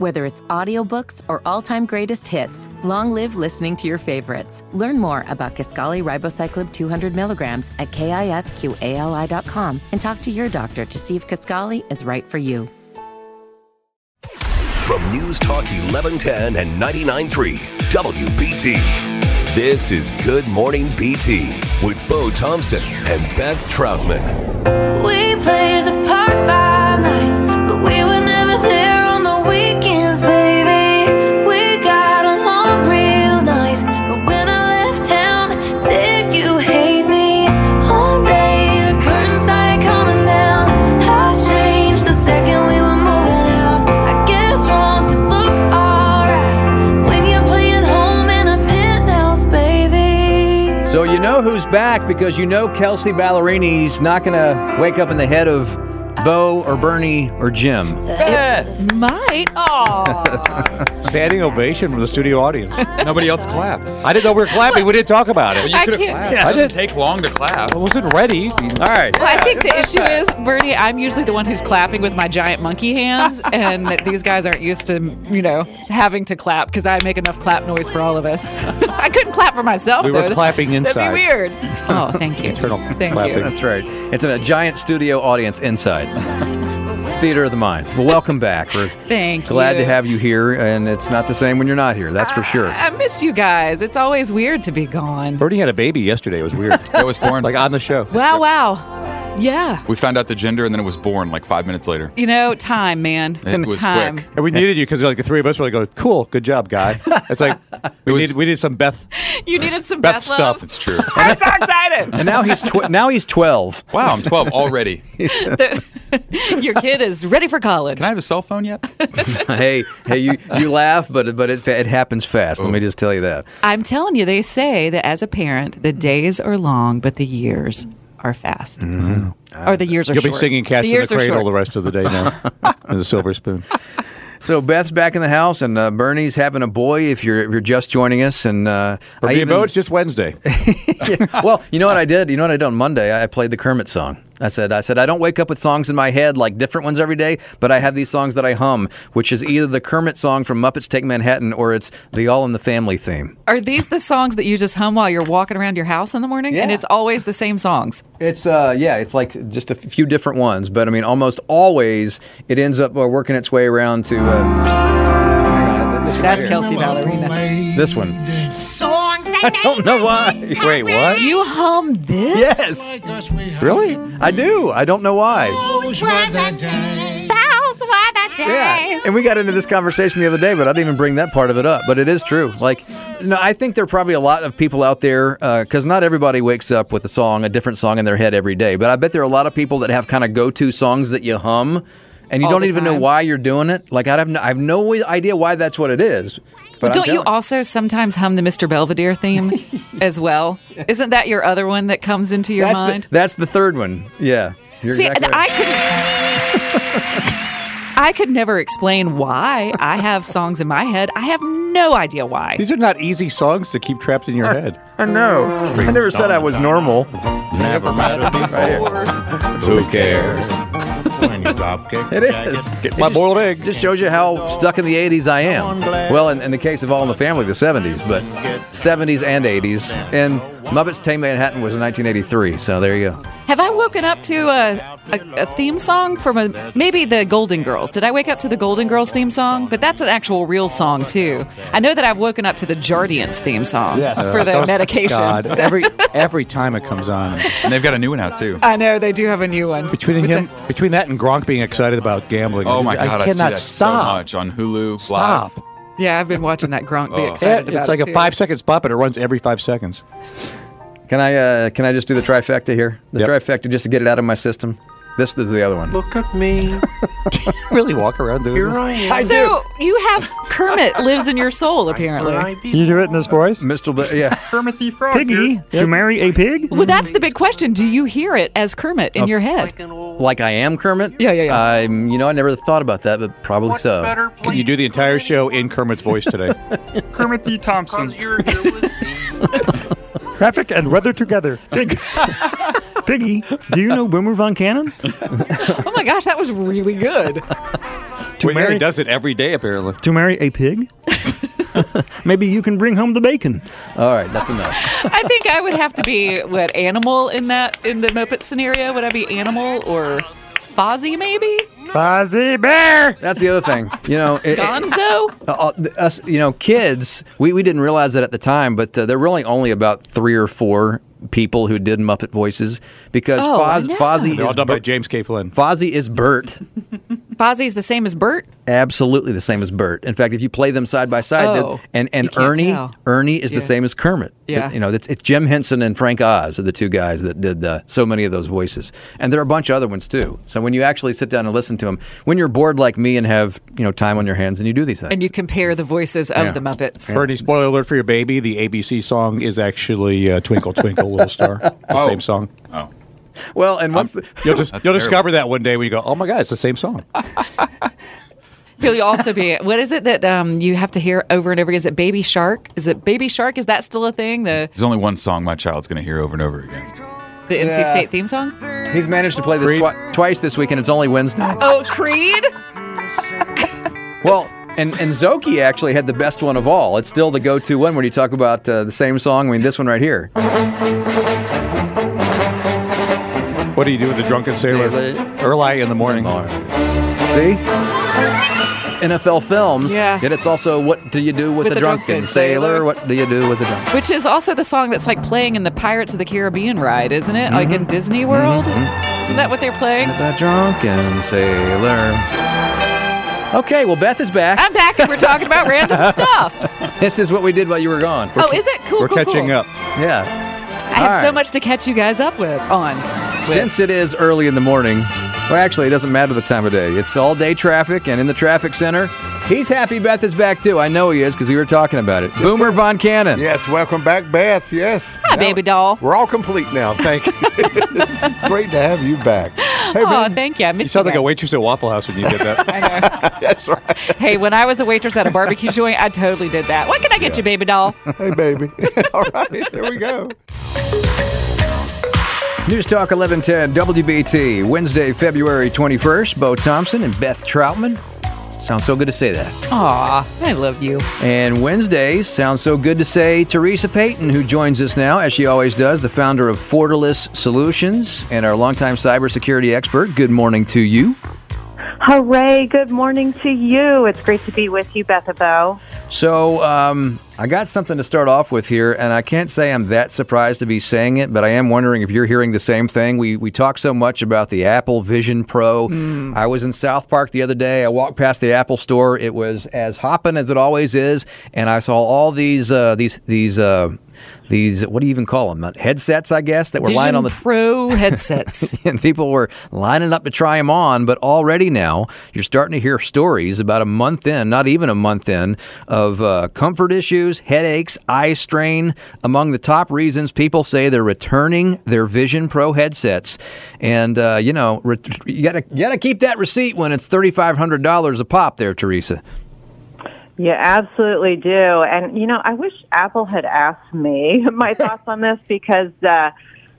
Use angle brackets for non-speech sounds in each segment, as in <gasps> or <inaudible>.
Whether it's audiobooks or all-time greatest hits, long live listening to your favorites. Learn more about Kisqali Ribociclib 200 milligrams at kisqali.com and talk to your doctor to see if Kisqali is right for you. From News Talk 1110 and 99.3 WBT. This is Good Morning BT with Bo Thompson and Beth Troutman. We played back because you know Kelsey Ballerini's not going to wake up in the head of Bo or Bernie or Jim. <laughs> Might. Aw. <laughs> Standing ovation from the studio audience. Nobody else clapped. I didn't know we were clapping. We didn't talk about it. Well, it. you I could have can't- clapped. Yeah, I it doesn't take long to clap. I wasn't ready. All right. Well, I think the issue is, Bernie, I'm usually the one who's clapping with my giant monkey hands, <laughs> and these guys aren't used to, you know, having to clap because I make enough clap noise for all of us. <laughs> I couldn't clap for myself. We were though. clapping That'd be weird. Oh, thank you. Internal Thank clapping. you. That's right. It's in a giant studio audience inside. It's theater of the mind. Well, welcome back. We're <laughs> Thank glad you. to have you here, and it's not the same when you're not here. That's for sure. I miss you guys. It's always weird to be gone. Bernie had a baby yesterday. It was weird. <laughs> It was born. like on the show. Wow, wow. Yeah. we found out the gender and then it was born like five minutes later. You know, time, man. It was time. quick. And we needed you because like the three of us were like, going, "Cool, good job, guy." <laughs> It's like we was- need we need some Beth You needed some Beth Beth stuff. It's true. <laughs> I'm so excited. And now he's tw- now he's 12. wow, I'm 12 already. <laughs> Your kid is ready for college. Can I have a cell phone yet? hey, hey, you you laugh, but but it, it happens fast. Let me oh. just tell you that. I'm telling you, they say that as a parent, the days are long, but the years are fast. Or the years are You'll short. be singing "Cats the in the years are Cradle" the rest of the day now. <laughs> and the silver spoon. So Beth's back in the house, and uh, Bernie's having a boy. If you're if you're just joining us, and uh, For I even- Bo, it's just Wednesday. <laughs> well, you know what I did? You know what I did on Monday? I played the Kermit song. I said, I said, I don't wake up with songs in my head like different ones every day, but I have these songs that I hum, which is either the Kermit song from Muppets Take Manhattan or it's the All in the Family theme. Are these the songs that you just hum while you're walking around your house in the morning? Yeah. And it's always the same songs. It's uh, yeah, it's like just a few different ones, but I mean, almost always it ends up uh, working its way around to. Uh, hang on, this one That's here. Kelsey Ballerini. This one. Songs that I don't know why. Wait, what? You hum this? Yes, oh Really? I do. I don't know why. Those were the days. Those were the days. Yeah, and we got into this conversation the other day, but I didn't even bring that part of it up. But it is true. Like, no, I think there are probably a lot of people out there uh, because not everybody wakes up with a song, a different song in their head every day. But I bet there are a lot of people that have kind of go-to songs that you hum, and you All don't the even know time. why you're doing it. Like, I have no, I have no idea why that's what it is. But I'm Don't you also sometimes hum the Mr. Belvedere theme <laughs> as well? Isn't that your other one that comes into your that's mind? The, that's the third one. Yeah. You're See, exactly right. I could. <laughs> I could never explain why I have songs in my head. I have no idea why. These are not easy songs to keep trapped in your head. I know. I never said I was normal. Never mattered before. Who cares? when you drop kick It is. Get my boiled egg. Just shows you how stuck in the 80s I am. Well, in, in the case of All in the Family, the 70s, but 70s and 80s. And Muppets Take Manhattan was in 1983, so there you go. Have I woken up to a, a, a theme song from a maybe the Golden Girls? Did I wake up to the Golden Girls theme song? But that's an actual real song too. I know that I've woken up to the Jardiance theme song for the Those- medication. God, every every time it comes on. And they've got a new one out too. I know they do have a new one. Between him, between that and Gronk being excited about gambling. Oh my god, I I, see cannot that stop. so much on Hulu Stop. Live. Yeah, I've been watching that Gronk be Oh. excited Yeah, about it's like it a too. five second spot, but it runs every five seconds. Can I uh, can I just do the trifecta here? The Yep. trifecta just to get it out of my system. This is the other one. Look at me. <laughs> really walk around doing Here this? I am. So you have Kermit lives in your soul apparently. I be you do it in this voice? Mr. Bl- yeah. <laughs> Kermit the Frog. Piggy, to marry a pig? Well, that's the big question. Do you hear it as Kermit in your head? like Like I am Kermit? Yeah, yeah, yeah. I'm, you know, I never thought about that, but probably what's so. Can you do the entire show in Kermit's voice today? <laughs> Kermit the Thompson. Because you're here with me. Traffic and weather together. <laughs> Pig. Piggy, do you know Boomer Von Cannon? <laughs> Oh my gosh, that was really good. To Well, yeah, marry he does it every day, apparently. to marry a pig? <laughs> Maybe you can bring home the bacon. All right, that's enough. I think I would have to be what animal in that in the Muppet scenario? Would I be animal or Fozzie maybe? Fozzie Bear. That's the other thing. You know, it- it- Gonzo? uh, uh, us, you know, kids. We, we didn't realize that at the time, but uh, there were really only about three or four people who did Muppet voices because Oh, Foz. Fozzie They're all is done by James K. Flynn. Fozzie is Bert. Fozzie's the same as Bert? Absolutely the same as Bert. In fact, if you play them side by side, Oh, and and you can't Ernie, tell. Ernie is Yeah. the same as Kermit. Yeah. you know, it's, it's Jim Henson and Frank Oz are the two guys that did uh, so many of those voices, and there are a bunch of other ones too. So when you actually sit down and listen to them, when you're bored like me and have you know time on your hands, and you do these things. And you compare the voices of Yeah. the Muppets. Bernie, spoiler alert for your baby. The ABC song is actually uh, "Twinkle Twinkle Little Star," <laughs> the Oh. same song. Oh. well, and once the, You'll <laughs> just you'll discover that one day when you go, "Oh my god, it's the same song." <laughs> He'll also be. What is it that um, you have to hear over and over? Is it Baby Shark? Is it Baby Shark? Is that still a thing? The There's only one song my child's going to hear over and over again. the NC Yeah. State theme song? he's managed to play this twi- twice this week, and it's only Wednesday. Oh, Creed. Well, and and Zoki actually had the best one of all. It's still the go-to one when you talk about uh, the same song. I mean, this one right here. What do you do with the drunken sailor? Sailor. Early in the morning. See? It's NFL films. Yeah. Yet it's also what do you do with, With the, the drunken, drunken sailor? sailor. What do you do with the drunken? Which is also the song that's like playing in the Pirates of the Caribbean ride, isn't it? Like in mm-hmm. Disney World. Mm-hmm. Isn't that what they're playing? The drunken sailor. Okay, well Beth is back. I'm back and we're talking about random <laughs> stuff. This is what we did while you were gone. Oh, is it cool? We're cool, catching cool. up. Yeah. I have All so much to catch you guys up with on. Since it is early in the morning, well, actually, it doesn't matter the time of day. It's all day traffic, and in the traffic center, he's happy Beth is back too. I know he is because we were talking about it. Boomer Von Cannon. Yes, welcome back, Beth. Yes. Hi, baby doll. We're all complete now. Thank you. <laughs> Great to have you back. Hey, Oh, man. thank you. I You missed sound you like a waitress at Waffle House when you did that. <laughs> I know. <laughs> That's right. Hey, when I was a waitress at a barbecue joint, I totally did that. What can I get you, baby doll? Hey, baby. all right, there we go. News Talk 1110 WBT, Wednesday, February 21st. Bo Thompson and Beth Troutman. Sounds so good to say that. Aw, I love you. And Wednesday sounds so good to say Theresa Payton, who joins us now, as she always does, the founder of Fortalice Solutions and our longtime cybersecurity expert. Good morning to you. Hooray! Good morning to you. It's great to be with you, Bethabo. So, um, I got something to start off with here, and I can't say I'm that surprised to be saying it, but I am wondering if you're hearing the same thing. We we talk so much about the Apple Vision Pro. I was in South Park the other day. I walked past the Apple store. It was as hopping as it always is, and I saw all these uh, these these. Uh, these what do you even call them headsets i guess that were lying on the Pro headsets. <laughs> and people were lining up to try them on. But already now, you're starting to hear stories about a month in, not even a month in, of uh, comfort issues, headaches, eye strain. Among the top reasons people say they're returning their Vision Pro headsets. And uh, you know, you gotta you gotta keep that receipt when it's thirty five hundred dollars a pop. There, Theresa. You absolutely do. And, you know, I wish Apple had asked me <laughs> my <laughs> thoughts on this because, uh,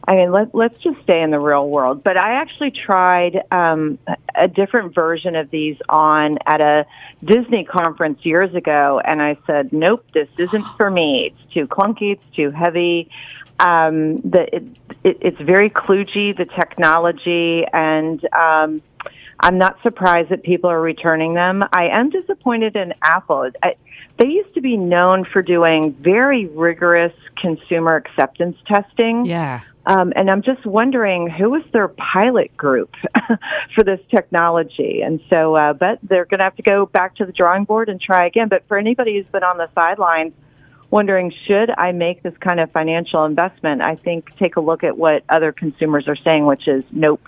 I mean, let, let's just stay in the real world. But I actually tried um, a different version of these on at a Disney conference years ago, and I said, nope, this isn't for me. It's too clunky, it's too heavy. Um, the, it, it, it's very kludgy, the technology, and um, I'm not surprised that people are returning them. I am disappointed in Apple. I, they used to be known for doing very rigorous consumer acceptance testing. yeah. Um, and I'm just wondering who is their pilot group <laughs> for this technology. And so, uh, but they're going to have to go back to the drawing board and try again. But for anybody who's been on the sidelines wondering, should I make this kind of financial investment? I think take a look at what other consumers are saying, which is nope.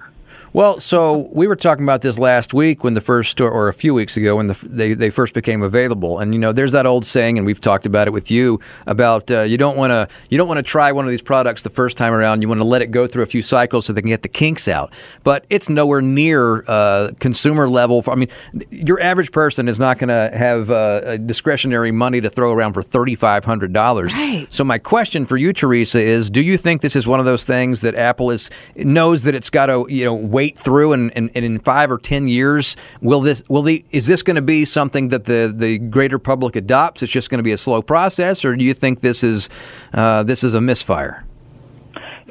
Well, so we were talking about this last week when the first, or, or a few weeks ago when the, they they first became available, and you know, there's that old saying, and we've talked about it with you about uh, you don't want to you don't want to try one of these products the first time around. You want to let it go through a few cycles so they can get the kinks out. But it's nowhere near uh, consumer level. For, I mean, your average person is not going to have uh, discretionary money to throw around for thirty five hundred dollars. Right. So my question for you, Theresa, is: Do you think this is one of those things that Apple is knows that it's got to you know wait wait through, and, and, and in five or ten years, will this will the is this going to be something that the the greater public adopts? It's just going to be a slow process, or do you think this is uh, this is a misfire?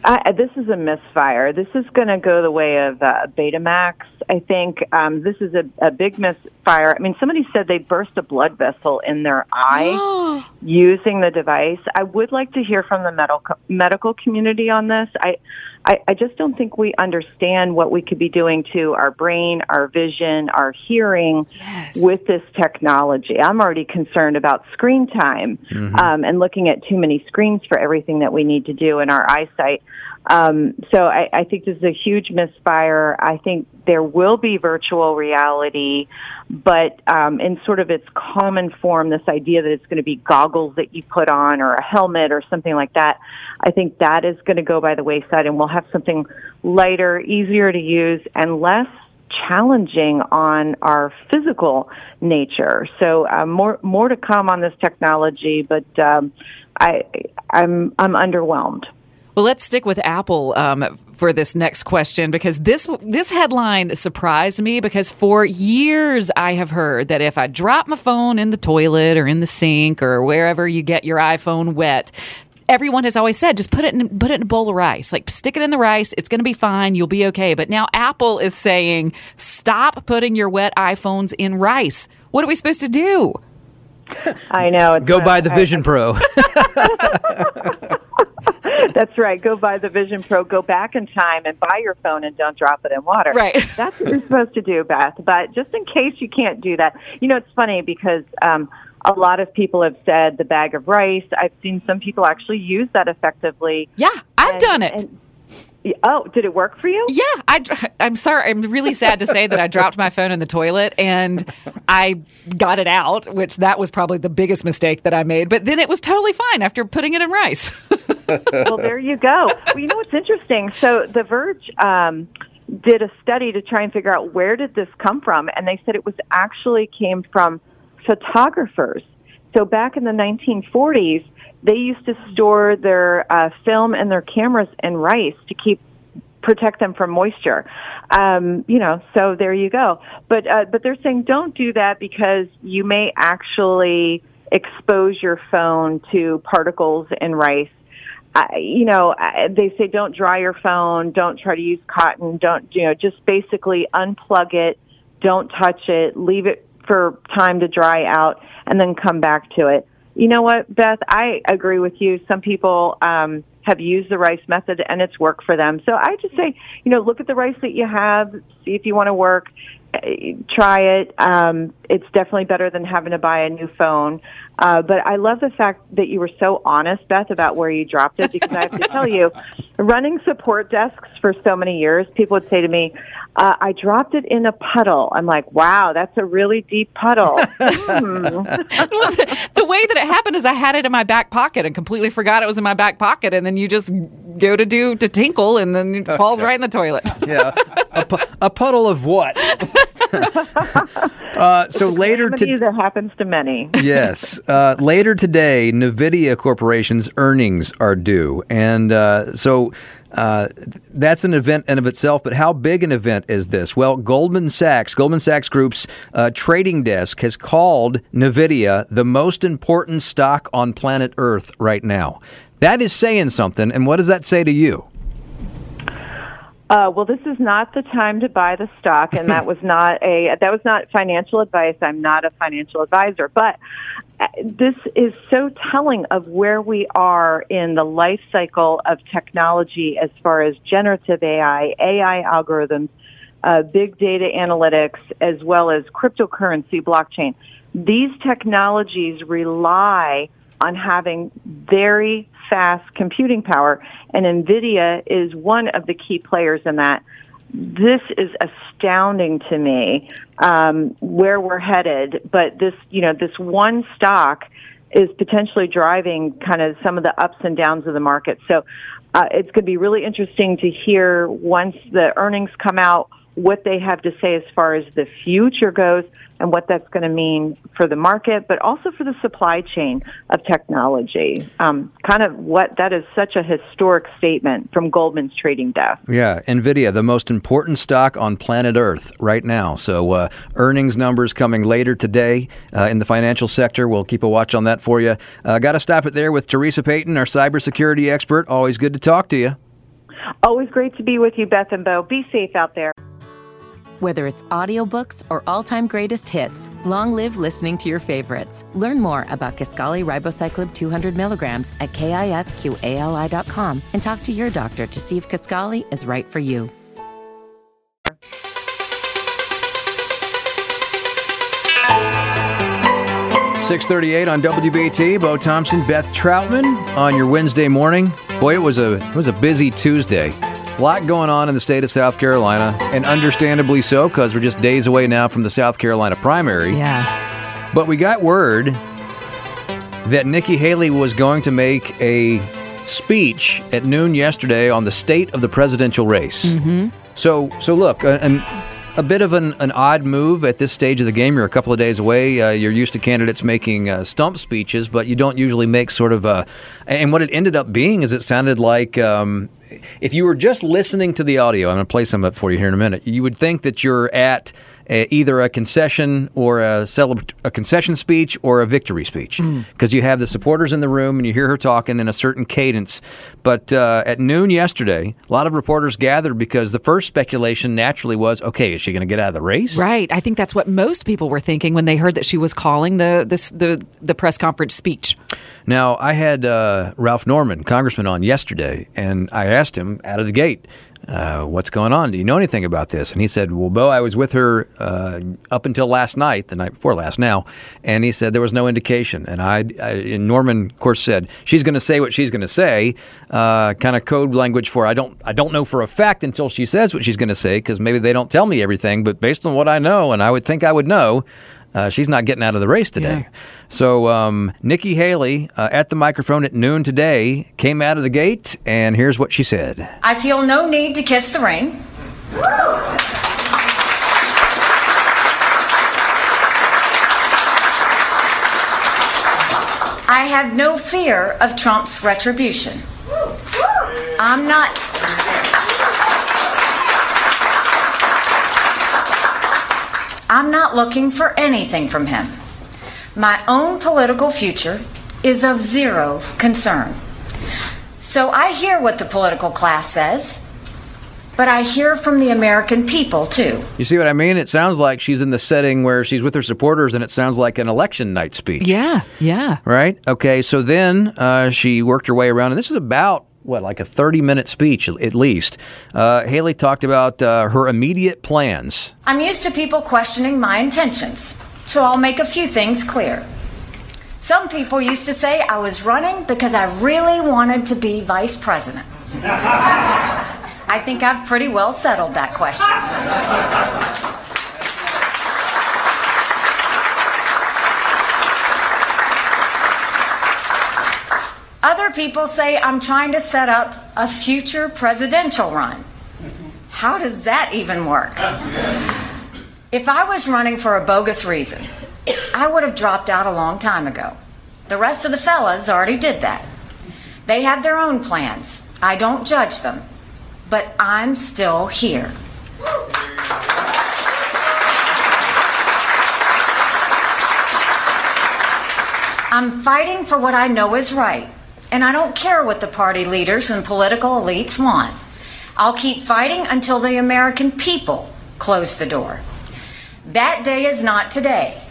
I, this is a misfire. This is going to go the way of uh, Betamax. I think um, this is a, a big misfire. I mean, somebody said they burst a blood vessel in their eye <gasps> using the device. I would like to hear from the medical medical community on this. I, I, I just don't think we understand what we could be doing to our brain, our vision, our hearing with this technology. I'm already concerned about screen time Mhm. um, and looking at too many screens for everything that we need to do in our eyesight. Um, so I, I think this is a huge misfire. I think there will be virtual reality, but um, in sort of its common form, this idea that it's going to be goggles that you put on or a helmet or something like that, I think that is going to go by the wayside, and we'll have something lighter, easier to use, and less challenging on our physical nature. So uh, more more to come on this technology, but um, I I'm I'm underwhelmed. Well, let's stick with Apple um, for this next question because this this headline surprised me because for years I have heard that if I drop my phone in the toilet or in the sink or wherever you get your iPhone wet. Everyone has always said, just put it in, put it in a bowl of rice. Like stick it in the rice. It's going to be fine. You'll be okay. But now Apple is saying, stop putting your wet iPhones in rice. What are we supposed to do? <laughs> I know. It's Go not- buy the I- Vision Pro. <laughs> That's right. Go buy the Vision Pro. Go back in time and buy your phone and don't drop it in water. Right. <laughs> That's what you're supposed to do, Beth. But just in case you can't do that, you know, it's funny because um, a lot of people have said the bag of rice. I've seen some people actually use that effectively. Yeah, I've And- done it. and- oh, did it work for you? Yeah, I, I'm sorry. I'm really sad to say that I dropped my phone in the toilet and I got it out, which that was probably the biggest mistake that I made. But then it was totally fine after putting it in rice. <laughs> well, there you go. Well, you know what's interesting? So The Verge um, did a study to try and figure out where did this come from, and they said it was actually came from photographers. So back in the 1940s, they used to store their uh, film and their cameras in rice to keep protect them from moisture. Um, you know, so there you go. But uh, but they're saying don't do that because you may actually expose your phone to particles in rice. I, you know, they say don't dry your phone, don't try to use cotton, don't you know, just basically unplug it, don't touch it, leave it for time to dry out, and then come back to it. You know what, Beth? I agree with you. Some people um, have used the rice method and it's worked for them. So I just say, you know, look at the rice that you have, see if you want to work, uh, try it. Um, it's definitely better than having to buy a new phone. Uh, but I love the fact that you were so honest, Beth, about where you dropped it because I have to tell you, <laughs> running support desks for so many years, people would say to me, uh, I dropped it in a puddle. I'm like, wow, that's a really deep puddle. <laughs> Hmm. the way that it happened is I had it in my back pocket and completely forgot it was in my back pocket. And then you just go to do to tinkle and then it falls right in the toilet. yeah, a, pu- a puddle of what? <laughs> uh, so later Calamity to that happens to many. <laughs> yes, uh, later today, Nvidia Corporation's earnings are due, and uh, so. Uh, that's an event in of itself, but how big an event is this? Well, Goldman Sachs, Goldman Sachs Group's uh, trading desk has called Nvidia the most important stock on planet Earth right now. That is saying something, and what does that say to you? Uh, well, this is not the time to buy the stock, and that <laughs> was not a that was not financial advice. I'm not a financial advisor, but uh, this is so telling of where we are in the life cycle of technology as far as generative AI, AI algorithms, uh, big data analytics, as well as cryptocurrency, blockchain. These technologies rely on having very fast computing power, and NVIDIA is one of the key players in that. This is astounding to me um, where we're headed, but this, you know, this one stock is potentially driving kind of some of the ups and downs of the market. So uh, it's going to be really interesting to hear once the earnings come out what they have to say as far as the future goes and what that's going to mean for the market, but also for the supply chain of technology. Um, kind of what that is such a historic statement from Goldman's trading desk. Yeah, Nvidia, the most important stock on planet Earth right now. So uh, earnings numbers coming later today uh, in the financial sector. We'll keep a watch on that for you. Uh, Got to stop it there with Theresa Payton, our cybersecurity expert. Always good to talk to you. Always great to be with you, Beth and Bo. Be safe out there. Whether it's audiobooks or all-time greatest hits, long live listening to your favorites. Learn more about Kisqali Ribociclib 200 milligrams at kisqali.com and talk to your doctor to see if Kisqali is right for you. Six thirty-eight on WBT. Bo Thompson, Beth Troutman on your Wednesday morning. Boy, it was a it was a busy Tuesday. A lot going on in the state of South Carolina, and understandably so, because we're just days away now from the South Carolina primary. Yeah. But we got word that Nikki Haley was going to make a speech at noon yesterday on the state of the presidential race. Mm-hmm. So, so look, a, an, a bit of an, an odd move at this stage of the game. You're a couple of days away. Uh, you're used to candidates making uh, stump speeches, but you don't usually make sort of a. And what it ended up being is it sounded like. Um, if you were just listening to the audio, I'm going to play some of it for you here in a minute. You would think that you're at a, either a concession or a, celebra- a concession speech or a victory speech because you have the supporters in the room and you hear her talking in a certain cadence. But uh, at noon yesterday, a lot of reporters gathered because the first speculation naturally was, okay, is she going to get out of the race? Right. I think that's what most people were thinking when they heard that she was calling the the the, the press conference speech. Now, I had uh, Ralph Norman, congressman, on yesterday, and I asked him out of the gate, uh, what's going on? Do you know anything about this? And he said, Well, Bo, I was with her uh, up until last night, the night before last now, and he said there was no indication. And I, I and Norman, of course, said she's going to say what she's going to say, uh, kind of code language for I don't, I don't know for a fact until she says what she's going to say because maybe they don't tell me everything. But based on what I know, and I would think I would know, uh, she's not getting out of the race today. So um, Nikki Haley uh, at the microphone at noon today came out of the gate, and here's what she said. I feel no need to kiss the ring. I have no fear of Trump's retribution. I'm not. I'm not looking for anything from him. My own political future is of zero concern. So I hear what the political class says, but I hear from the American people too. You see what I mean? It sounds like she's in the setting where she's with her supporters, and it sounds like an election night speech. Yeah, yeah. Right? Okay, so then uh, she worked her way around, and this is about, what, like a 30 minute speech at least. Uh, Haley talked about uh, her immediate plans. I'm used to people questioning my intentions, so I'll make a few things clear. Some people used to say I was running because I really wanted to be vice president. I think I've pretty well settled that question. Other people say I'm trying to set up a future presidential run. How does that even work? If I was running for a bogus reason, I would have dropped out a long time ago. The rest of the fellas already did that. They have their own plans. I don't judge them. But I'm still here. I'm fighting for what I know is right. And I don't care what the party leaders and political elites want. I'll keep fighting until the American people close the door. That day is not today,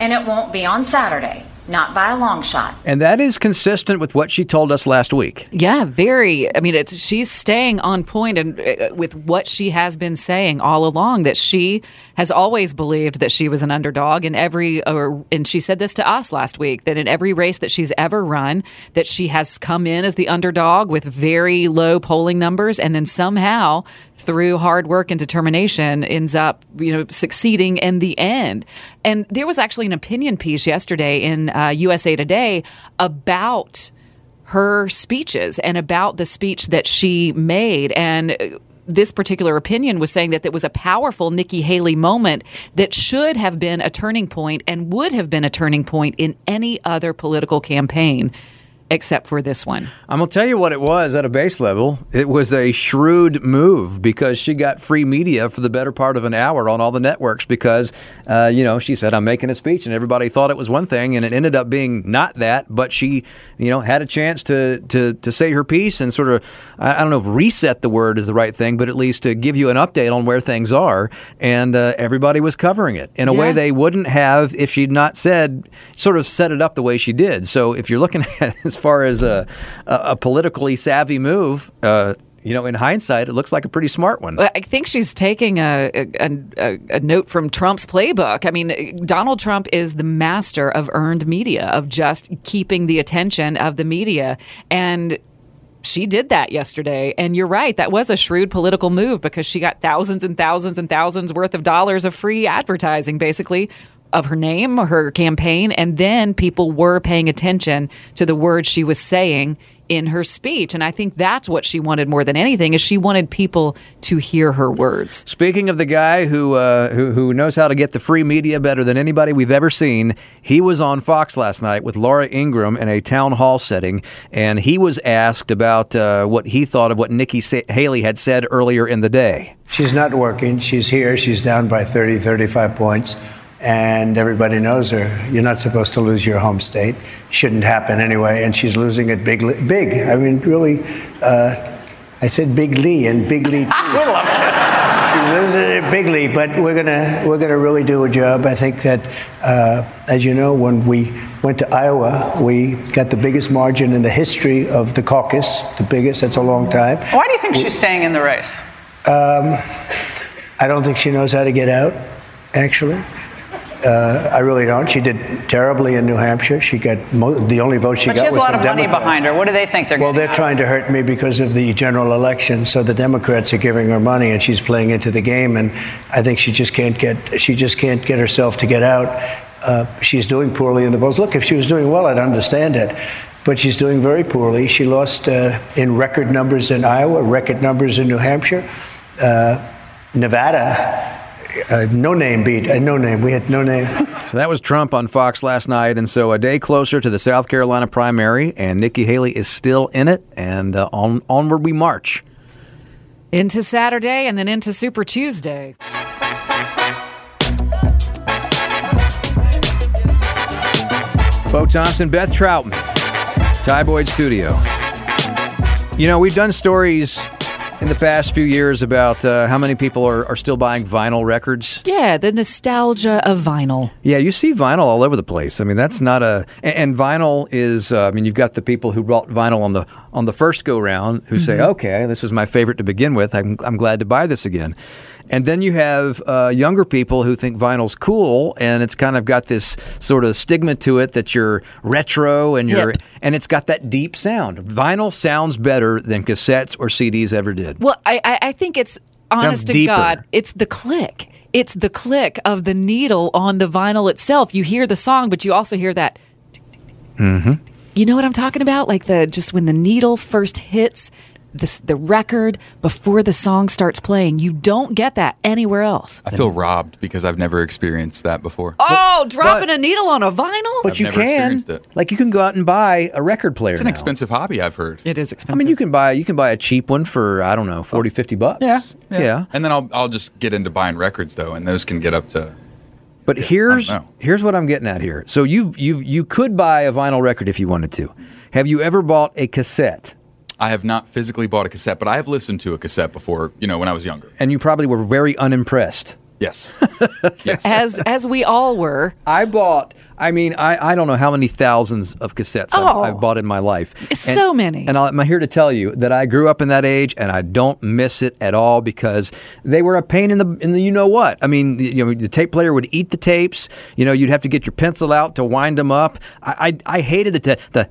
and it won't be on Saturday, not by a long shot. And that is consistent with what she told us last week. Yeah, very. I mean, it's she's staying on point and uh, with what she has been saying all along that she has always believed that she was an underdog in every or and she said this to us last week that in every race that she's ever run that she has come in as the underdog with very low polling numbers and then somehow through hard work and determination ends up you know succeeding in the end. And there was actually an opinion piece yesterday in uh, USA Today about her speeches and about the speech that she made and this particular opinion was saying that it was a powerful Nikki Haley moment that should have been a turning point and would have been a turning point in any other political campaign except for this one. I'm gonna tell you what it was at a base level. It was a shrewd move because she got free media for the better part of an hour on all the networks because, uh, you know, she said I'm making a speech and everybody thought it was one thing and it ended up being not that. But she, you know, had a chance to to to say her piece and sort of, I, I don't know if reset the word is the right thing, but at least to give you an update on where things are. And uh, everybody was covering it in a way they wouldn't have if she'd not said, sort of set it up the way she did. So if you're looking <laughs> at it far as a, a, politically savvy move, uh, you know, in hindsight, it looks like a pretty smart one. I think she's taking a, a, a, a note from Trump's playbook. I mean, Donald Trump is the master of earned media, of just keeping the attention of the media. And she did that yesterday. And you're right, that was a shrewd political move because she got thousands and thousands and thousands worth of dollars of free advertising, basically. Of her name, her campaign, and then people were paying attention to the words she was saying in her speech. And I think that's what she wanted more than anything is she wanted people to hear her words. Speaking of the guy who, uh, who who knows how to get the free media better than anybody we've ever seen, he was on Fox last night with Laura Ingraham in a town hall setting, and he was asked about uh, what he thought of what Nikki Haley had said earlier in the day. She's not working. She's here. She's down by 30, 35 points. And everybody knows her. You're not supposed to lose your home state. Shouldn't happen anyway. And she's losing it big. Big. I mean, really. Uh, I said Big Lee and Big Lee. <laughs> She's losing it bigly, but we're gonna we're gonna really do a job. I think that, uh, as you know, when we went to Iowa, we got the biggest margin in the history of the caucus. The biggest. That's a long time. Why do you think she's staying in the race? Um, I don't think she knows how to get out, actually. Uh, I really don't. She did terribly in New Hampshire. She got mo- the only vote she but got she has a lot of money behind her. What do they think they're Well, they're trying to hurt me because of the general election. So the Democrats are giving her money, and she's playing into the game. And I think she just can't get she just can't get herself to get out. Uh, she's doing poorly in the polls. Look, if she was doing well, I'd understand it. But she's doing very poorly. She lost uh, in record numbers in Iowa, record numbers in New Hampshire, uh, Nevada. Uh, no name beat. Uh, no name. We had no name. <laughs> So that was Trump on Fox last night, and so a day closer to the South Carolina primary, and Nikki Haley is still in it, and uh, on onward we march. Into Saturday and then into Super Tuesday. Bo Thompson, Beth Troutman, Ty Boyd Studio. You know, we've done stories in the past few years about uh, how many people are, are still buying vinyl records. Yeah, the nostalgia of vinyl. Yeah, you see vinyl all over the place. I mean, that's not a and, and vinyl is. Uh, I mean, you've got the people who bought vinyl on the on the first go round who say, Mhm. "Okay, this was my favorite to begin with. I'm I'm glad to buy this again." And then you have uh, younger people who think vinyl's cool, and it's kind of got this sort of stigma to it that you're retro and you're Hip. and it's got that deep sound. Vinyl sounds better than cassettes or CDs ever did. Well, I, I, I think it's honest to deeper. God, it's the click. It's the click of the needle on the vinyl itself. You hear the song, but you also hear that. Mm-hmm. You know what I'm talking about? Like the just when the needle first hits this, the record before the song starts playing. You don't get that anywhere else. I feel robbed because I've never experienced that before. Oh, dropping a needle on a vinyl? But I've you never can, experienced it. like, you can go out and buy a record player. It's an now. expensive hobby, I've heard. It is expensive. I mean, you can buy you can buy a cheap one for I don't know 40, 50 bucks. Yeah, yeah. And then I'll I'll just get into buying records though, and those can get up to. But here's I don't know. here's what I'm getting at here. So you you you could buy a vinyl record if you wanted to. Have you ever bought a cassette? I have not physically bought a cassette, but I have listened to a cassette before. You know, when I was younger. And you probably were very unimpressed. Yes. <laughs> yes. as as we all were. I bought. I mean, I, I don't know how many thousands of cassettes Oh. I've, I've oh. bought in my life. So many. And I'm here to tell you that I grew up in that age, and I don't miss it at all because they were a pain in the in the you know what. I mean, the, you know, the tape player would eat the tapes. You know, you'd have to get your pencil out to wind them up. I I, I hated the ta- the.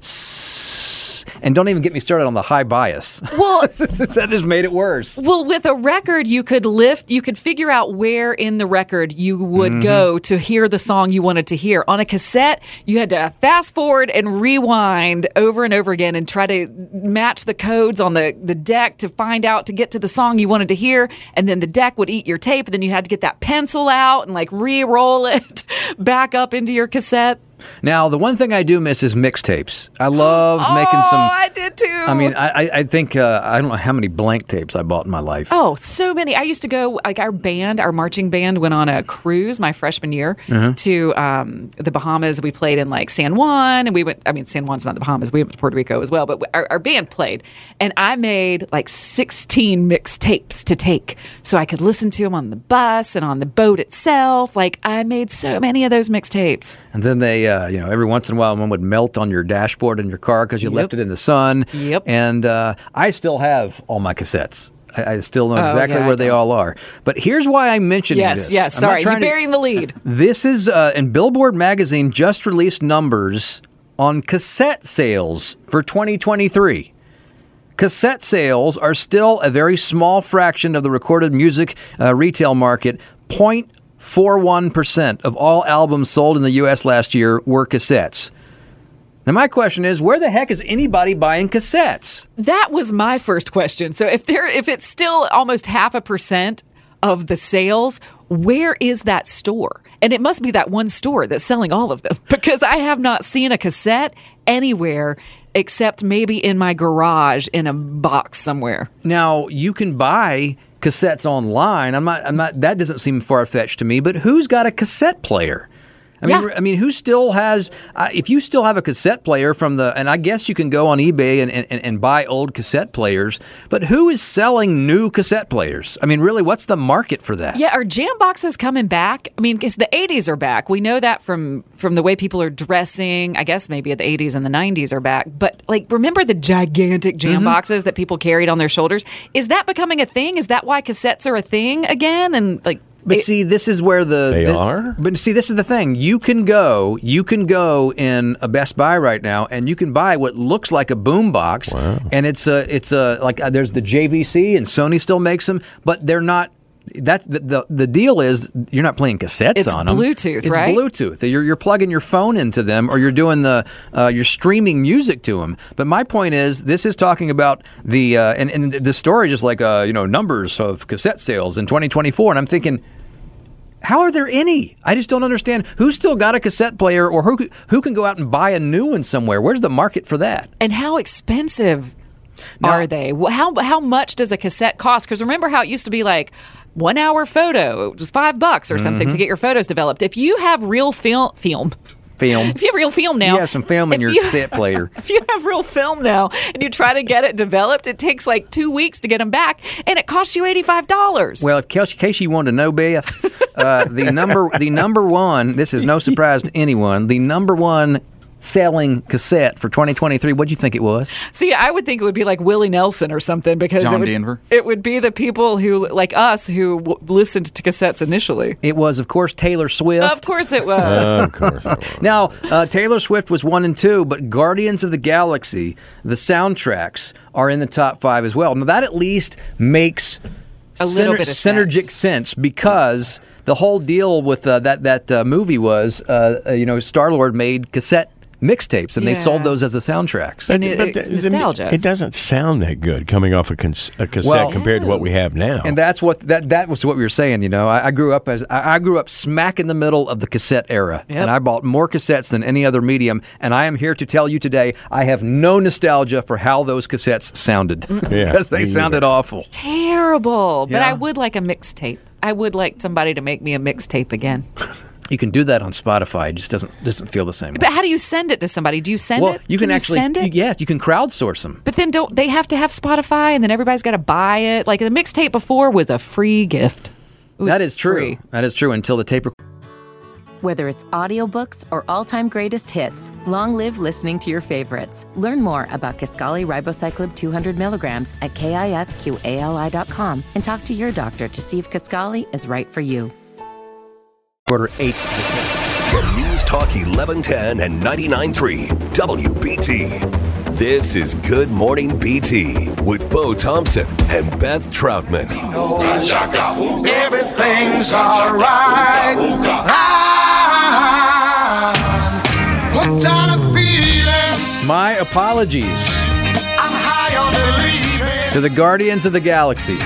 And don't even get me started on the high bias. Well, <laughs> that just made it worse. Well, with a record, you could lift, you could figure out where in the record you would Mhm. go to hear the song you wanted to hear. On a cassette, you had to fast forward and rewind over and over again and try to match the codes on the, the deck to find out to get to the song you wanted to hear. And then the deck would eat your tape, and then you had to get that pencil out and like re roll it <laughs> back up into your cassette. Now, the one thing I do miss is mixtapes. I love making some. Oh, I did too. I mean, I, I- I think uh, I don't know how many blank tapes I bought in my life. Oh, so many. I used to go, like, our band, our marching band went on a cruise my freshman year Mhm. to um, the Bahamas. We played in, like, San Juan, and we went, I mean, San Juan's not the Bahamas. We went to Puerto Rico as well, but our, our band played. And I made, like, 16 mixtapes to take so I could listen to them on the bus and on the boat itself. Like, I made so many of those mixtapes. And then they, uh, you know, every once in a while, one would melt on your dashboard in your car because you left it in the sun. Yep. And uh, I still have all my cassettes. I, I still know Oh, exactly yeah, where they all are. But here's why I'm mentioning Yes, this. yes. I'm Sorry, you're trying to- the lead. <laughs> This is, uh, and Billboard magazine just released numbers on cassette sales for 2023. Cassette sales are still a very small fraction of the recorded music uh, retail market. 0.41% of all albums sold in the U.S. last year were cassettes. Now, my question is where the heck is anybody buying cassettes? That was my first question. So if there if it's still almost half a percent of the sales, where is that store? And it must be that one store that's selling all of them <laughs> because I have not seen a cassette anywhere except maybe in my garage in a box somewhere. Now you can buy cassettes online. I'm not. I'm not. That doesn't seem far fetched to me. But who's got a cassette player? I mean, I mean, who still has? Uh, if you still have a cassette player from the, and I guess you can go on eBay and, and, and buy old cassette players. But who is selling new cassette players? I mean, really, what's the market for that? Yeah, are jam boxes coming back? I mean, because the '80s are back. We know that from from the way people are dressing. I guess maybe the '80s and the '90s are back. But like, remember the gigantic jam Mhm. boxes that people carried on their shoulders? Is that becoming a thing? Is that why cassettes are a thing again? And like, But it- see, this is where the They the- are? But see, this is the thing. You can go, you can go in a Best Buy right now, and you can buy what looks like a boom box, and it's a, it's a like uh, there's the JVC, and Sony still makes them, but they're not. That's the, the the deal is you're not playing cassettes It's on them. Bluetooth, it's right? Bluetooth. You're you're plugging your phone into them, or you're doing the uh, you're streaming music to them. But my point is, this is talking about the uh, and and the story just like uh, you know numbers of cassette sales in 2024, and I'm thinking. How are there any? I just don't understand who's still got a cassette player or who who can go out and buy a new one somewhere. Where's the market for that? and how expensive are they? How how much does a cassette cost? Because remember how it used to be like one hour photo, it was five bucks or something Mhm. to get your photos developed. If you have real film, film. Film. <laughs> If you have real film now, you have some film in your you- cassette player. <laughs> If you have real film now and you try to get it developed, it takes like two weeks to get them back, and it costs you eighty five dollars. Well, if Casey, Casey wanted to know, Beth, uh, the number the number one. This is no surprise to anyone. The number one selling cassette for 2023. What do you think it was? See, I would think it would be like Willie Nelson or something because John it would, Denver? it would be the people who, like us, who w- listened to cassettes initially. It was, of course, Taylor Swift. Of course it was. of course. Now, uh, Taylor Swift was one and two, but Guardians of the Galaxy, the soundtracks, are in the top five as well. Now, that at least makes A little bit of synergic sense. because the whole deal with uh, that that uh, movie was, uh, uh, you know, Star Lord made cassette mixtapes, and they sold those as the soundtracks. And it- it's the- nostalgia. It doesn't sound that good coming off a, cons- a cassette Well- compared to what we have now. And that's what that that was what we were saying. You know, I, I grew up as I, I grew up smack in the middle of the cassette era, Yep. and I bought more cassettes than any other medium. And I am here to tell you today, I have no nostalgia for how those cassettes sounded Yeah, <laughs> because they me sounded awful. Terrible. But I would like a mixtape. I would like somebody to make me a mixtape again. <laughs> You can do that on Spotify. It just doesn't doesn't feel the same. But how do you send it to somebody? Do you send it? well, it? you can, actually, send it. Yeah, you can crowdsource them. but then don't they have to have Spotify and then everybody's got to buy it? Like the mixtape before was a free gift. That is true. free. That is true until the tape. rec- Whether it's audiobooks or all-time greatest hits, long live listening to your favorites. Learn more about Kisqali Ribociclib 200 milligrams at kisqali.com and talk to your doctor to see if Kisqali is right for you. Quarter eight. From News Talk 1110 and 99.3 WBT. This is Good Morning BT with Bo Thompson and Beth Troutman. Everything's alright. I'm on a. My apologies I'm high on to the Guardians of the Galaxy.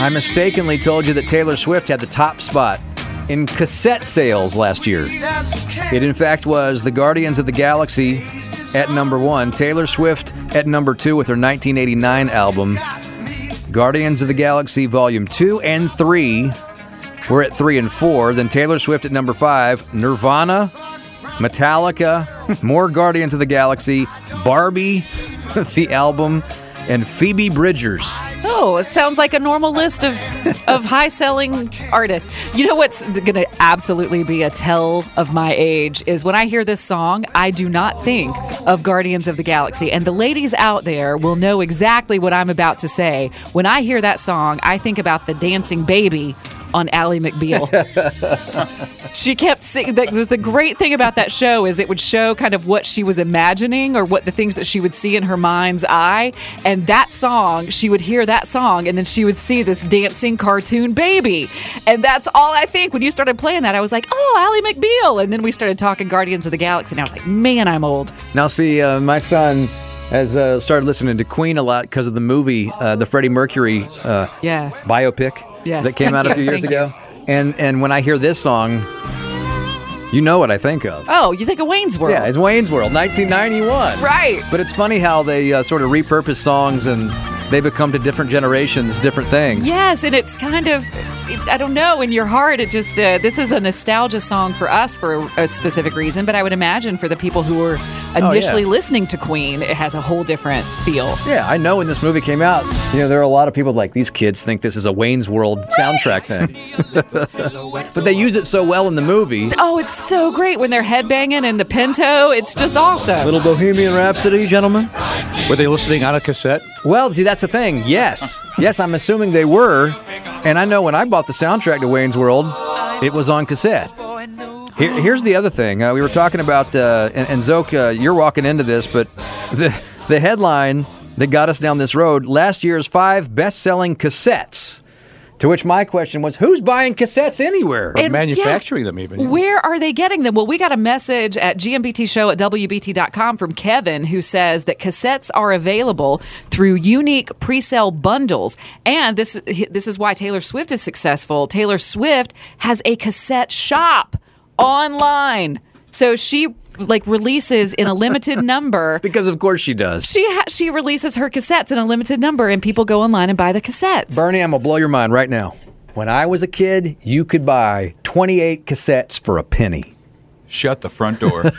I mistakenly told you that Taylor Swift had the top spot in cassette sales last year. It, in fact, was the Guardians of the Galaxy at number one, Taylor Swift at number two with her 1989 album. Guardians of the Galaxy Volume 2 and 3 were at 3 and 4. Then Taylor Swift at number 5, Nirvana, Metallica, <laughs> more Guardians of the Galaxy, Barbie, <laughs> the album, and Phoebe Bridgers. Oh, it sounds like a normal list of, of high selling artists. You know what's going to absolutely be a tell of my age is when I hear this song, I do not think of Guardians of the Galaxy. And the ladies out there will know exactly what I'm about to say. When I hear that song, I think about the dancing baby on Ally McBeal. <laughs> she kept singing. The, the great thing about that show is it would show kind of what she was imagining or what the things that she would see in her mind's eye. And that song, she would hear that song and then she would see this dancing cartoon baby. And that's all I think. When you started playing that, I was like, oh, Ally McBeal. And then we started talking Guardians of the Galaxy. And I was like, man, I'm old. Now, see, uh, my son has uh, started listening to Queen a lot because of the movie, uh, the Freddie Mercury uh, Yeah. biopic Yes. that came out a few years thank ago. And and when I hear this song, you know what I think of. Oh, you think of Wayne's World? Yeah, it's Wayne's World, 1991. Right. But it's funny how they uh, sort of repurpose songs and they become to different generations different things. Yes, and it's kind of, I don't know, in your heart, it just, uh, this is a nostalgia song for us for a specific reason, but I would imagine for the people who were yeah. initially listening to Queen, it has a whole different feel. Yeah, I know when this movie came out, you know, there are a lot of people like these kids think this is a Wayne's World soundtrack thing. <laughs> but they use it so well in the movie. Oh, it's so great when they're headbanging in the Pinto. It's just awesome. Little Bohemian Rhapsody, gentlemen. Were they listening on a cassette? Well, see, that's the thing. Yes. Yes, I'm assuming they were. And I know when I bought the soundtrack to Wayne's World, it was on cassette. Here, here's the other thing. Uh, we were talking about, uh, and, and Zoke, uh, you're walking into this, but the, the headline that got us down this road last year's five best selling cassettes. To which my question was, who's buying cassettes anywhere? And, manufacturing yeah, them even. Where are they getting them? Well, we got a message at GMBT show at WBT.com from Kevin who says that cassettes are available through unique pre-sale bundles. And this this is why Taylor Swift is successful. Taylor Swift has a cassette shop online. So she like releases in a limited <laughs> number because of course she does. she ha- she releases her cassettes in a limited number and people go online and buy the cassettes. Bernie, I'm going to blow your mind right now. When I was a kid, you could buy 28 cassettes for a penny. Shut the front door.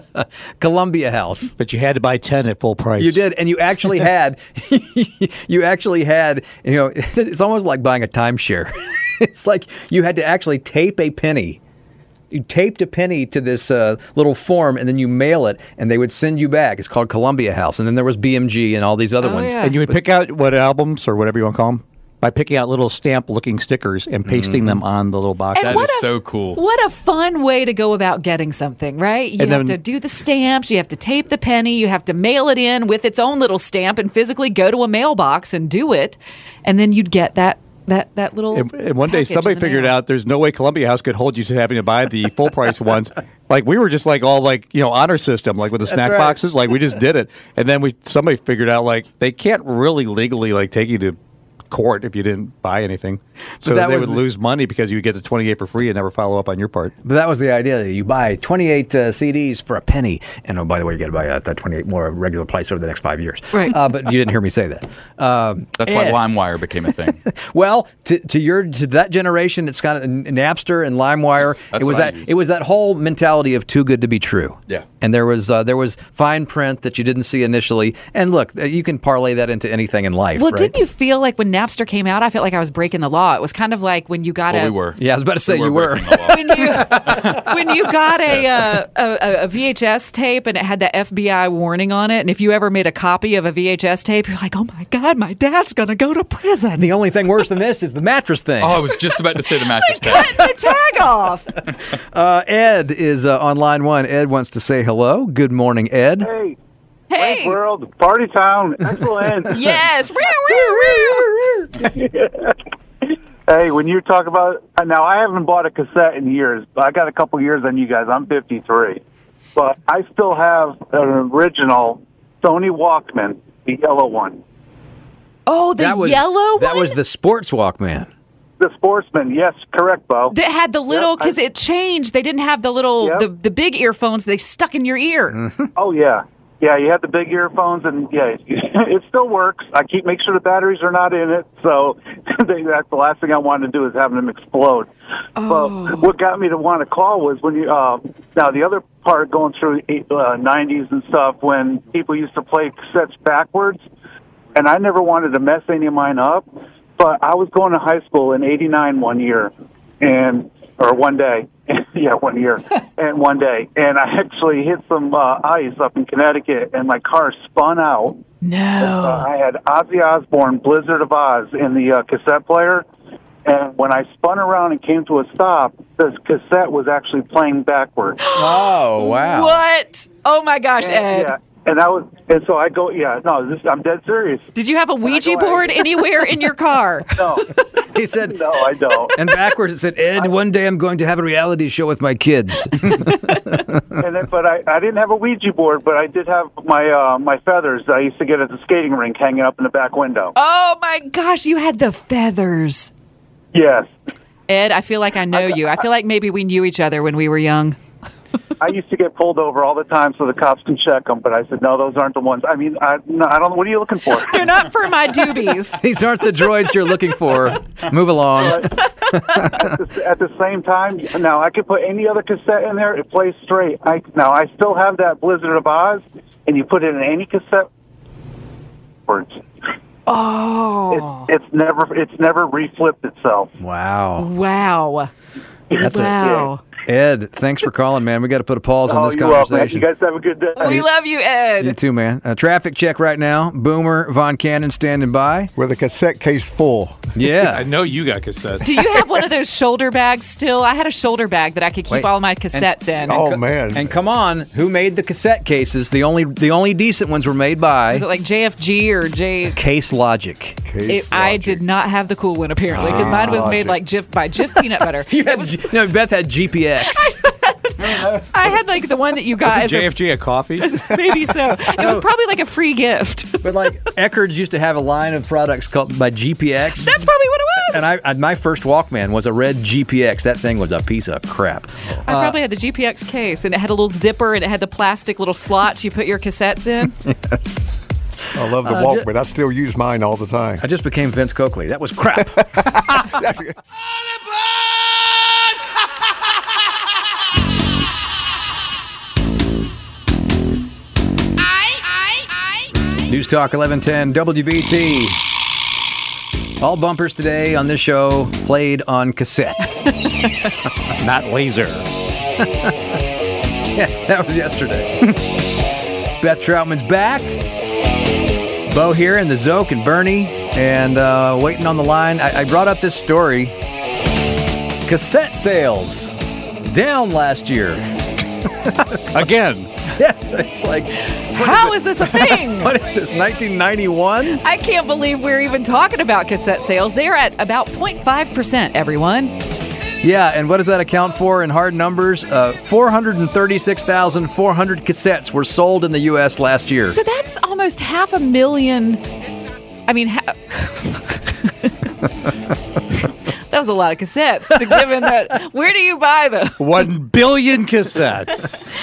<laughs> Columbia House. But you had to buy 10 at full price. You did, and you actually had, <laughs> you actually had, you know, it's almost like buying a timeshare. it's like you had to actually tape a penny. You taped a penny to this uh, little form, and then you mail it, and they would send you back. It's called Columbia House, and then there was BMG and all these other Oh, ones. And you would pick out what albums or whatever you want to call them by picking out little stamp looking stickers and pasting Mm-hmm. them on the little box. And what a- so cool. What a fun way to go about getting something, right? You And have then- to do the stamps, you have to tape the penny, you have to mail it in with its own little stamp and physically go to a mailbox and do it. And then you'd get that that that little And, and one day somebody figured mail. out there's no way Columbia House could hold you to having to buy the full price <laughs> ones. Like we were just like all like you know honor system like with the snack right. boxes like we just did it and then we somebody figured out like they can't really legally like take you to court if you didn't buy anything so that they would the- lose money because you would get the 28 for free and never follow up on your part But that was the idea. You buy 28 uh, CDs for a penny. And oh, by the way, you got to buy uh, that 28 more regular price over the next five years. Right. Uh, but you didn't hear me say that. Um, That's why LimeWire became a thing. <laughs> Well, to, to your to that generation, it's kind of Napster and LimeWire. That's it was that it was that whole mentality of too good to be true. Yeah. And there was uh, there was fine print that you didn't see initially. And look, uh, you can parlay that into anything in life. Well, right? didn't you feel like when Napster came out, I felt like I was breaking the law. It was kind of like when you got Well, a we were. Yeah, I was about to say We you were. breaking when you <laughs> when you got a, uh, a a VHS tape and it had the FBI warning on it, and if you ever made a copy of a VHS tape, you're like, oh my god, my dad's gonna go to prison. The only thing worse than this is the mattress thing. Oh, I was just about to say the <laughs> mattress tag. Cut the tag off. <laughs> Uh, Ed is uh, on line one. Ed wants to say hello. Good morning, Ed. Hey, Hey. world, party town, excellent. <laughs> Yes. <laughs> hey, when you talk about now, I haven't bought a cassette in years, but I got a couple years on you guys. I'm 53, but I still have an original Sony Walkman, the yellow one, Oh, the that was, yellow That one was the sports Walkman. the Sportsman. Yes, correct, Bo. that had the little Yep, because it changed. They didn't have the little Yep. the, the big earphones. They stuck in your ear. Mm-hmm. Oh yeah, yeah. You had the big earphones, and yeah, <laughs> it still works. I keep make sure the batteries are not in it, so <laughs> they, that's the last thing I wanted to do is having them explode. But what got me to want to call was when you uh, now the other part going through the uh, '90s and stuff when people used to play cassettes backwards, and I never wanted to mess any of mine up. But I was going to high school in '89 one year, and or one day, <laughs> yeah, one year, <laughs> and one day, and I actually hit some uh, ice up in Connecticut, and my car spun out. No. Uh, I had Ozzy Osbourne, "Blizzard of Oz" in the uh, cassette player, and when I spun around and came to a stop, the cassette was actually playing backwards. <gasps> Oh, wow. What? Oh my gosh, And, Ed. yeah, and I was, and so I go, yeah, no, this, I'm dead serious. Did you have a Ouija board <laughs> anywhere in your car? No, <laughs> He said, no, I don't. and backwards it said, Ed, one day I'm going to have a reality show with my kids. <laughs> and then, but I, I didn't have a Ouija board, but I did have my uh, my feathers that I used to get at the skating rink hanging up in the back window. Oh my gosh, you had the feathers. Yes, Ed, I feel like I know you. I feel like maybe we knew each other when we were young. I used to get pulled over all the time so the cops can check them, but I said no, those aren't the ones. I mean, I, no, I don't know. What are you looking for? <laughs> They're not for my doobies. <laughs> These aren't the droids you're looking for. Move along. at, the, at the same time, now I could put any other cassette in there; it plays straight. I now I still have that Blizzard of Oz, and you put it in any cassette. Words. Oh. It, it's never it's never reflipped itself. Wow. Wow. That's wow. it. Ed, thanks for calling, man. We got to put a pause on Oh, this you're welcome. conversation. You guys have a good day. We love you, Ed. You too, man. Uh, traffic check right now. Boomer Von Cannon standing by. With a cassette case full. Yeah. <laughs> I know you got cassettes. Do you have one of those shoulder bags still? I had a shoulder bag that I could keep Wait. all my cassettes in. Oh man. And come on, who made the cassette cases? The only the only decent ones were made by Is it like JFG or J? Case Logic. Case It, I did not have the cool one apparently because mine was made like Jif by Jif peanut butter. <laughs> You had, was, no, Beth had GPX. <laughs> <laughs> I had like the one that you got as a, JFG a coffee? <laughs> maybe so. It was probably like a free gift. but like Eckerd's used to have a line of products called by GPX. That's probably what it was. and I, I my first Walkman was a red GPX. That thing was a piece of crap. I probably had the GPX case, and it had a little zipper, and it had the plastic little slots you put your cassettes in. I love the Uh, Walkman. I still use mine all the time. I just became Vince Coakley. That was crap. News Talk 1110 WBT. All bumpers today on this show played on cassette. <laughs> Not laser. <laughs> yeah, that was yesterday. <laughs> Beth Troutman's back. Bo here and the Zoke and Bernie and uh, waiting on the line. I, I brought up this story. Cassette sales down last year. Again. Yeah, it's like How is this a thing? <laughs> what is this? 1991? I can't believe we're even talking about cassette sales. They are at about 0.5%, everyone. Yeah, and what does that account for in hard numbers? Uh, 436,400 cassettes were sold in the U.S. last year. So that's almost half a million. I mean, ha- <laughs> That was a lot of cassettes. To given that, <laughs> where do you buy them? One billion cassettes.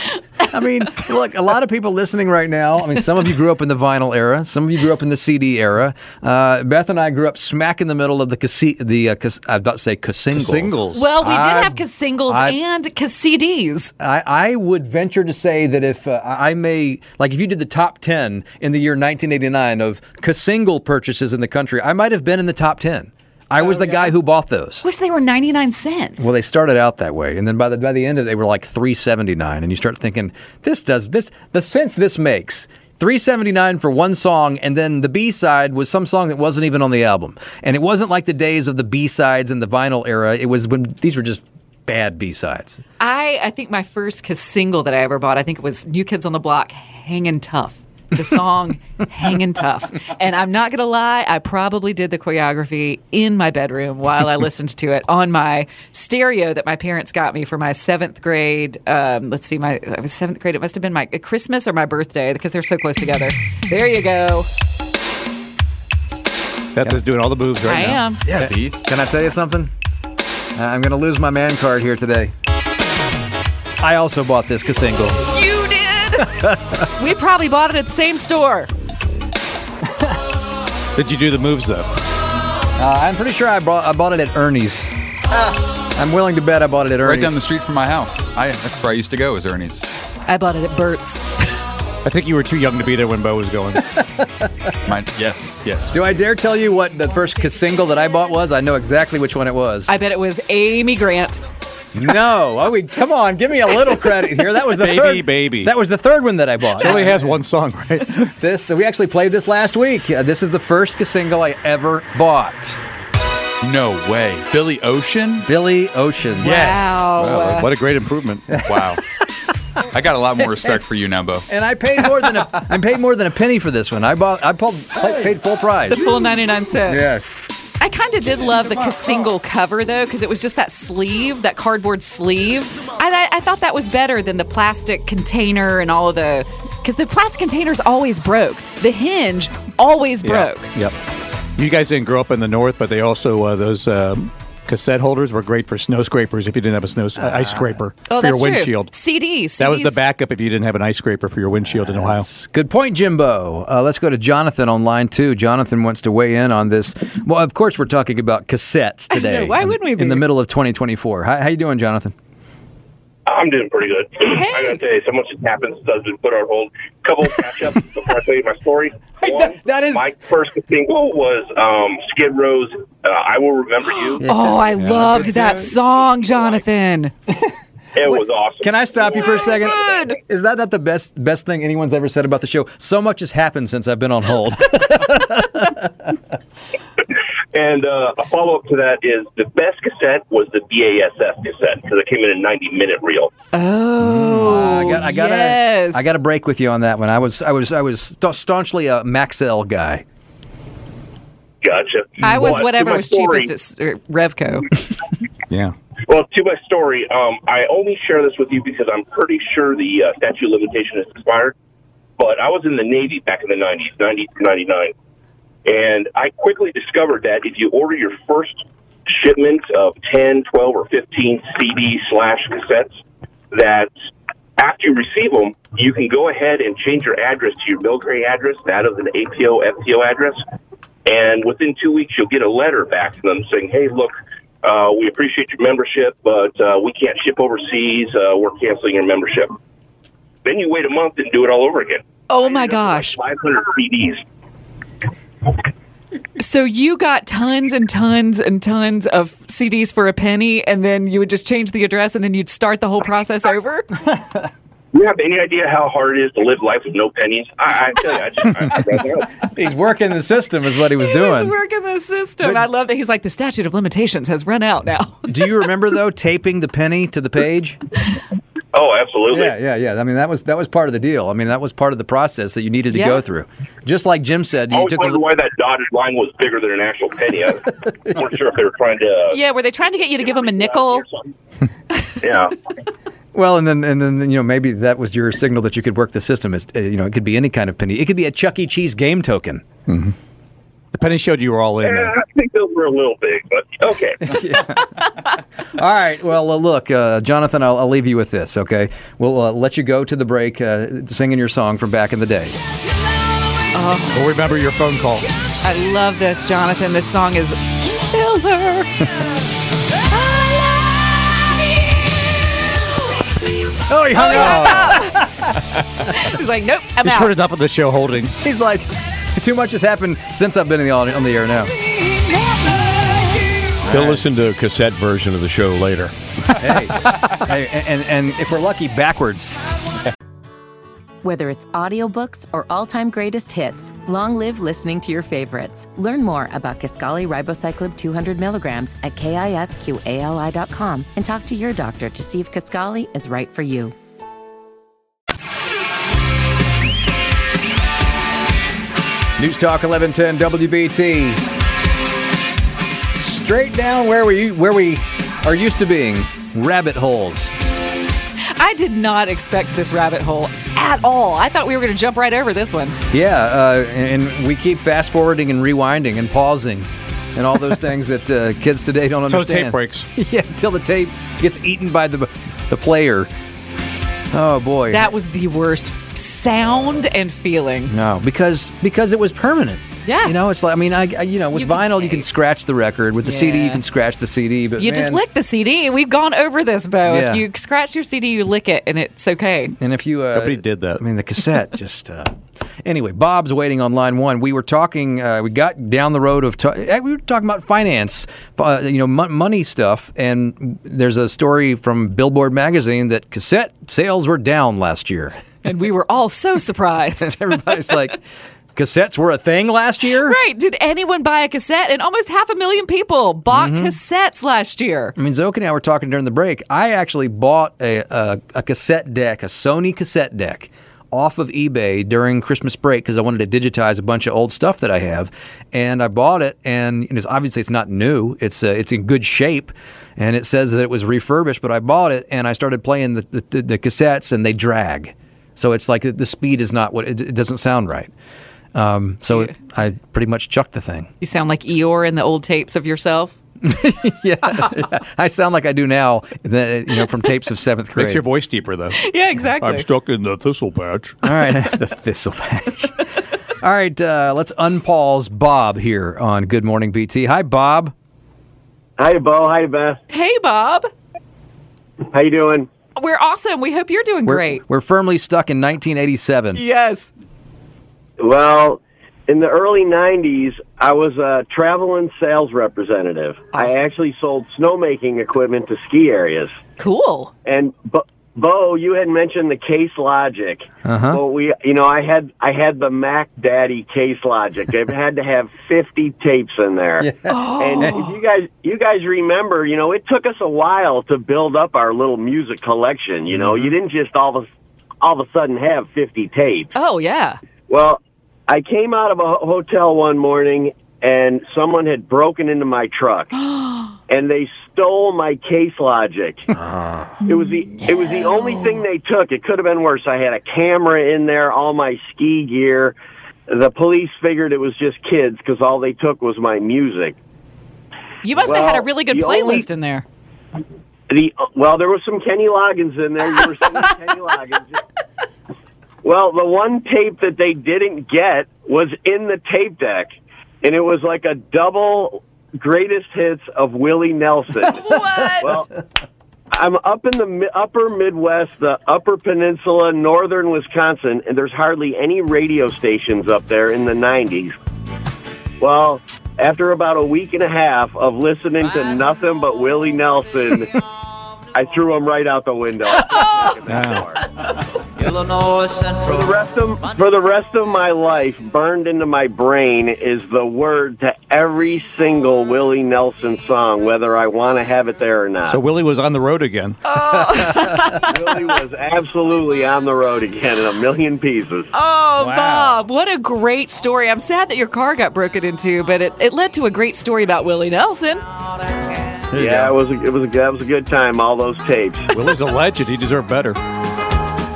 I mean, look, a lot of people listening right now. I mean, some of you grew up in the vinyl era. Some of you grew up in the CD era. Uh, Beth and I grew up smack in the middle of the cassette. The uh, cas- I was about to say cassingle. Singles. Well, we did I- have singles I- and CDs. I, I would venture to say that if uh, I may, like, if you did the top 10 in the year 1989 of single purchases in the country, I might have been in the top 10. I was the oh, guy who bought those. Wish they were 99 cents. Well, they started out that way, and then by the by the end of it, they were like three seventy nine, and you start thinking, this does this the sense this makes. Three seventy nine for one song, and then the B side was some song that wasn't even on the album, and it wasn't like the days of the B sides and the vinyl era. It was when these were just bad B sides. I, I think my first single that I ever bought, I think it was New Kids on the Block, Hangin' Tough. The song Hangin' Tough. And I'm not going to lie, I probably did the choreography in my bedroom while I listened to it on my stereo that my parents got me for my seventh grade. Um, let's see, my I was seventh grade. It must have been my Christmas or my birthday because they're so close together. There you go. Beth is doing all the moves right I now. am. Yeah, Beef. Can I tell you something? Uh, I'm going to lose my man card here today. I also bought this single. You <laughs> did. we probably bought it at the same store. Did you do the moves though? Uh, I'm pretty sure I bought I bought it at Ernie's. I'm willing to bet I bought it at Ernie's. Right down the street from my house. I that's where I used to go. Was Ernie's. I bought it at Burt's. I think you were too young to be there when Bo was going. <laughs> Mine, yes, yes. Do I dare tell you what the first single that I bought was? I know exactly which one it was. I bet it was Amy Grant. No, I mean, come on, give me a little credit here. That was the Baby, third baby. That was the third one that I bought. She only has one song, right? <laughs> This we actually played this last week. Uh, this is the first single I ever bought. No way. Billy Ocean? Billy Ocean. Yes. Wow. Wow, what a great improvement. Wow. <laughs> I got a lot more respect for you now, Bo. And I paid more than a I paid more than a penny for this one. I bought I pulled, paid full price. The full 99 cents. Yes. I kind of did love the single cover though, because it was just that sleeve, that cardboard sleeve. I, I, I thought that was better than the plastic container and all of the. Because the plastic containers always broke. The hinge always broke. Yep. You guys didn't grow up in the north, but they also uh, those um, cassette holders were great for snow scrapers if you didn't have a snow uh, ice scraper Oh, for that's your windshield. true. CDs. That was the backup if you didn't have an ice scraper for your windshield in Ohio. Good point, Jimbo. Uh, let's go to Jonathan on line two. Jonathan wants to weigh in on this. Well, of course, we're talking about cassettes <laughs> I know, today. why in- wouldn't we In the middle of 2024. How, how you doing, Jonathan? I'm doing pretty good. <clears throat> I gotta tell you, so much has happened since I've been put on hold. Couple of catch ups <laughs> before I tell you my story. One, that is my first single was um, Skid Row's uh, "I Will Remember You." <gasps> Oh, I loved that song, Jonathan. <laughs> It was awesome. Can I stop you for a second? Is that not the best best thing anyone's ever said about the show? So much has happened since I've been on hold. <laughs> And uh, a follow up to that is the best cassette was the BASF cassette because it came in a 90 minute reel. Oh, I got, I gotta, yes. I got to break with you on that one. I was, I was, I was staunchly a Maxell guy. Gotcha. I was Well, whatever was story- cheapest at er, Revco. <laughs> Yeah. Well, to my story, um, I only share this with you because I'm pretty sure the uh, statute of limitation has expired. But I was in the Navy back in the 90s, 90 to 99. And I quickly discovered that if you order your first shipment of 10, 12, or 15 CD slash cassettes, that after you receive them, you can go ahead and change your address to your military address, that of an APO, FTO address. And within two weeks, you'll get a letter back from them saying, hey, look, uh, we appreciate your membership, but uh, we can't ship overseas. Uh, we're canceling your membership. Then you wait a month and do it all over again. Oh my gosh. 500 CDs. So you got tons and tons and tons of CDs for a penny, and then you would just change the address, and then you'd start the whole process over. <laughs> You have any idea how hard it is to live life with no pennies? I, I tell you, I just, I, I. <laughs> He's working the system, is what he was He was doing. working the system. I love that he's like the statute of limitations has run out now. Do you remember though taping the penny to the page? <laughs> Oh, absolutely. Yeah, yeah, yeah. I mean, that was that was part of the deal. I mean, that was part of the process that you needed to Yeah. go through. Just like Jim said, I you always took wondered the, why that dotted line was bigger than an actual penny. I <laughs> wasn't sure if they were trying to. Uh, Yeah, were they trying to get you to give them a nickel? yeah. <laughs> well, and then and then you know maybe that was your signal that you could work the system. Is uh, you know it could be any kind of penny. It could be a Chuck E. Cheese game token. The penny showed you were all in. Yeah, I think those were were a little big, but okay. <laughs> <laughs> All right. Well, uh, look, uh, Jonathan, I'll, I'll leave you with this. Okay, we'll uh, let you go to the break, uh, singing your song from back in the day. Oh, We'll remember your phone call. I love this, Jonathan. This song is killer. <laughs> Oh, he hung up. He's like, nope, I'm He's out. heard enough of the show holding. He's like, too much has happened since I've been in the, on, on the air now. He'll listen to a cassette version of the show later. hey, hey, and, and if we're lucky, backwards. Whether it's audiobooks or all-time greatest hits, long live listening to your favorites. Learn more about Kisqali Ribociclib 200 milligrams at kisqali.com and talk to your doctor to see if Kisqali is right for you. News Talk 1110 WBT. Straight down where we where we are used to being, rabbit holes. I did not expect this rabbit hole at all. I thought we were going to jump right over this one. Yeah, uh, and we keep fast forwarding and rewinding and pausing and all those <laughs> things that uh, kids today don't Till understand. the tape breaks. <laughs> yeah, until the tape gets eaten by the the player. Oh boy. That was the worst sound and feeling. no, because because it was permanent. Yeah. You know, it's like I mean, I, I you know, with You can vinyl you can scratch the record. With the CD you Yeah. can scratch the CD. But You just man, lick the CD. We've gone over this, Bo. Yeah. If you scratch your CD, you lick it, and it's okay. And if you uh, Nobody did that. I mean, the cassette <laughs> just. Uh, anyway, Bob's waiting on line one. We were talking. Uh, we got down the road of. Ta- eh, we were talking about finance, uh, you know, mon- money stuff. And there's a story from Billboard magazine that cassette sales were down last year. And we were all so surprised. <laughs> Everybody's like, cassettes were a thing last year. Right. Did anyone buy a cassette? And almost half a million people bought Mm-hmm. cassettes last year. I mean, Zoke and I were talking during the break. I actually bought a, a, a cassette deck, a Sony cassette deck, off of eBay during Christmas break because I wanted to digitize a bunch of old stuff that I have, and I bought it. And it's, obviously, it's not new; it's uh, it's in good shape, and it says that it was refurbished. But I bought it, and I started playing the, the, the cassettes, and they drag. So it's like the speed is not what it, it doesn't sound right. Um, so it, I pretty much chucked the thing. You sound like Eeyore in the old tapes of yourself. yeah, <laughs> yeah. I sound like I do now, you know, from tapes of seventh grade. Makes your voice deeper, though. Yeah, exactly. I'm stuck in the thistle patch. <laughs> All right, <laughs> the thistle patch. All right, uh, let's unpause Bob here on Good Morning BT. Hi, Bob. Hi, Bo. Hi, Beth. Hey, Bob. How you doing? We're awesome. We hope you're doing We're, great. We're firmly stuck in 1987. Yes. Well, in the early 90s, I was a traveling sales representative. I actually sold snowmaking equipment to ski areas. Cool. And Bo, Bo you had mentioned the Case Logic. Uh-huh. Well, we, you know, I had I had the Mac Daddy Case Logic. It <laughs> had to have 50 tapes in there. <laughs> Oh, And if you guys you guys remember, you know, it took us a while to build up our little music collection. You know, you didn't just all of a, all of a sudden have 50 tapes. Oh, yeah. Well, I came out of a hotel one morning and someone had broken into my truck <gasps> <gasps> and they stole my case logic. Uh-huh. It was the it was the only thing they took. It could have been worse. I had a camera in there, all my ski gear. The police figured it was just kids because all they took was my music. You must have had a really good playlist only- in there. The well, there was some Kenny Loggins in there. You were singing <laughs> Kenny Loggins. Well, the one tape that they didn't get was in the tape deck, and it was like a double greatest hits of Willie Nelson. <laughs> what? Well, I'm up in the upper Midwest, the upper peninsula, northern Wisconsin, and there's hardly any radio stations up there in the 90s. Well, after about a week and a half of listening to nothing but Willie Nelson, <laughs> I threw him right out the window. <laughs> Illinois Central. For the rest of for the rest of my life, burned into my brain is the word to every single Willie Nelson song, whether I want to have it there or not. So Willie was on the road again. Oh. <laughs> Willie was absolutely on the road again in a million pieces. Oh, Bob, what a great story. I'm sad that your car got broken into, but it, it led to a great story about Willie Nelson. yeah, it was a, it was a, that was a good time. All those tapes. Willie's a legend. He deserved better.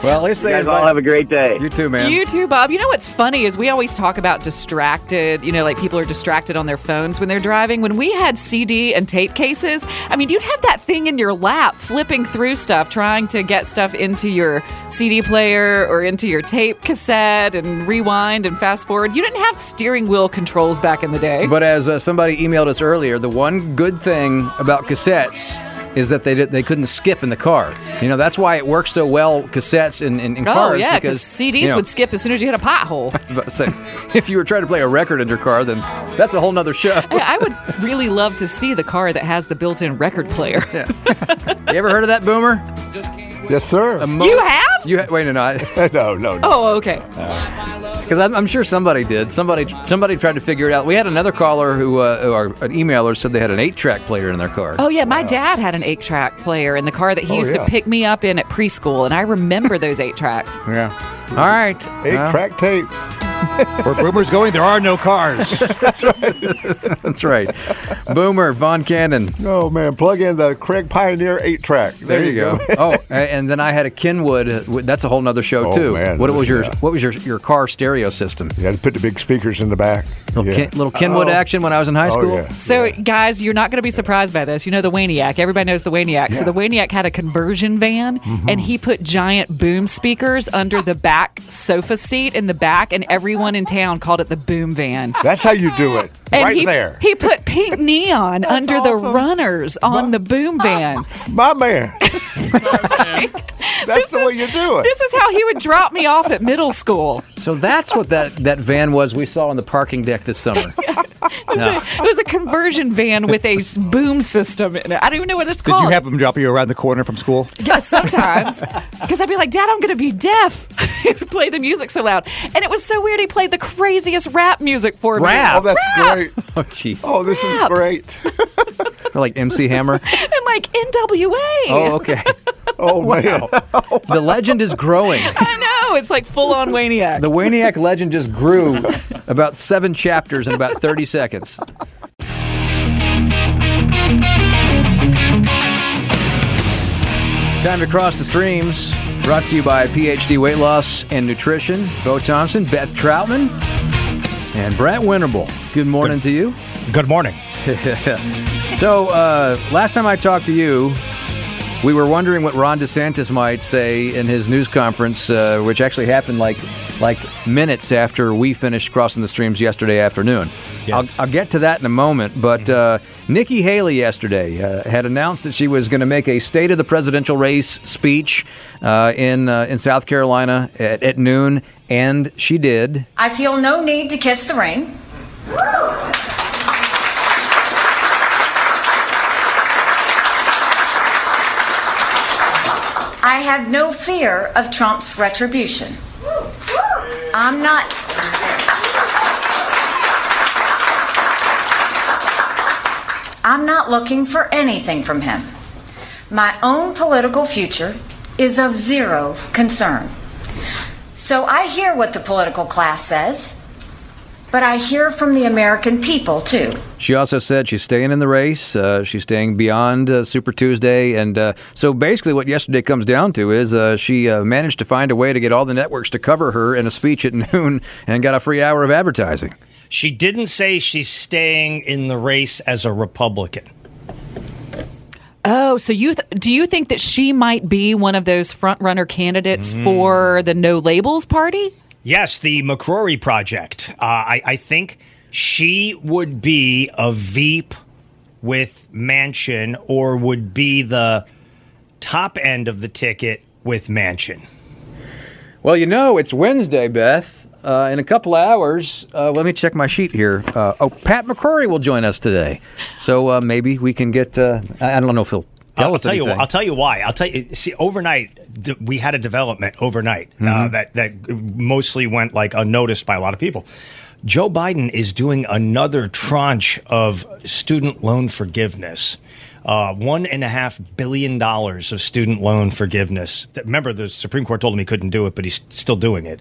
Well, at least You they guys all have a great day. You too, man. You too, Bob. You know what's funny is we always talk about distracted, you know, like people are distracted on their phones when they're driving. When we had CD and tape cases, I mean, you'd have that thing in your lap flipping through stuff, trying to get stuff into your CD player or into your tape cassette and rewind and fast forward. You didn't have steering wheel controls back in the day. But as uh, somebody emailed us earlier, the one good thing about cassettes is that they they couldn't skip in the car. You know, that's why it works so well cassettes in, in, in oh, cars yeah, because CDs you know, would skip as soon as you hit a pothole. <laughs> I was about to say, if you were trying to play a record in your car, then that's a whole nother show. Hey, I would really love to see the car that has the built-in record player. <laughs> You ever heard of that, Boomer? Yes, sir. You have? You ha- wait, no, no, I- <laughs> no, no, no. Oh, okay. Because I'm, I'm sure somebody did. Somebody somebody tried to figure it out. We had another caller who, uh, who our, an emailer, said they had an eight-track player in their car. Oh yeah, my dad had an eight-track player in the car that he Oh, used yeah. to pick me up in at preschool, and I remember those eight tracks. <laughs> Yeah. All right. Eight Well, track tapes. Where Boomer's going, there are no cars. <laughs> That's right. That's right. Boomer, Von Cannon. Oh man, plug in the Craig Pioneer eight track. There, you go. oh, a- and then I had a Kenwood. W- That's a whole nother show Oh, too. man, what this- was your yeah. What was your your car stereo system? You had to put the big speakers in the back. Little, Yeah. Ken, little Kenwood Oh. action when I was in high Oh, school. yeah. So, guys, you're not going to be surprised by this. You know the Waniac. Everybody knows the Waniac. So the Waniac had a conversion van, mm-hmm. and he put giant boom speakers under the back sofa seat in the back, and everyone in town called it the boom van. That's how you do it. And right he, there. He put pink <laughs> neon under the runners on the boom van. <laughs> My man. <laughs> That's the way you do it. This is how he would drop me off at middle school. So that's what that, that van was we saw on the parking deck this summer. No. It was a conversion van with a boom system in it. I don't even know what it's Did called. you have him drop you around the corner from school? Yeah, sometimes. <laughs> Because I'd be like, Dad, I'm going to be deaf. <laughs> he would play the music so loud. And it was so weird. He played the craziest rap music for me. Rap? Oh, that's great. Oh, jeez. Oh, this Rap. is great. <laughs> Like MC Hammer. And like NWA. Oh, okay. Oh man. The legend is growing. I know. It's like full on Waniac. The Waniac legend just grew about seven chapters in about 30 seconds. Time to cross the streams. Brought to you by PhD Weight Loss and Nutrition. Bo Thompson, Beth Troutman, and Brett Winterble. Good morning to you. Good morning. <laughs> so, uh, last time I talked to you, we were wondering what Ron DeSantis might say in his news conference, uh, which actually happened like like minutes after we finished crossing the streams yesterday afternoon. I'll, I'll get to that in a moment, but uh, Nikki Haley yesterday uh, had announced that she was going to make a State of the Presidential Race speech uh, in uh, in South Carolina at, at noon, and she did. I feel no need to kiss the ring. I have no fear of Trump's retribution. I'm not. I'm not looking for anything from him. My own political future is of zero concern. So I hear what the political class says, but I hear from the American people too. She also said she's staying in the race. Uh, she's staying beyond uh, Super Tuesday. And uh, so basically, what yesterday comes down to is uh, she uh, managed to find a way to get all the networks to cover her in a speech at <laughs> noon and got a free hour of advertising. She didn't say she's staying in the race as a Republican. Oh, so you th- do you think that she might be one of those front runner candidates for the No Labels Party? Yes, the McCrory Project. Uh, I, I think she would be a Veep with Manchin or would be the top end of the ticket with Manchin. Well, you know, it's Wednesday, Beth. Uh, in a couple hours, uh, let me check my sheet here. Uh, oh, Pat McCrory will join us today. So uh, maybe we can get. Uh, I don't know if he'll I'll tell you. I'll tell you why. I'll tell you. See, overnight d- we had a development overnight uh, Mhm. that that mostly went like unnoticed by a lot of people. Joe Biden is doing another tranche of student loan forgiveness. Uh, one and a half billion dollars of student loan forgiveness. Remember, the Supreme Court told him he couldn't do it, but he's still doing it.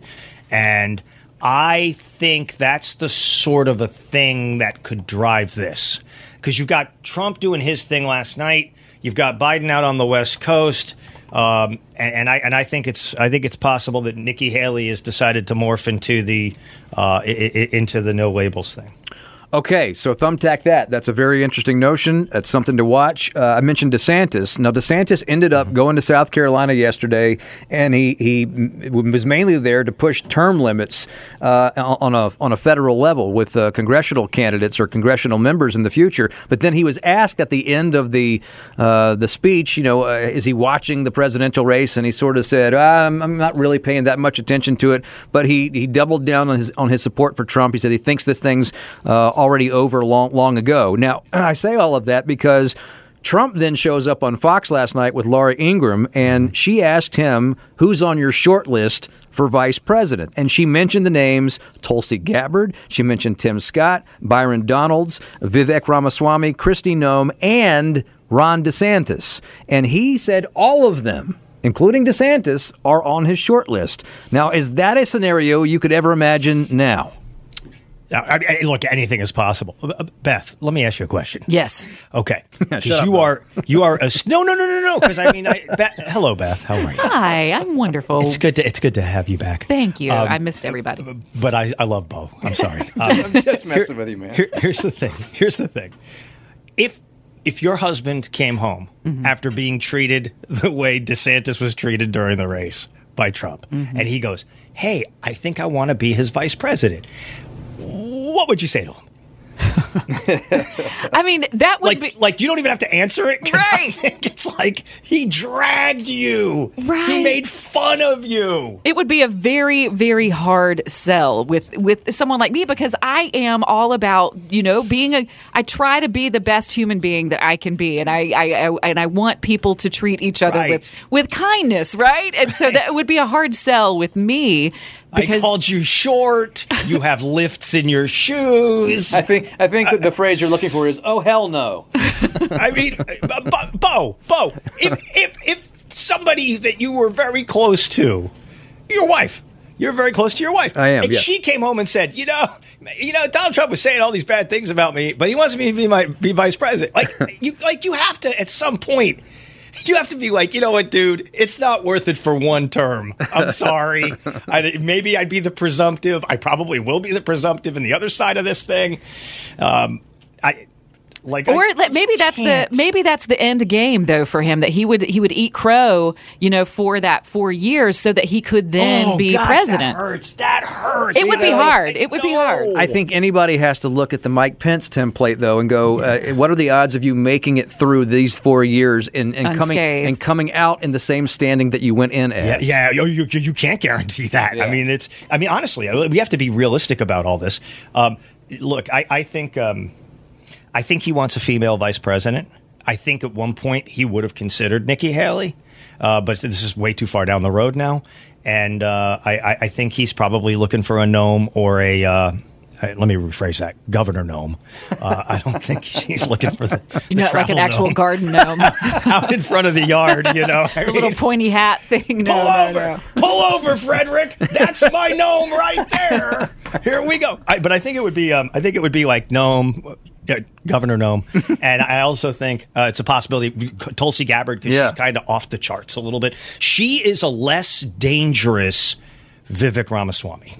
And I think that's the sort of a thing that could drive this. Because you've got Trump doing his thing last night. You've got Biden out on the West Coast, um, and, and I and I think it's I think it's possible that Nikki Haley has decided to morph into the uh, into the no labels thing. Okay, so thumbtack that. That's a very interesting notion. That's something to watch. Uh, I mentioned DeSantis. Now, DeSantis ended up going to South Carolina yesterday, and he, he was mainly there to push term limits uh, on a on a federal level with uh, congressional candidates or congressional members in the future. But then he was asked at the end of the uh, the speech, you know, uh, is he watching the presidential race? And he sort of said, I'm, I'm not really paying that much attention to it. But he, he doubled down on his on his support for Trump. He said he thinks this thing's uh, already over long long ago. Now <clears throat> I say all of that because. Trump then shows up on Fox last night with Laura Ingraham, and mm-hmm. she asked him, Who's on your short list for vice president? And she mentioned the names Tulsi Gabbard, she mentioned Tim Scott, Byron Donalds, Vivek Ramaswamy, Kristi Noem, and Ron DeSantis. And he said all of them, including DeSantis, are on his short list. Now, is that a scenario you could ever imagine now? Now, I, I- look, anything is possible. Uh, Beth, let me ask you a question. Yes. Okay, <laughs> because Shut up, you Bo. are you are a s- no no no no no. Because I mean, I, Beth, hello, Beth. How are you? Hi, I'm wonderful. It's good to it's good to have you back. Thank you. Um, I missed everybody. But I, I love Bo. I'm sorry. <laughs> I'm just messing with you, man. Here- here's the thing. Here's the thing. If if your husband came home Mm-hmm. after being treated the way DeSantis was treated during the race by Trump, Mm-hmm. and he goes, "Hey, I think I want to be his vice president," what would you say to him? I mean, that would Like, be like you don't even have to answer it. Right. it's like he dragged you. Right. He made fun of you. It would be a very, very hard sell with with someone like me because I am all about you know being a. I try to be the best human being that I can be, and I, I, I and I want people to treat each other Right. with with kindness, right? And so that would be a hard sell with me I called you short. You have lifts in your shoes. I think I think that the phrase you're looking for is "Oh hell no." I mean, uh, Bo, Bo, Bo, if, if if somebody that you were very close to, your wife, you're very close to your wife. I am, And yes. she came home and said, you know, you know, Donald Trump was saying all these bad things about me, but he wants me to be my be vice president. Like <laughs> you, like you have to at some point. You have to be like, you know what, dude? It's not worth it for one term. I'm sorry. I, maybe I'd be the presumptive. I probably will be the presumptive in the other side of this thing. Um, I like, or I, like, maybe that's can't. the maybe that's the end game though for him that he would he would eat crow you know for that four years so that he could then Oh, be gosh, president. That hurts. That hurts. It would be hard. I It would be hard. I think anybody has to look at the Mike Pence template though and go, uh, what are the odds of you making it through these four years and, and coming and coming out in the same standing that you went in Yeah, as? yeah, you, you, you can't guarantee that. I mean, it's. I mean, honestly, we have to be realistic about all this. Um, look, I, I think, um, I think he wants a female vice president. I think at one point he would have considered Nikki Haley, uh, but this is way too far down the road now. And uh, I, I, I think he's probably looking for a gnome or a. Uh, let me rephrase that, Governor Gnome. Uh, I don't think <laughs> she's looking for the, <laughs> the know, like an actual gnome garden <laughs> gnome, out in front of the yard. You know, the little pointy hat thing. No, Pull no, over. no. Pull over, Frederick. That's my gnome right there. Here we go. I, but I think it would be. Um, I think it would be like gnome. Uh, Governor Noem, <laughs> and I also think uh, it's a possibility. Tulsi Gabbard, because Yeah. she's kind of off the charts a little bit. She is a less dangerous Vivek Ramaswamy.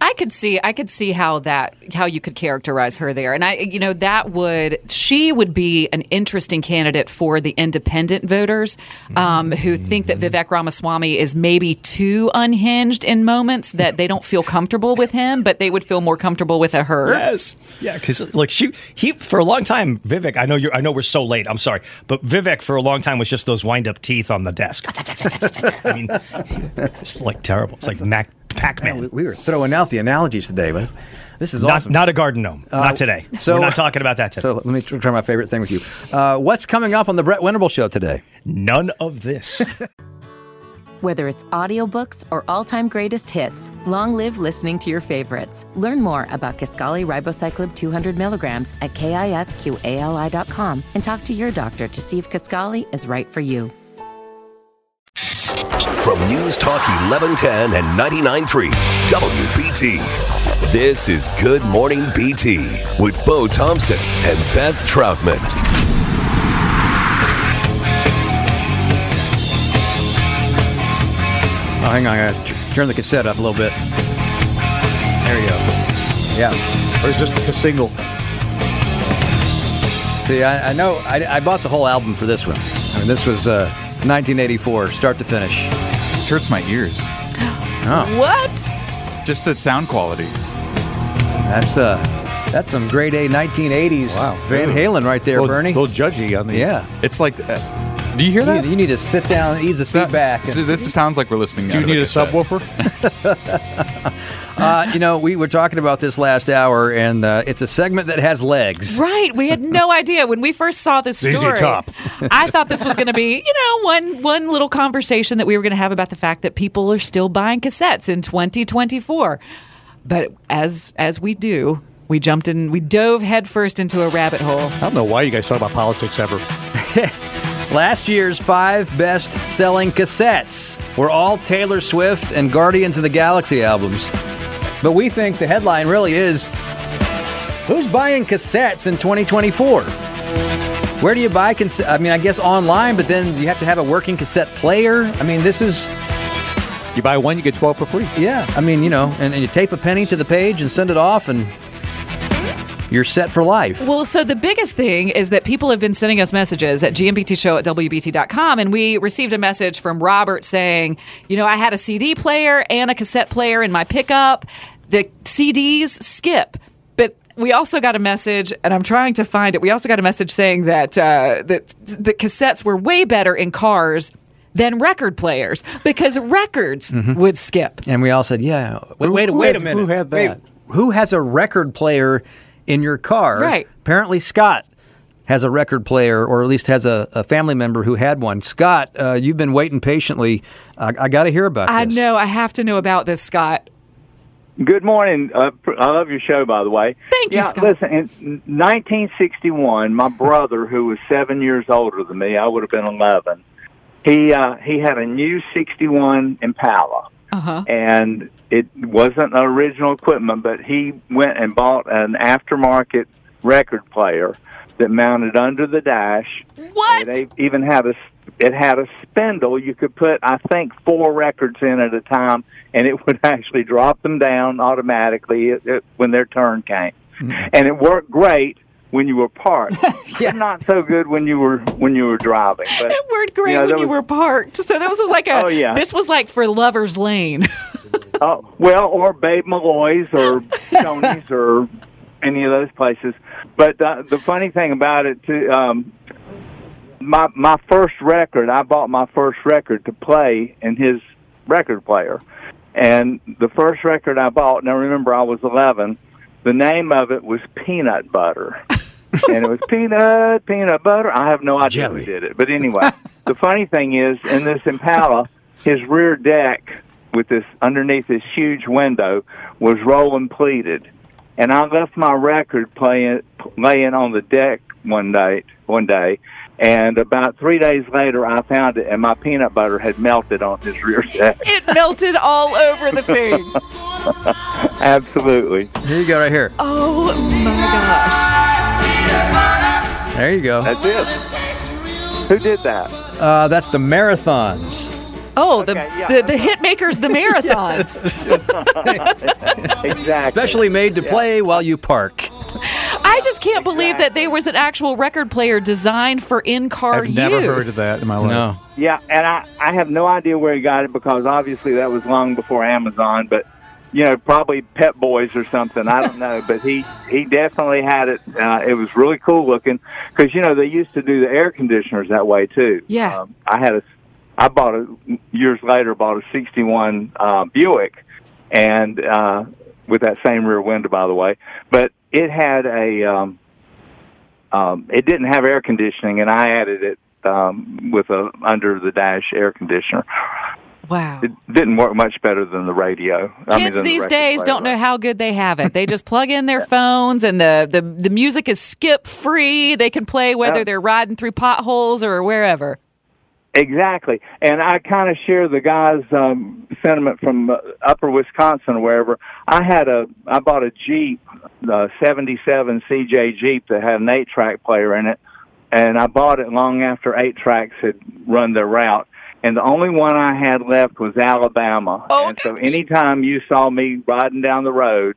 I could see I could see how that how you could characterize her there. And I you know that would she would be an interesting candidate for the independent voters um, who think that Vivek Ramaswamy is maybe too unhinged in moments that they don't feel comfortable with him, but they would feel more comfortable with a her. Yes, yeah, because like she he for a long time, Vivek. I know you. I know we're so late. I'm sorry, but Vivek for a long time was just those wind up teeth on the desk. <laughs> I mean, it's like terrible. It's like Mac Pac-Man. We, we were throwing out the analogies today, but this is Not, awesome. not a garden gnome. Uh, not today. so- we're not talking about that today. <laughs> So let me try my favorite thing with you. Uh, what's coming up on the Brett Winterble show today? None of this. <laughs> Whether it's audiobooks or all-time greatest hits, long live listening to your favorites. Learn more about Kisqali Ribociclib 200 milligrams at kisqali.com and talk to your doctor to see if Kisqali is right for you. From News Talk 1110 and 99.3 WBT, this is Good Morning BT with Bo Thompson and Beth Troutman. Oh, hang on, I gotta turn the cassette up a little bit. There you go. Yeah, or just a single. See, I, I know I, I, bought the whole album for this one. I mean, this was. Uh, 1984, start to finish. This hurts my ears. Oh, What? Just the sound quality. that's uh, that's some grade A 1980s Wow. Van Halen right there, little, Bernie. little judgy on the. Yeah. It's like. Uh, do you hear You that? need, you need to sit down, ease the seat back. So this sounds like we're listening. Do you need a cassette. subwoofer? <laughs> <laughs> Uh, you know, we were talking about this last hour, and uh, it's a segment that has legs. Right. We had no <laughs> idea when we first saw this ZZ story. Top. I thought this was going to be, you know, one one little conversation that we were going to have about the fact that people are still buying cassettes in 2024. But as as we do, we jumped in, we dove headfirst into a rabbit hole. I don't know why you guys talk about politics ever. Last year's five best selling cassettes were all Taylor Swift and Guardians of the Galaxy albums. But we think the headline really is Who's buying cassettes in 2024? Where do you buy cassette? I mean, I guess online, but then you have to have a working cassette player. I mean, this is, You buy one, you get 12 for free. yeah, I mean, you know, and, and you tape a penny to the page and send it off, and you're set for life. Well, so the biggest thing is that people have been sending us messages at gmbtshow at wbt.com, and we received a message from Robert saying, you know, I had a CD player and a cassette player in my pickup. The CDs skip. But we also got a message, and I'm trying to find it. We also got a message saying that uh, that the cassettes were way better in cars than record players because records would skip. And we all said, "Yeah, wait, wait, who wait a minute. who had Wait, that? who has a record player in your car?" Right. Apparently, Scott has a record player, or at least has a, a family member who had one. Scott, uh, you've been waiting patiently. I, I got to hear about I this. I know. I have to know about this, Scott. Good morning. Uh, I love your show, by the way. Thank you, yeah, Scott. Listen, in 1961, my brother, who was seven years older than me, I would have been 11. He uh, he had a new 61 Impala, Uh-huh. and it wasn't original equipment, but he went and bought an aftermarket record player that mounted under the dash. What? It even had a it had a spindle. You could put, I think, four records in at a time, and it <laughs> would actually drop them down automatically when their turn came. And it worked great when you were parked, <laughs> but not so good when you were when you were driving. But It worked great you know, when there you were parked. So that was, was like a. Oh, yeah. This was like for Lovers Lane. <laughs> Oh, well, or Babe Malloy's or Tony's or any of those places. But uh, the funny thing about it, too, um, my my first record, I bought my first record to play in his record player, and the first record I bought. Now remember, I was eleven. The name of it was Peanut Butter. <laughs> and it was peanut, peanut butter. I have no idea who did it. But anyway, the funny thing is, in this Impala, his rear deck with this underneath this huge window was rolling pleated, and I left my record playing laying on the deck one day. One day, and about three days later, I found it, and my peanut butter had melted on his rear <laughs> deck. it melted all over the thing. <laughs> Absolutely. Here you go, right here. Oh my gosh. There you go. That's it. Who did that? Uh, that's the marathons. Oh, the, the the hit makers, the <laughs> marathons. exactly. Specially made to play while you park. I just can't believe that there was an actual record player designed for in-car use. I've never heard of that in my life. No. Yeah, and I I have no idea where he got it because obviously that was long before Amazon, but you know probably Pep Boys or something. I don't know, but he he definitely had it. Uh, it was really cool looking because you know they used to do the air conditioners that way too. Yeah. Um, I had a I bought a years later bought a '61 uh, Buick, and uh, with that same rear window, by the way, but it had a um, um, it didn't have air conditioning, and I added it um, with a under the dash air conditioner. Wow. It didn't work much better than the radio. I mean, Kids the these days player. don't know how good they have it. They just <laughs> plug in their phones and the, the, the music is skip free. They can play whether Yeah. they're riding through potholes or wherever. Exactly, and I kind of share the guy's um, sentiment from uh, Upper Wisconsin or wherever. I had a, I bought a Jeep, the '77 CJ Jeep that had an eight-track player in it, and I bought it long after eight tracks had run their route. And the only one I had left was Alabama. Oh, and so anytime you saw me riding down the road,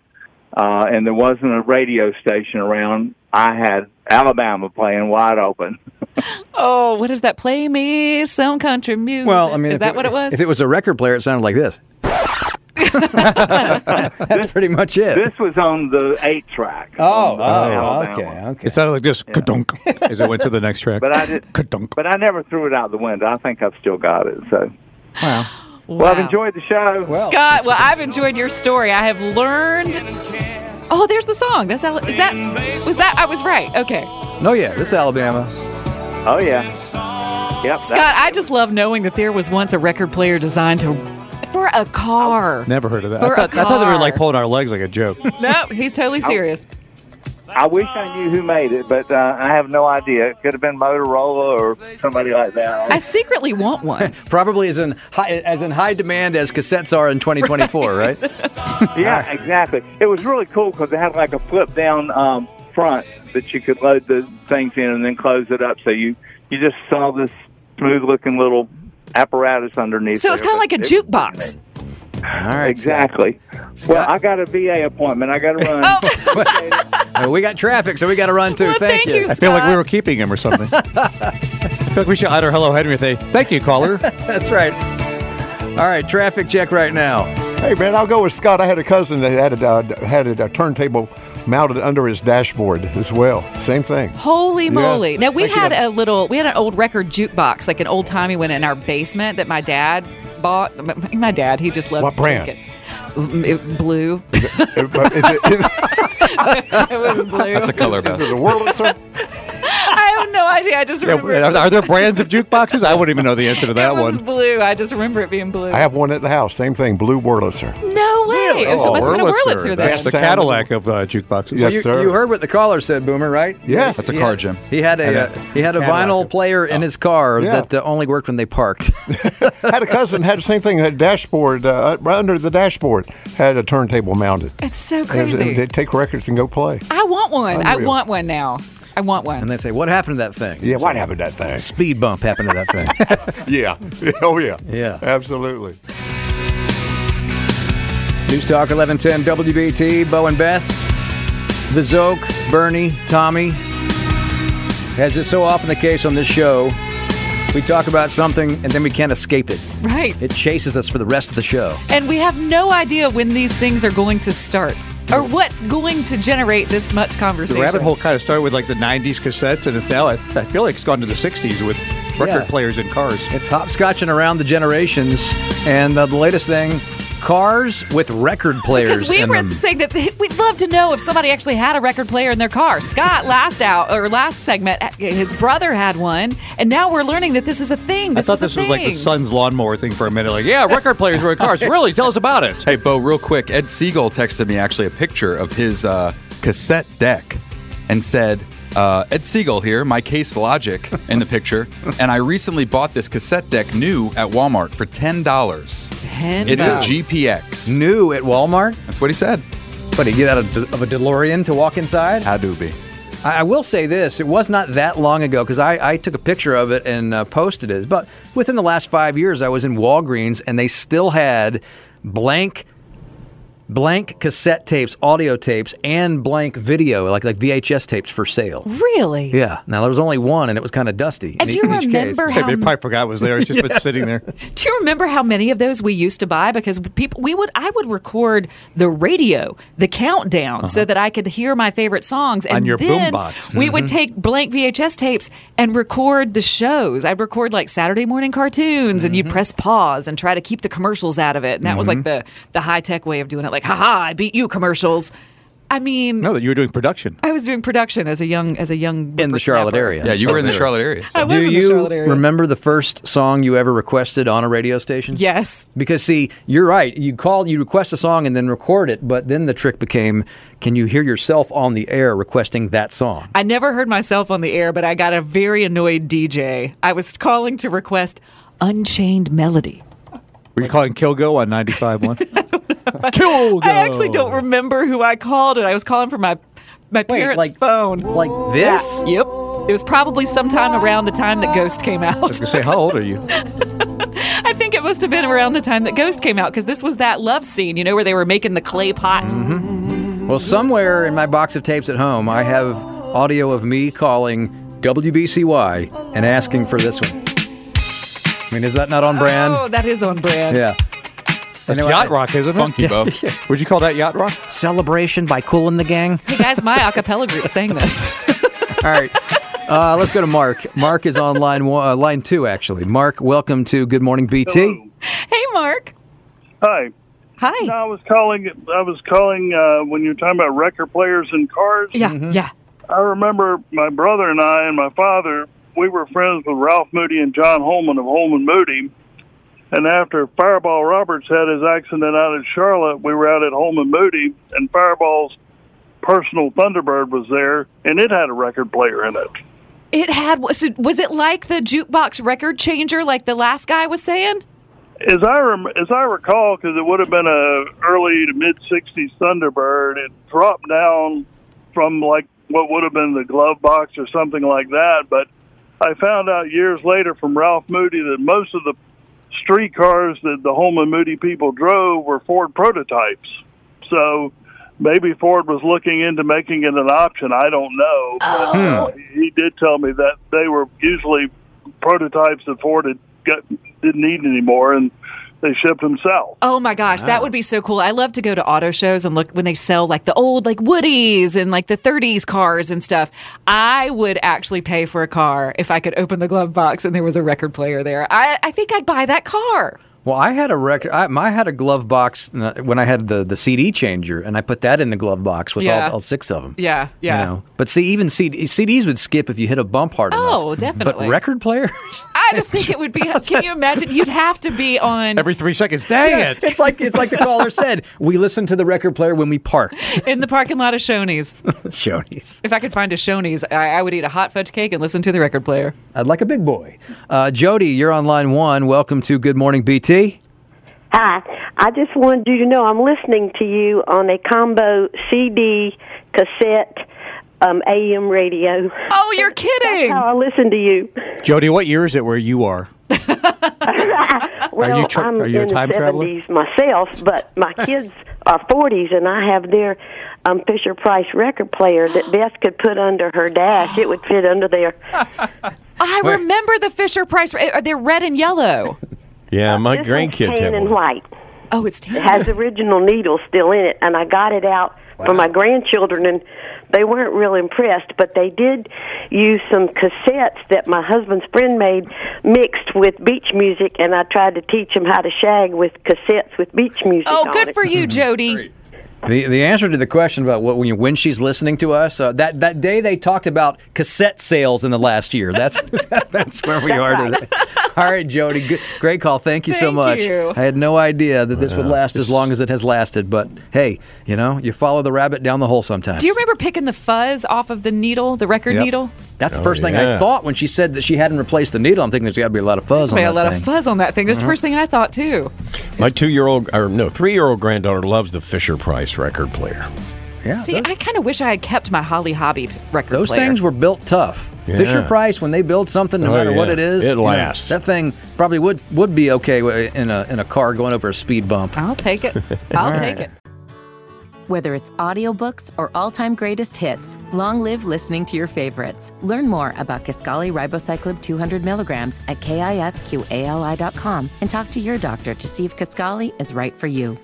uh, and there wasn't a radio station around, I had Alabama playing wide open. <laughs> Oh, what is that? Play me some country music. Well, I mean, is that it, what it was? If it was a record player, it sounded like this. <laughs> That's pretty much it. This was on the eight track. Oh, oh, okay, okay. It sounded like this ka-dunk as it went to the next track. But I did, but I never threw it out the window. I think I've still got it. So, wow. well, I've enjoyed the show. Scott, well, I've enjoyed your story. I have learned. Oh, there's the song. That's Al- is that was that I was right. Okay, No, yeah, this is Alabama. Oh yeah. Yep. Scott, I just love knowing that there was once a record player designed to for a car. Never heard of that. For I a thought, I thought they were car. like pulling our legs like a joke. <laughs> No, he's totally serious. I wish I knew who made it, but uh, I have no idea. It could have been Motorola or somebody like that. I secretly want one. <laughs> Probably as in high, as in high demand as cassettes are in 2024, <laughs> right? yeah, exactly. It was really cool because it had like a flip down um, front that you could load the things in and then close it up. So you you just saw this smooth looking little apparatus underneath. So it's kind of like a but it- jukebox. All right, Exactly. Well, I got a VA appointment. I got to run. <laughs> Uh, <laughs> we got traffic, so we got to run too. thank, you. I feel like we were keeping him or something. <laughs> I feel like we should utter hello Henry with a thank you, caller. That's right. All right, traffic check right now. Hey man, I'll go with Scott. I had a cousin that had a, uh, had a, a turntable mounted under his dashboard as well. Same thing. Holy Yes. moly! Now we Thank you. had a little, we had an old record jukebox, like an old timey one in our basement that my dad bought. My- My dad, he just loved What brand? trinkets. Mm, It, blue. Is it, is <laughs> it was blue. That's a color, Beth. it a Wurlitzer? <laughs> I have no idea. I just remember. are, are there brands of jukeboxes? I wouldn't even know the answer to <laughs> that it was one. blue. I just remember it being blue. I have one at the house. Same thing. Blue Wurlitzer. no way. It Oh, must have been a Wurlitzer. Wurlitzer then. That's the Cadillac of uh, jukeboxes. Yes, you, sir. you heard what the caller said, Boomer, right? Yes. That's a car, had- Jim. He had a And a uh, he had a vinyl player in his car Yeah. that uh, only worked when they parked. <laughs> had a cousin had the same thing. Had a dashboard uh, right under the dashboard had a turntable mounted. It's so And crazy. they'd take records and go play. I want one. I want one now. I want one. and they say, "What happened to that thing?" Yeah, what happened to that thing? Speed bump happened to that thing. <laughs> Yeah. <laughs> Oh yeah. Yeah. Absolutely. News Talk 1110 WBT, Bo and Beth, the Zoke, Bernie, Tommy. As is so often the case on this show, we talk about something and then we can't escape it. right. It chases us for the rest of the show. And we have no idea when these things are going to start or what's going to generate this much conversation. The conversation. rabbit hole kind of started with like the 90s cassettes, and it's now, I, I feel like it's gone to the 60s with record Yeah. players and cars. It's hopscotching around the generations, and uh, the latest thing cars with record players Because we in were them. saying that we'd love to know if somebody actually had a record player in their car. Scott, last out or last segment, his brother had one, and now we're learning that this is a thing. I thought was this a was like the son's lawnmower thing for a minute. Like, yeah, record players were in cars. <laughs> Really? Tell us about it. Hey, Bo, real quick. Ed Siegel texted me actually a picture of his uh, cassette deck and said, uh, Ed Siegel here, my case logic in the picture. <laughs> and I recently bought this cassette deck new at Walmart for $10. Ten It's a GPX. New at Walmart? That's what he said. But he get out of, of a DeLorean to walk inside? Had to be. I, I will say this: it was not that long ago because I, I took a picture of it and uh, posted it. But within the last five years, I was in Walgreens and they still had blank, blank cassette tapes, audio tapes, and blank video, like like VHS tapes for sale. Really? Yeah. Now there was only one, and it was kind of dusty. And in do each- you each remember Say, how they probably forgot it was there. It's just been <laughs> sitting there. Do you remember how many of those we used to buy? Because people, we would, I would record the radio, the countdown, so that I could hear my favorite songs, and Uh-huh. On your then boombox. we would Mhm. take blank VHS tapes and record the shows. I'd record like Saturday morning cartoons, and Mm-hmm. you'd press pause and try to keep the commercials out of it, and that was like the the high tech way of doing it. Like, haha, I beat you commercials. I mean, No, that you were doing production. I was doing production as a young as a young in the Charlotte area. Yeah, you were in the Charlotte area. I was Do in the you Charlotte area. remember the first song you ever requested on a radio station? Yes. Because see, you're right. You call, you request a song and then record it, but then the trick became, can you hear yourself on the air requesting that song? I never heard myself on the air, but I got a very annoyed DJ. I was calling to request Unchained Melody. Were you calling Kilgo on 95.1? Kilgo! <laughs> I actually don't remember who I called, and I was calling from my my parents' like- phone. Like this? Yeah, yep. It was probably sometime around the time that Ghost came out. I was going to say, how old are you? <laughs> I think it must have been around the time that Ghost came out because this was that love scene, you know, where they were making the clay pot. Mm-hmm. Well, somewhere in my box of tapes at home, I have audio of me calling WBCY and asking for this one. I mean, is that not on brand? Oh, that is on brand. Yeah. That's yacht rock, isn't it? Funky, Bo. <laughs> Would you call that yacht rock? Celebration by Kool and the Gang. Hey guys, my acapella group sang this. <laughs> All right. Uh, let's go to Mark. Mark is on line one, uh, line two, actually. Mark, welcome to Good Morning BT. hey, Mark. Hi. Hi. No, I was calling. I was calling uh, when you were talking about record players and cars. Yeah, yeah. I remember my brother and I and my father. We were friends with Ralph Moody and John Holman of Holman Moody. And after Fireball Roberts had his accident out at Charlotte, we were out at Holman Moody, and Fireball's personal Thunderbird was there, and it had a record player in it. It had was it, was it like the jukebox record changer, like the last guy was saying? As I rem- as I recall, because it would have been a early to mid '60s Thunderbird, it dropped down from like what would have been the glove box or something like that. But I found out years later from Ralph Moody that most of the street cars that the Holman Moody people drove were Ford prototypes. So maybe Ford was looking into making it an option. I don't know. But, uh, he did tell me that they were usually prototypes that Ford had got, didn't need anymore, and they shipped themselves. Oh my gosh, that would be so cool. I love to go to auto shows and look when they sell like the old like Woodies and like the 30s cars and stuff. I would actually pay for a car if I could open the glove box and there was a record player there. I, I think I'd buy that car. Well, I had a record. I, I had a glove box uh, when I had the, the CD changer, and I put that in the glove box with Yeah. all, all six of them. Yeah, yeah. You know, but see, even CD, CDs would skip if you hit a bump hard enough. Oh, definitely. But record players, <laughs> I just think it would be. <laughs> Can you imagine? You'd have to be on Every three seconds. Dang Yeah, it. It's like it's like the caller said. We listened to the record player when we parked. <laughs> in the parking lot of Shoney's. Shoney's. If I could find a Shoney's, I, I would eat a hot fudge cake and listen to the record player. I'd like a big boy. Uh, Jody, you're on line one. Welcome to Good Morning BT. Hi. I just wanted you to know I'm listening to you on a combo CD, cassette, um, AM radio. Oh, you're <laughs> kidding! That's how I listen to you. Jody, what year is it where you are? <laughs> Well, you tra- I'm are you a in time the traveler? 70s myself, but my <laughs> kids are 40s, and I have their um, Fisher Price record player that <gasps> Beth could put under her dash. It would fit under there. I remember the Fisher Price. Are they red and yellow? Yeah, my this grandkids one's tan have and one. white. Oh, it's tan. It has original needles still in it, and I got it out for my grandchildren, and they weren't real impressed. But they did use some cassettes that my husband's friend made, mixed with beach music, and I tried to teach them how to shag with cassettes with beach music. Oh, on good it. for you, <laughs> Jody. The the answer to the question about what when, you, when she's listening to us uh, that that day they talked about cassette sales in the last year. That's <laughs> that's where we are today. <laughs> All right, Jody, good, great call. Thank you so much. you. I had no idea that this would last as long as it has lasted, but hey, you know, you follow the rabbit down the hole sometimes. Do you remember picking the fuzz off of the needle, the record Yep. needle? That's the Oh, first thing I thought when she said that she hadn't replaced the needle. I'm thinking there's got to be a lot of fuzz There's on that a lot thing. of fuzz on that thing. That's the uh-huh. first thing I thought too. My two-year-old, or no, three-year-old granddaughter loves the Fisher Price record player. Yeah, See, I kind of wish I had kept my Holly Hobbie record player. Those player. things were built tough. Yeah. Fisher Price, when they build something, no Oh, matter what it is, It you know, lasts. that thing probably would would be okay in a in a car going over a speed bump. I'll take it. I'll <laughs> take right. it. Whether it's audiobooks or all-time greatest hits, long live listening to your favorites. Learn more about Kisqali Ribociclib 200 milligrams at kisqali.com and talk to your doctor to see if Kisqali is right for you.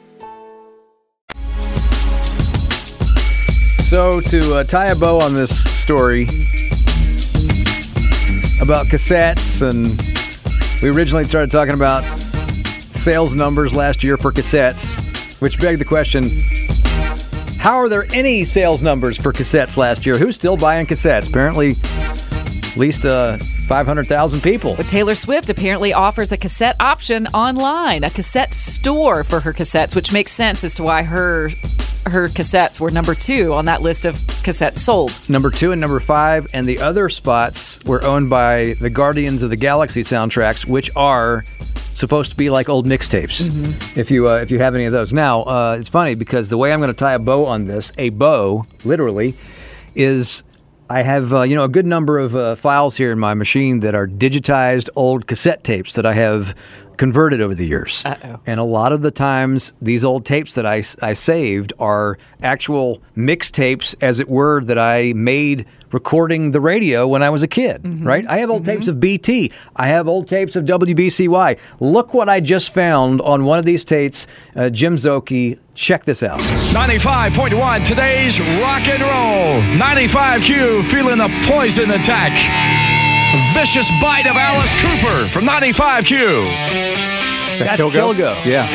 So to uh, tie a bow on this story about cassettes, and we originally started talking about sales numbers last year for cassettes, which begged the question: How are there any sales numbers for cassettes last year? Who's still buying cassettes? Apparently, at least uh, 500,000 people. But Taylor Swift apparently offers a cassette option online, a cassette store for her cassettes, which makes sense as to why her her cassettes were number two on that list of cassettes sold. Number two and number five, and the other spots were owned by the Guardians of the Galaxy soundtracks, which are supposed to be like old mixtapes. If you uh, if you have any of those, now uh, it's funny because the way I'm going to tie a bow on this, a bow, literally, is I have uh, you know a good number of uh, files here in my machine that are digitized old cassette tapes that I have converted over the years. Uh-oh. And a lot of the times, these old tapes that I, I saved are actual mixtapes, as it were, that I made recording the radio when I was a kid, right? I have old tapes of BT. I have old tapes of WBCY. Look what I just found on one of these tapes. Uh, Jim Zoki, check this out. 95.1, today's rock and roll. 95Q, feeling the poison attack. Vicious bite of Alice Cooper from 95Q. That That's Kilgo. Yeah.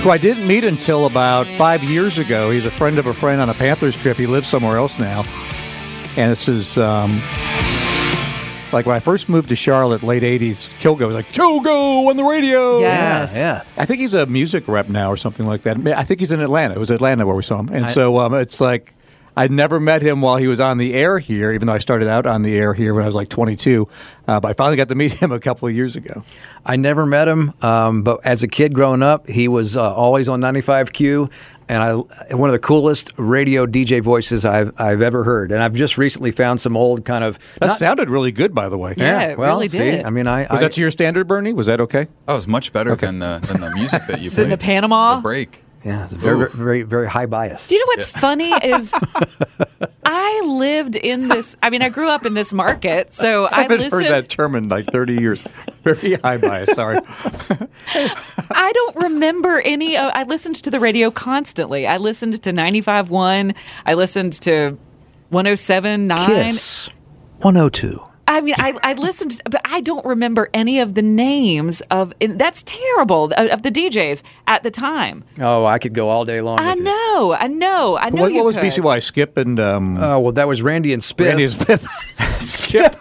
Who I didn't meet until about five years ago. He's a friend of a friend on a Panthers trip. He lives somewhere else now. And this is um, like when I first moved to Charlotte, late 80s, Kilgo was like, Kilgo on the radio. Yes. Yeah, yeah. I think he's a music rep now or something like that. I think he's in Atlanta. It was Atlanta where we saw him. And I- so um, it's like, I'd never met him while he was on the air here, even though I started out on the air here when I was like 22. Uh, but I finally got to meet <laughs> him a couple of years ago. I never met him, um, but as a kid growing up, he was uh, always on 95Q, and I one of the coolest radio DJ voices I've I've ever heard. And I've just recently found some old kind of That not- sounded really good, by the way. Yeah, it well, really see, did. I mean, I, Was I that to your standard, Bernie? Was that okay? That was much better than the than the music that you <laughs> In played. the Panama. The break. Yeah, it's very, Oof. very very high bias. Do you know what's funny <laughs> is I lived in this. I mean, I grew up in this market, so <laughs> I I haven't listened. heard that term in like 30 years. Very high bias, sorry. <laughs> I don't remember any. Uh, I listened to the radio constantly. I listened to 95.1. I listened to 107.9. Kiss 102. I mean, I, I listened, but I don't remember any of the names of. And that's terrible of, of the DJs at the time. Oh, I could go all day long. I with you. know, I know, I know. what you what was could. BCY? Skip and. Um, Oh well, that was Randy and Spiff. Randy and Spiff. <laughs> Skip.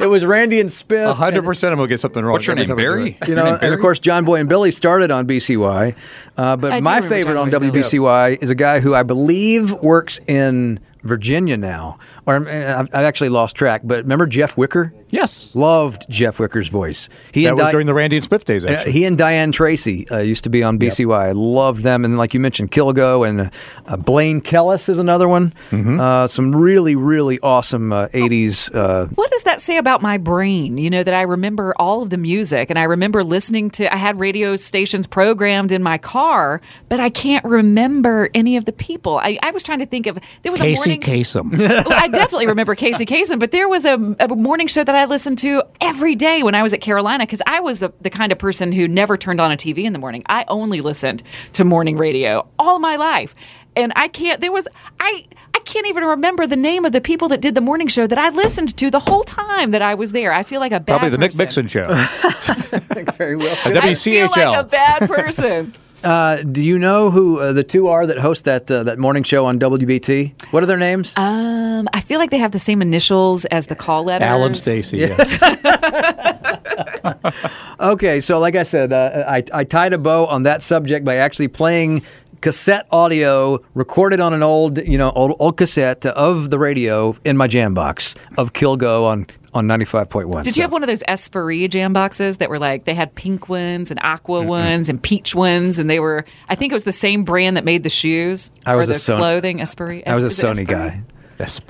it was Randy and Spiff. 100% I'm going to get something wrong. What's your every name, time I do Barry? You know, name and of course, John Boy and Billy started on BCY, uh, but I my favorite on Boy Billy. WBCY is a guy who I believe works in Virginia now, or uh, I've I've actually lost track. But remember Jeff Wicker? Yes. Loved Jeff Wicker's voice. He That and was Di- during the Randy and Spiff days, uh, actually. he and Diane Tracy uh, used to be on BCY. I loved them, and like you mentioned, Kilgo and uh, uh, Blaine Kellis is another one. Mm-hmm. Uh, some really, really awesome uh, '80s. Uh, What does that say about my brain? You know, that I remember all of the music and I remember listening to, I had radio stations programmed in my car, but I can't remember any of the people. I, I was trying to think of, there was a Casey. Kasem. Well, <laughs> oh, I definitely remember Casey Kasem, but there was a, a morning show that I listened to every day when I was at Carolina because I was the, the kind of person who never turned on a TV in the morning. I only listened to morning radio all my life. And I can't, there was, I, I can't even remember the name of the people that did the morning show that I listened to the whole time that I was there. I feel like a bad Probably the Nick. Mixon show. <laughs> very well. And I feel like a bad person. <laughs> Uh, do you know who uh, the two are that host that uh, that morning show on WBT? What are their names? Um, I feel like they have the same initials as the call letters. Alan Stacy. Yeah. <laughs> Okay, so like I said, uh, I, I tied a bow on that subject by actually playing cassette audio recorded on an old, you know, old, old cassette of the radio in my jam box of Kilgo on on ninety five point one. Did you have one of those Esprit jam boxes that were like they had pink ones and aqua ones and peach ones, and they were I think it was the same brand that made the shoes I was or a the Son- clothing Esprit. I was a Sony Esprit? guy,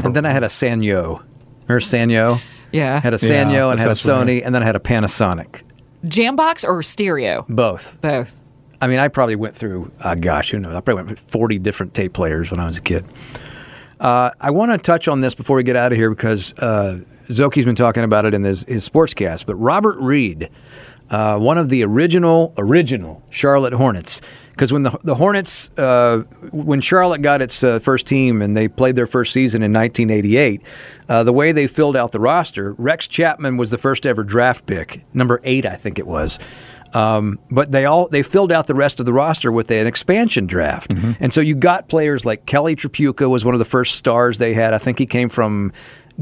and then I had a Sanyo. Remember Sanyo? Yeah. Had a Yeah, Sanyo and had a sounds familiar. Sony, and then I had a Panasonic. Jam box or stereo? Both. Both. I mean, I probably went through, uh, gosh, who knows? I probably went through 40 different tape players when I was a kid. Uh, I want to touch on this before we get out of here because uh, Zoki's been talking about it in his, his sportscast. But Robert Reid, uh, one of the original, original Charlotte Hornets, because when the, the Hornets, uh, when Charlotte got its uh, first team and they played their first season in 1988, uh, the way they filled out the roster, Rex Chapman was the first ever draft pick, number eight, I think it was. Um, but they all they filled out the rest of the roster with an expansion draft, and so you got players like Kelly Tripucka was one of the first stars they had. I think he came from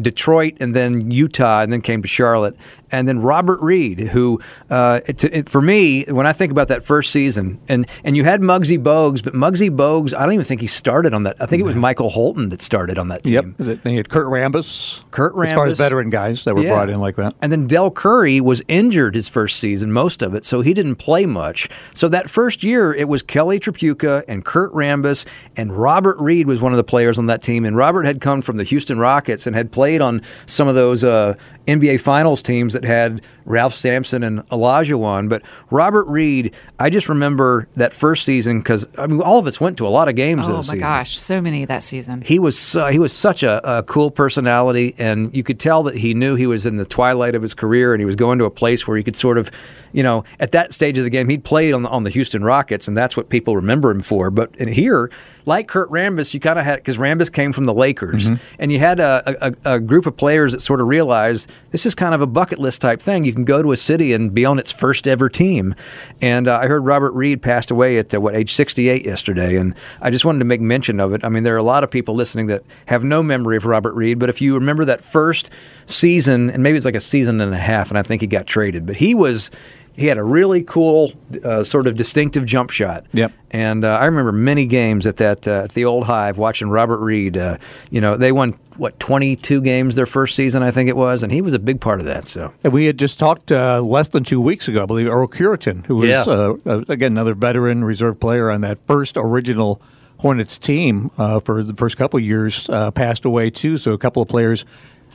Detroit and then Utah and then came to Charlotte. And then Robert Reid, who, uh, it, it, for me, when I think about that first season, and, and you had Muggsy Bogues, but Muggsy Bogues, I don't even think he started on that. I think it was Michael Holton that started on that team. Yep. They had Kurt Rambis. Kurt As far Rambis. as veteran guys that were Yeah. brought in like that. And then Dell Curry was injured his first season, most of it, so he didn't play much. So that first year, it was Kelly Tripucka and Kurt Rambis, and Robert Reid was one of the players on that team. And Robert had come from the Houston Rockets and had played on some of those uh, NBA Finals teams that had Ralph Sampson and Olajuwon. But Robert Reid, I just remember that first season because I mean all of us went to a lot of games that season. Oh my seasons. gosh, so many that season. He was so, he was such a, a cool personality, and you could tell that he knew he was in the twilight of his career, and he was going to a place where he could sort of, you know, at that stage of the game, he'd played on the, on the Houston Rockets, and that's what people remember him for. But in here, like Kurt Rambis, you kind of had because Rambis came from the Lakers, mm-hmm. and you had a, a, a group of players that sort of realized this is kind of a bucket list type thing. You can go to a city and be on its first ever team. And uh, I heard Robert Reid passed away at uh, what age 68 yesterday, and I just wanted to make mention of it. I mean, there are a lot of people listening that have no memory of Robert Reid, but if you remember that first season, and maybe it's like a season and a half, and I think he got traded, but he was. He had a really cool, uh, sort of distinctive jump shot. Yep. And uh, I remember many games at that uh, at the old Hive watching Robert Reid. Uh, you know, they won what twenty two games their first season, I think it was, and he was a big part of that. So And we had just talked uh, less than two weeks ago, I believe, Earl Cureton, who was, Yeah. uh, uh, again, another veteran reserve player on that first original Hornets team uh, for the first couple of years, uh, passed away too. So a couple of players,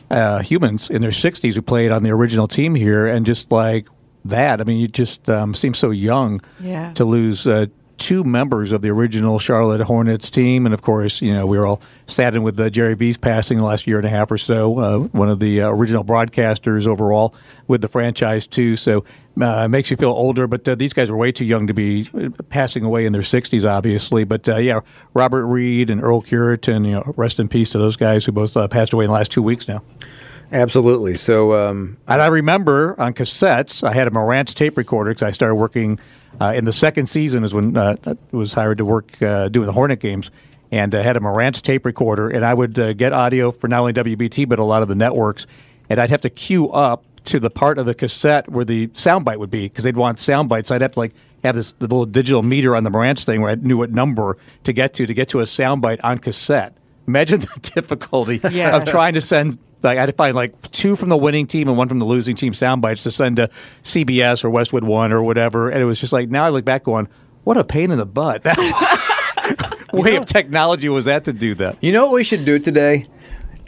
uh, humans in their 60s, who played on the original team here, and just like that, I mean, you just um, seem so young Yeah. to lose uh, two members of the original Charlotte Hornets team. And of course, you know, we were all saddened with uh, Gerry V's passing the last year and a half or so, uh, one of the uh, original broadcasters overall with the franchise, too. So uh, it makes you feel older, but uh, these guys were way too young to be uh, passing away in their 60s, obviously. But uh, yeah, Robert Reid and Earl Cureton, you know, rest in peace to those guys who both uh, passed away in the last two weeks now. Absolutely. So um, And I remember on cassettes, I had a Marantz tape recorder because I started working uh, in the second season is when uh, I was hired to work uh, doing the Hornet games. And I had a Marantz tape recorder, and I would uh, get audio for not only WBT, but a lot of the networks. And I'd have to queue up to the part of the cassette where the soundbite would be because they'd want sound bites. I'd have to like have this the little digital meter on the Marantz thing where I knew what number to get to to get to a soundbite on cassette. Imagine <laughs> the difficulty of trying to send like I had to find like two from the winning team and one from the losing team sound bites to send to CBS or Westwood One or whatever. And it was just like now I look back going, what a pain in the butt. <laughs> way of technology was that to do that? You know what we should do today?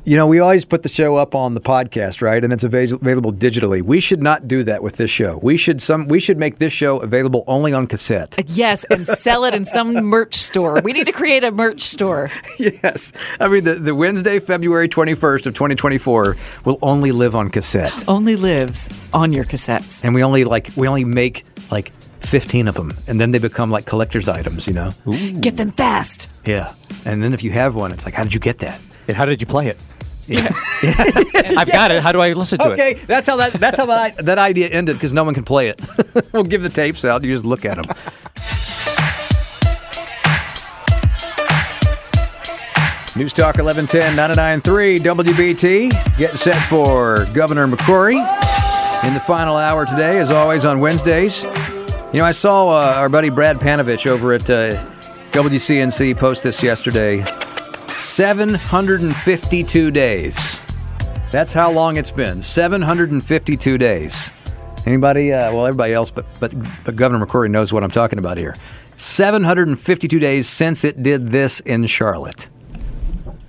You know, we always put the show up on the podcast, right? And it's available digitally. We should not do that with this show. We should some we should make this show available only on cassette. Uh, yes, and sell it in some merch store. We need to create a merch store. <laughs> yes. I mean the, the Wednesday, February 21st of 2024 will only live on cassette. <gasps> Only lives on your cassettes. And we only like we only make like 15 of them and then they become like collector's items, you know. Get them fast. Yeah. And then if you have one, it's like how did you get that? And how did you play it? <laughs> I've got it. How do I listen to okay, it? Okay, that's how that that's how that that idea ended because no one can play it. <laughs> we'll give the tapes out. You just look at them. News Talk 1110 993 WBT. Getting set for Governor McCrory in the final hour today, as always on Wednesdays. You know, I saw uh, our buddy Brad Panovich over at uh, WCNC post this yesterday. 752 days. That's how long it's been. 752 days. Anybody? Uh, well, everybody else, but but Governor McCrory knows what I'm talking about here. 752 days since it did this in Charlotte.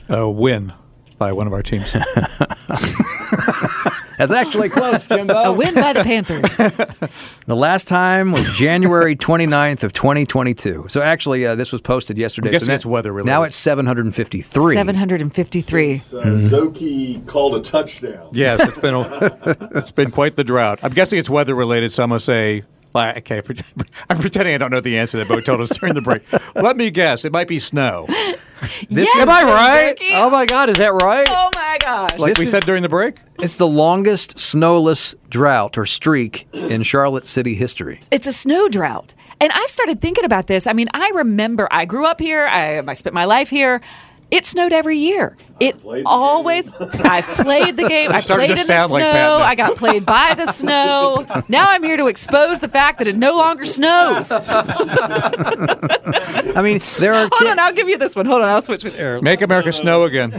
A win by one of our teams. <laughs> That's actually close, Jimbo. A win by the Panthers. <laughs> The last time was January 29th of 2022. So actually, uh, this was posted yesterday. So that's weather-related. Now it's 753. 753. Uh, Zoki called a touchdown. Yes, it's been a, <laughs> it's been quite the drought. I'm guessing it's weather related. So I'm gonna say, well, okay, <laughs> I'm pretending I don't know the answer that Bo told us during the break. Let me guess, it might be snow. <laughs> This Yes, Am I right? Suzuki. Oh my God, is that right? Oh my gosh. Like This we is- said during the break. It's the longest snowless drought or streak in Charlotte city history. It's a snow drought. And I've started thinking about this. I mean, I remember I grew up here, I, I spent my life here. It snowed every year. It always. <laughs> I've played the game. <laughs> I played in the snow. like I got played by the <laughs> snow. Now I'm here to expose the fact that it no longer snows. I mean, there are Hold on, I'll give you this one. Hold on, I'll switch with Aaron. Make America snow again.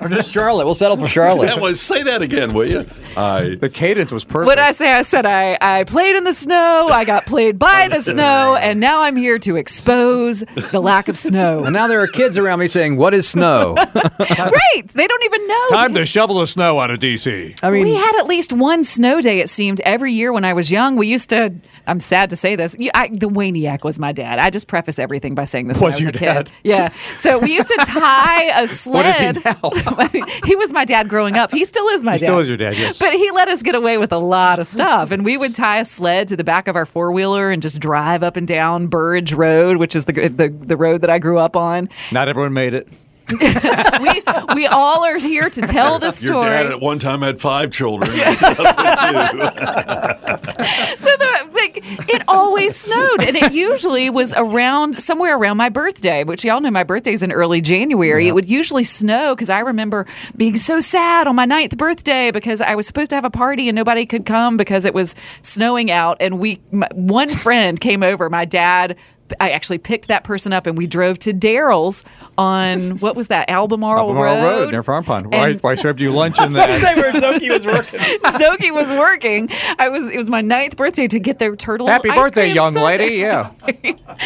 Or just Charlotte. We'll settle for Charlotte. That was, say that again, will you? I. The cadence was perfect. What did I say? I said I, I played in the snow, I got played by the snow, and now I'm here to expose the lack of snow. And now there are kids around me saying, "What is snow?" <laughs> right. They don't even know. Time to shovel the snow out of DC. I mean, we had at least one snow day, it seemed, every year when I was young. We used to, I'm sad to say this, I, the Waniac was my dad. I just preface everything by saying this when Was I was your a kid. dad? Yeah. So we used to tie a sled. <laughs> What is he sled. <laughs> he was my dad growing up. He still is my He dad. still is your dad, yes. But he let us get away with a lot of stuff. And we would tie a sled to the back of our four wheeler and just drive up and down Burridge Road, which is the, the, the road that I grew up on. Not everyone made it. <laughs> we, we all are here to tell the story. Your dad at one time had five children. <laughs> <laughs> so the, like it always snowed and it usually was around somewhere around my birthday which y'all know my birthday's in early january it would usually snow because i remember being so sad on my ninth birthday because i was supposed to have a party and nobody could come because it was snowing out and we my, one friend came over my dad I actually picked that person up and we drove to Daryl's on <laughs> what was that Albemarle, Albemarle Road? Road near Farm Pond. Why, And- why served you lunch <laughs> in I was that? say where Zoki was working. <laughs> Zoki was working. I was. It was my ninth birthday to get their turtle. Happy ice birthday, cream young sundae. lady. Yeah.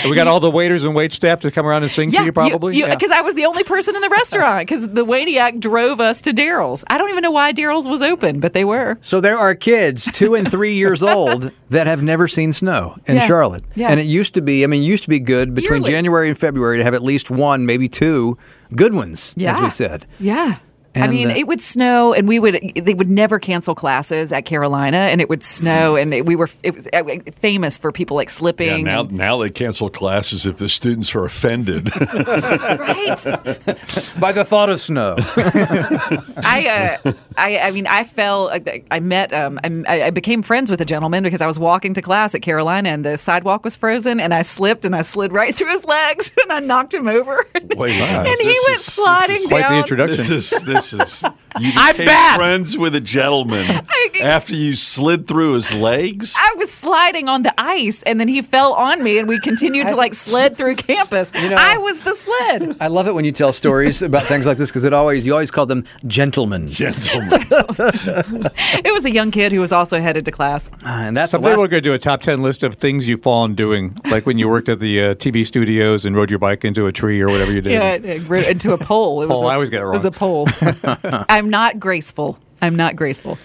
we got all the waiters and wait staff to come around and sing Yeah, to you, probably. Yeah. Because I was the only person in the restaurant. Because the Waniac drove us to Daryl's. I don't even know why Daryl's was open, but they were. So there are kids two and three years old that have never seen snow in Yeah. Charlotte. Yeah. And it used to be, I mean, it used to be good between Yearly. January and February to have at least one, maybe two good ones, as we said. Yeah. I mean, uh, it would snow, and we would they would never cancel classes at Carolina, and it would snow, and it, we were it was uh, famous for people like Yeah, slipping. now, and- now they cancel classes if the students are offended. <laughs> <laughs> right? By the thought of snow. <laughs> I, uh, I, I mean, I fell. I met. Um, I, I became friends with a gentleman because I was walking to class at Carolina, and the sidewalk was frozen, and I slipped, and I slid right through his legs, and I knocked him over, Wait, and he went sliding down. This is this is. You I'm became bad. friends with a gentleman <laughs> after you slid through his legs. I was sliding on the ice, and then he fell on me, and we continued to like sled through campus. I was the sled. I love it when you tell stories about things like this because it always you always call them gentlemen. Gentlemen. <laughs> It was a young kid who was also headed to class. and that's Someday we're going to do a top 10 list of things you've fallen doing, like when you worked at the uh, TV studios and rode your bike into a tree or whatever you did. Yeah, it- it- into a pole. It was Pole, a, I always get it was a pole. <laughs> I'm not graceful. I'm not graceful.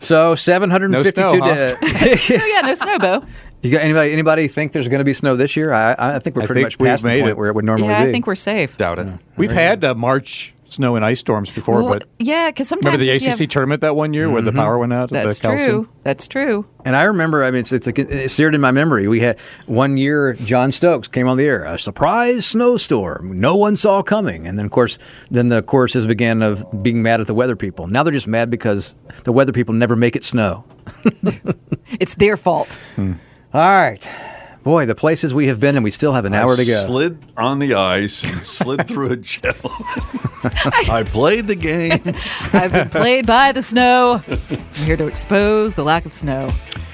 So 752 No snow, huh? days. <laughs> oh yeah, no snowbow. You got anybody? Anybody think there's going to be snow this year? I, I think we're I pretty think much past the point it. where it would normally Yeah, be. I think we're safe. Doubt it. We've had uh, March snow and ice storms before, Well, but yeah, because sometimes remember the ACC have- tournament that one year where the Mhm. power went out? That's the true. That's true. And I remember, I mean, it's, it's, like, it's seared in my memory. We had one year, John Stokes came on the air, a surprise snowstorm no one saw coming. And then, of course, then the choruses began of being mad at the weather people. Now they're just mad because the weather people never make it snow. <laughs> It's their fault. All right. Boy, the places we have been, and we still have an hour I to go. Slid on the ice and slid through a gentleman. <laughs> I played the game. I've been played by the snow. I'm here to expose the lack of snow.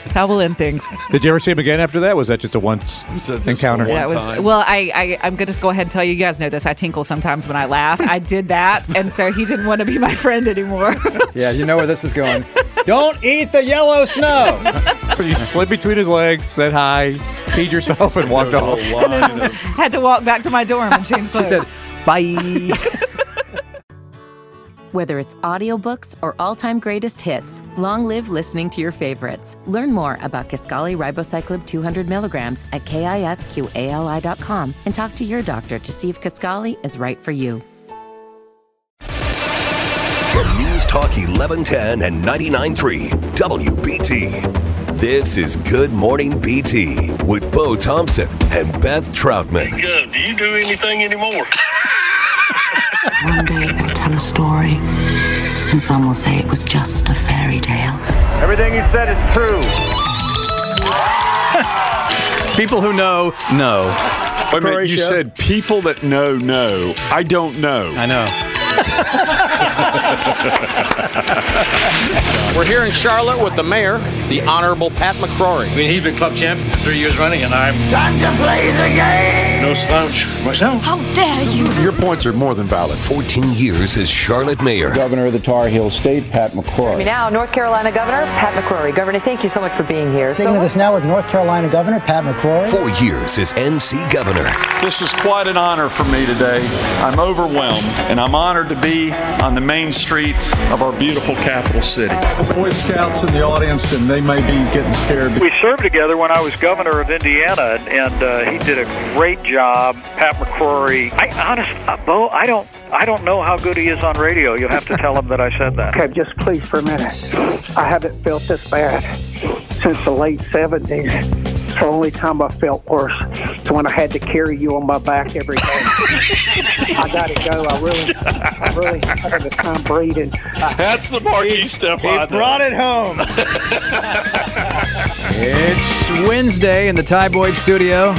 <laughs> That's how things. Did you ever see him again after that? Was that just a once encounter? Yeah, it was. Well, I, I I'm going to just go ahead and tell you. You guys know this. I tinkle sometimes when I laugh. I did that, <laughs> and so he didn't want to be my friend anymore. <laughs> Yeah, you know where this is going. Don't eat the yellow snow. so you slid between his legs, said hi, peed yourself, and walked off. Had to walk back to my dorm and change She clothes. said, bye. Whether it's audiobooks or all-time greatest hits, long live listening to your favorites. Learn more about Kisqali Ribociclib 200 milligrams at kisqali.com and talk to your doctor to see if Kisqali is right for you. From News Talk 1110 and 99.3 WBT. This is Good Morning BT with Bo Thompson and Beth Troutman. Hey, Gov, do you do anything anymore? <laughs> One day they'll tell a story, and some will say it was just a fairy tale. Everything you said is true. <laughs> People who know, know. Wait a minute, you said people that know, know. I don't know. I know. We're here in Charlotte with the mayor, the Honorable Pat McCrory. I mean, he's been club champion three years running, and I'm Time to play the game. no slouch myself. How dare you? Your points are more than valid. 14 years as Charlotte mayor. Governor of the Tar Heel State, Pat McCrory. Now, North Carolina Governor Pat McCrory. Governor, thank you so much for being here. Speaking so of this now with North Carolina Governor Pat McCrory. Four years as NC governor. This is quite an honor for me today. I'm overwhelmed, and I'm honored to be on the main street of our beautiful capital city. Boy Scouts in the audience, and they may be getting scared. We served together when I was governor of Indiana, and uh, he did a great job. Pat McCrory. I honest, uh, Bo, I don't, I don't know how good he is on radio. You'll have to tell him that I said that. Okay, just please for a minute. I haven't felt this bad since the late 70s. It's the only time I felt worse. It's when I had to carry you on my back every day. <laughs> I got to go. I really, I really had a time breathing. That's the marquee step he on. brought it home. <laughs> It's Wednesday in the Ty Boyd studio.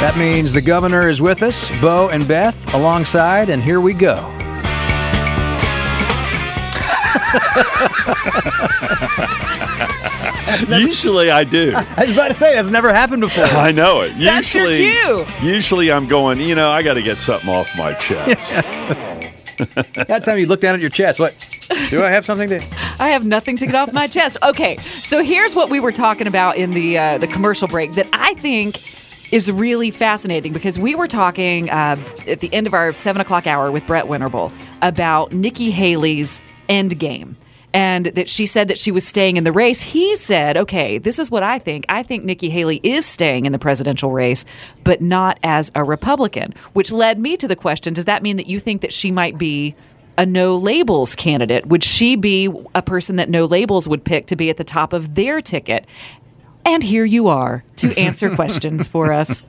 That means the governor is with us, Bo and Beth alongside, and here we go. <laughs> <laughs> Usually I do. <laughs> I was about to say that's never happened before. <laughs> I know it. That's your Usually, cue. usually I'm going. You know, I got to get something off my chest. that time you look down at your chest. What? Do I have something to? I have nothing to get off my chest. Okay, so here's what we were talking about in the uh, the commercial break that I think is really fascinating because we were talking uh, at the end of our seven o'clock hour with Brett Winterble about Nikki Haley's end game. And that she said that she was staying in the race. He said, okay, this is what I think. I think Nikki Haley is staying in the presidential race, but not as a Republican, which led me to the question Does that mean that you think that she might be a no labels candidate? Would she be a person that no labels would pick to be at the top of their ticket? And here you are to answer <laughs> questions for us.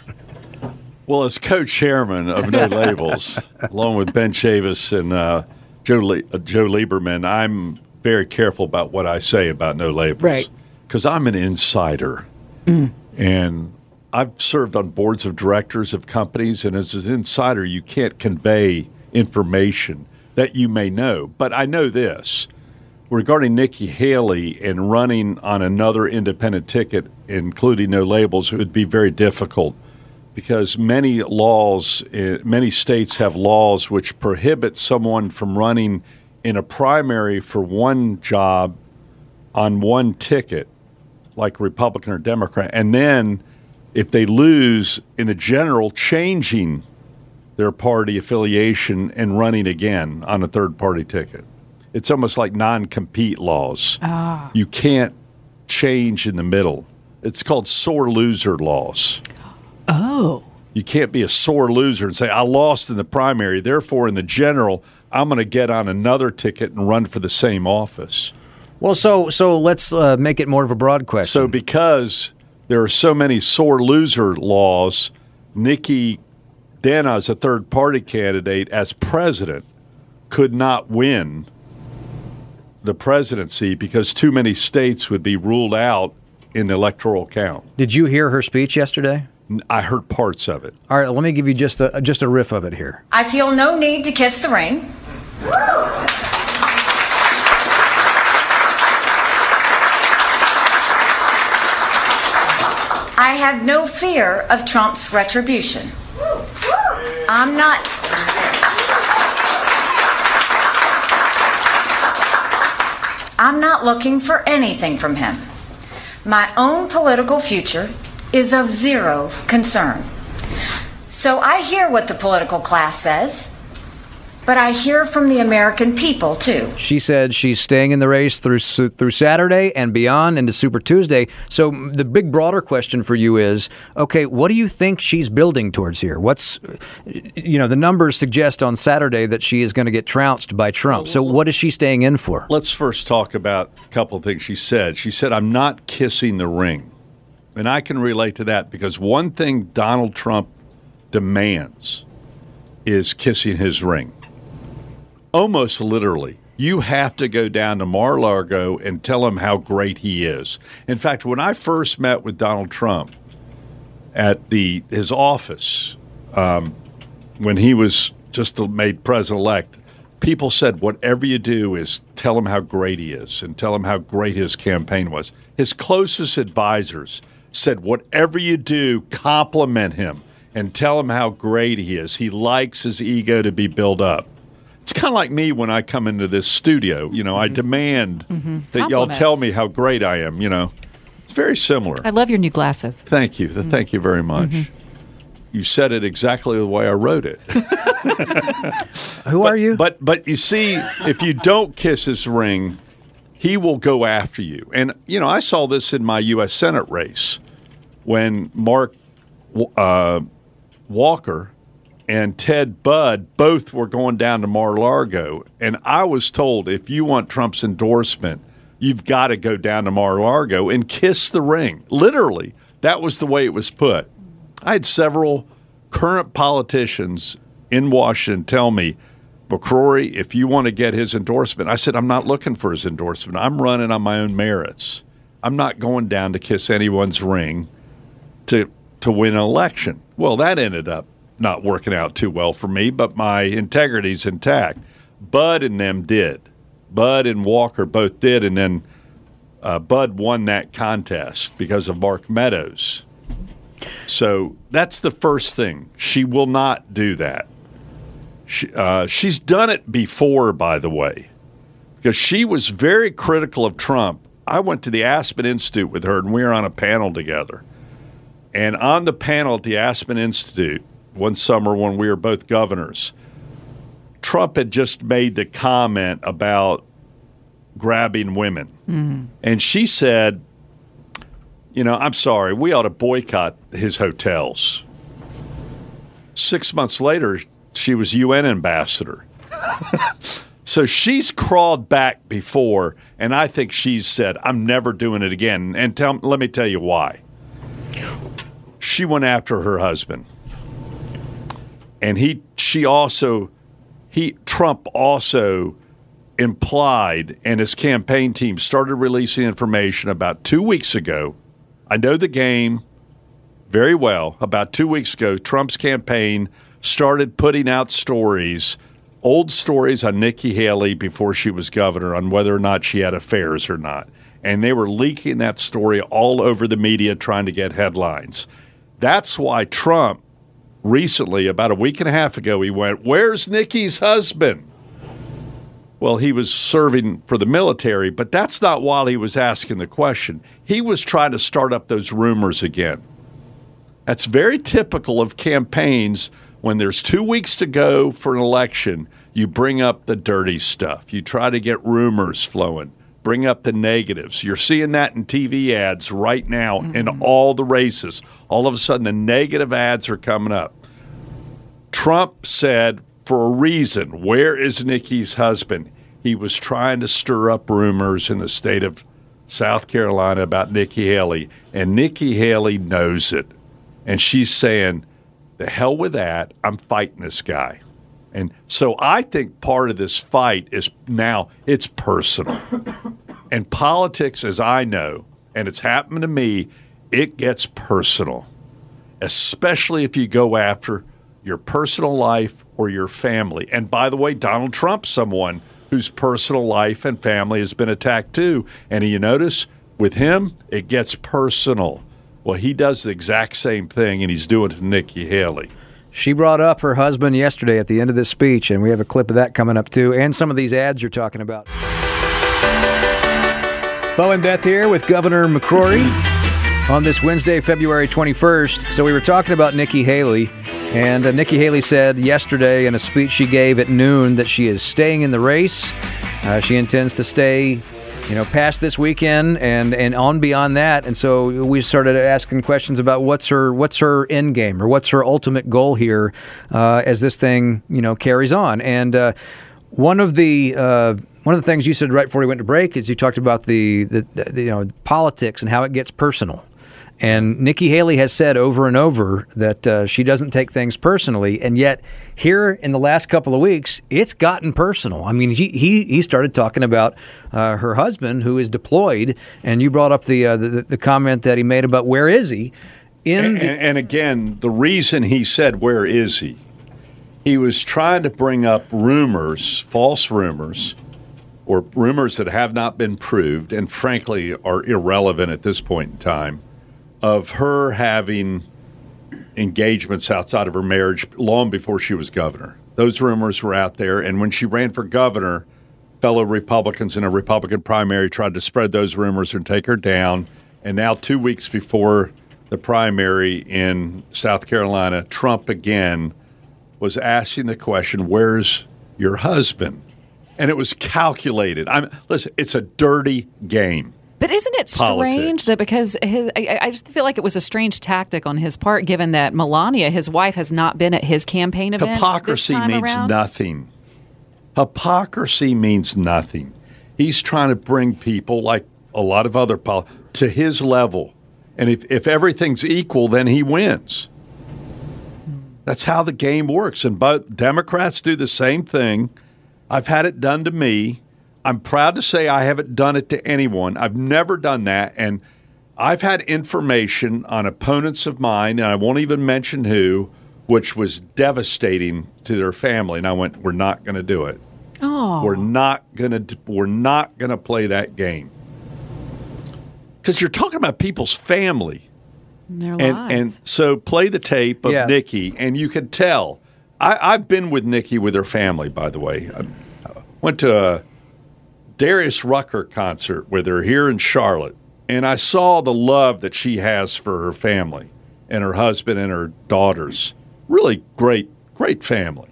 Well, as co-chairman of No Labels, <laughs> along with Ben Chavis and uh, Joe Le- uh, Joe Lieberman, I'm very careful about what I say about No Labels, Right. Because I'm an insider, and I've served on boards of directors of companies, and as an insider, you can't convey information that you may know. But I know this regarding Nikki Haley and running on another independent ticket, including no labels, it would be very difficult because many laws, eh, many states have laws which prohibit someone from running in a primary for one job on one ticket, like Republican or Democrat, and then if they lose in the general, changing their party affiliation and running again on a third party ticket. It's almost like non compete laws. Ah. You can't change in the middle. It's called sore loser laws. Oh. You can't be a sore loser and say, I lost in the primary, therefore, in the general, I'm going to get on another ticket and run for the same office. Well, so so let's uh, make it more of a broad question. So, because there are so many sore loser laws, Nikki then, as a third party candidate, as president, could not win the presidency because too many states would be ruled out in the electoral count. Did you hear her speech yesterday? I heard parts of it. All right, let me give you just a just a riff of it here. I feel no need to kiss the ring. I have no fear of Trump's retribution. I'm not. I'm not looking for anything from him. My own political future is of zero concern. So I hear what the political class says, but I hear from the American people too. She said she's staying in the race through through Saturday and beyond into Super Tuesday. So the big broader question for you is, okay, what do you think she's building towards here? What's uh, you know, the numbers suggest on Saturday that she is going to get trounced by Trump. So what is she staying in for? Let's first talk about a couple of things she said. She said, I'm not kissing the ring. And I can relate to that because one thing Donald Trump demands is kissing his ring. Almost literally. You have to go down to Mar Largo and tell him how great he is. In fact, when I first met with Donald Trump at the his office, um, when he was just made president elect, people said, whatever you do is tell him how great he is and tell him how great his campaign was. His closest advisors said, whatever you do, compliment him and tell him how great he is. He likes his ego to be built up. It's kind of like me when I come into this studio. You know, I mm-hmm. demand that mm-hmm. y'all tell me how great I am. You know, it's very similar. I love your new glasses. Thank you. Mm. Thank you very much. Mm-hmm. You said it exactly the way I wrote it. <laughs> Who are you? But but you see, if you don't kiss his ring, he will go after you. And you know, I saw this in my U.S. Senate race when Mark uh, Walker and Ted Budd both were going down to Mar-a-Lago, and I was told if you want Trump's endorsement, you've got to go down to Mar-a-Lago and kiss the ring. Literally, that was the way it was put. I had several current politicians in Washington tell me, McCrory, if you want to get his endorsement, I said, I'm not looking for his endorsement. I'm running on my own merits. I'm not going down to kiss anyone's ring to to win an election. Well, that ended up not working out too well for me, but my integrity's intact. Budd and them did. Budd and Walker both did, and then uh, Budd won that contest because of Mark Meadows. So that's the first thing. She will not do that. She, uh, she's done it before, by the way, because she was very critical of Trump. I went to the Aspen Institute with her, and we were on a panel together. And on the panel at the Aspen Institute one summer when we were both governors, Trump had just made the comment about grabbing women. Mm-hmm. And she said, you know, I'm sorry, we ought to boycott his hotels. Six months later, she was UN ambassador. <laughs> so she's crawled back before, and I think she's said, I'm never doing it again. And tell, let me tell you why. She went after her husband. And he she also he Trump also implied and his campaign team started releasing information about 2 weeks ago. I know the game very well. About 2 weeks ago, Trump's campaign started putting out stories, old stories on Nikki Haley before she was governor on whether or not she had affairs or not. And they were leaking that story all over the media trying to get headlines. That's why Trump recently, about a week and a half ago, he went, Where's Nikki's husband? Well, he was serving for the military, but that's not while he was asking the question. He was trying to start up those rumors again. That's very typical of campaigns when there's two weeks to go for an election. You bring up the dirty stuff, you try to get rumors flowing. Bring up the negatives. You're seeing that in TV ads right now in mm-hmm. all the races. All of a sudden, the negative ads are coming up. Trump said, for a reason, where is Nikki's husband? He was trying to stir up rumors in the state of South Carolina about Nikki Haley, and Nikki Haley knows it. And she's saying, the hell with that. I'm fighting this guy. And so I think part of this fight is now it's personal. And politics, as I know, and it's happened to me, it gets personal, especially if you go after your personal life or your family. And by the way, Donald Trump's someone whose personal life and family has been attacked too. And you notice with him, it gets personal. Well, he does the exact same thing, and he's doing it to Nikki Haley. She brought up her husband yesterday at the end of this speech, and we have a clip of that coming up too, and some of these ads you're talking about. Bo and Beth here with Governor McCrory on this Wednesday, February 21st. So we were talking about Nikki Haley, and uh, Nikki Haley said yesterday in a speech she gave at noon that she is staying in the race. Uh, she intends to stay, you know, past this weekend and and on beyond that. And so we started asking questions about what's her what's her end game or what's her ultimate goal here uh, as this thing you know carries on. And uh, one of the uh, one of the things you said right before we went to break is you talked about the, the, the you know politics and how it gets personal. And Nikki Haley has said over and over that uh, she doesn't take things personally, and yet here in the last couple of weeks, it's gotten personal. I mean, he he, he started talking about uh, her husband who is deployed, and you brought up the, uh, the the comment that he made about where is he? In and, the- and, and again, the reason he said, Where is he? he was trying to bring up rumors, false rumors, or rumors that have not been proved and frankly are irrelevant at this point in time, of her having engagements outside of her marriage long before she was governor. Those rumors were out there. And when she ran for governor, fellow Republicans in a Republican primary tried to spread those rumors and take her down. And now, two weeks before the primary in South Carolina, Trump again was asking the question, Where's your husband? And it was calculated. I'm listen, it's a dirty game. But isn't it Politics. strange that because his, I, I just feel like it was a strange tactic on his part, given that Melania, his wife, has not been at his campaign events. Hypocrisy means around? nothing. Hypocrisy means nothing. He's trying to bring people, like a lot of other pol- to his level. And if, if everything's equal, then he wins. That's how the game works. And both Democrats do the same thing. I've had it done to me. I'm proud to say I haven't done it to anyone. I've never done that. And I've had information on opponents of mine, and I won't even mention who, which was devastating to their family. And I went, "We're not going to do it. Oh. We're not going to. We're not going to play that game." Because you're talking about people's family, Their and lives. and so play the tape of Yeah. Nikki, and you can tell. I, I've been with Nikki with her family, by the way. I went to a Darius Rucker concert with her here in Charlotte, and I saw the love that she has for her family and her husband and her daughters. Really great, great family.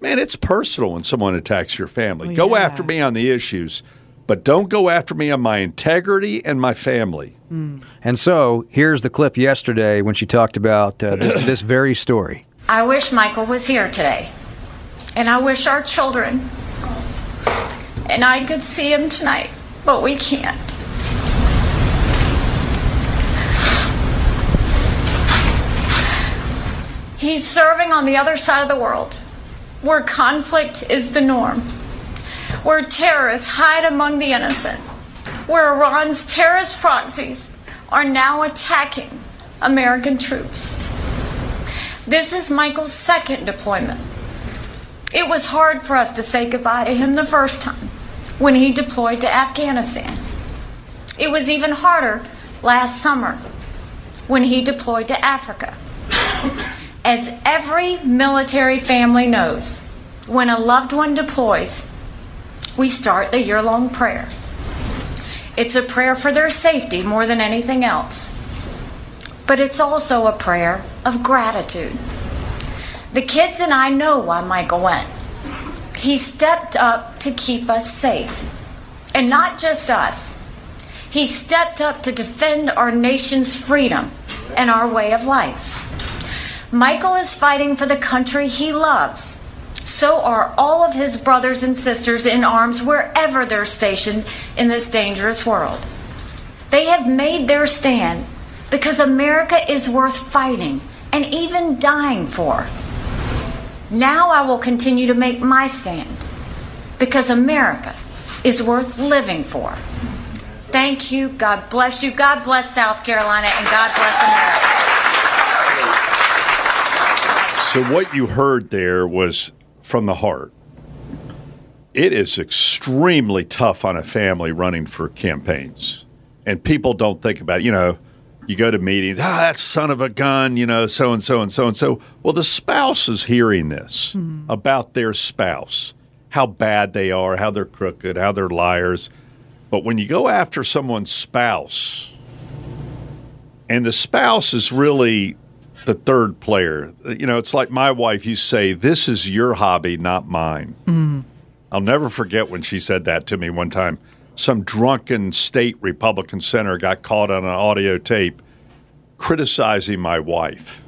Man, it's personal when someone attacks your family. Well, go yeah. after me on the issues, but don't go after me on my integrity and my family. And so here's the clip yesterday when she talked about uh, this, this very story. I wish Michael was here today. And I wish our children and I could see him tonight, but we can't. He's serving on the other side of the world, where conflict is the norm, where terrorists hide among the innocent, where Iran's terrorist proxies are now attacking American troops. This is Michael's second deployment. It was hard for us to say goodbye to him the first time when he deployed to Afghanistan. It was even harder last summer when he deployed to Africa. As every military family knows, when a loved one deploys, we start the year long prayer. It's a prayer for their safety more than anything else. But it's also a prayer of gratitude. The kids and I know why Michael went. He stepped up to keep us safe. And not just us. He stepped up to defend our nation's freedom and our way of life. Michael is fighting for the country he loves. So are all of his brothers and sisters in arms wherever they're stationed in this dangerous world. They have made their stand because America is worth fighting and even dying for. Now I will continue to make my stand because America is worth living for. Thank you. God bless you. God bless South Carolina and God bless America. So what you heard there was from the heart. It is extremely tough on a family running for campaigns. And people don't think about it. You know, you go to meetings, ah, that son of a gun, you know, so and so and so and so. Well, the spouse is hearing this about their spouse, how bad they are, how they're crooked, how they're liars. But when you go after someone's spouse, and the spouse is really the third player. You know, it's like my wife. You say, "This is your hobby, not mine." Mm-hmm. I'll never forget when she said that to me one time. Some drunken state Republican senator got caught on an audio tape criticizing my wife,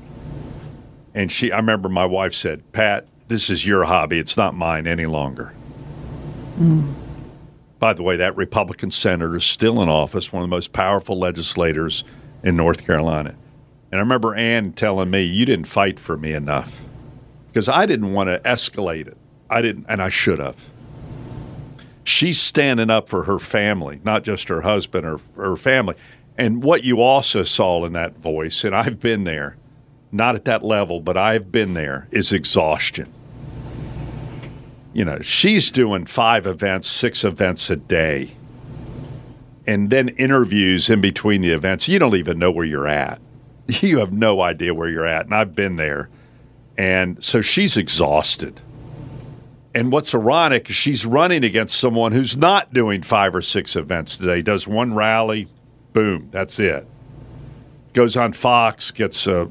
and she. I remember my wife said, "Pat, this is your hobby. It's not mine any longer." Hmm. By the way, that Republican senator is still in office, one of the most powerful legislators in North Carolina. And I remember Ann telling me, "You didn't fight for me enough," because I didn't want to escalate it. I didn't, and I should have. She's standing up for her family, not just her husband or her family. And what you also saw in that voice, and I've been there, not at that level, but I've been there, is exhaustion. You know, she's doing five events, six events a day, and then interviews in between the events. You don't even know where you're at. <laughs> You have no idea where you're at. And I've been there. And so she's exhausted. And what's ironic is she's running against someone who's not doing five or six events today, does one rally, boom, that's it. Goes on Fox, gets a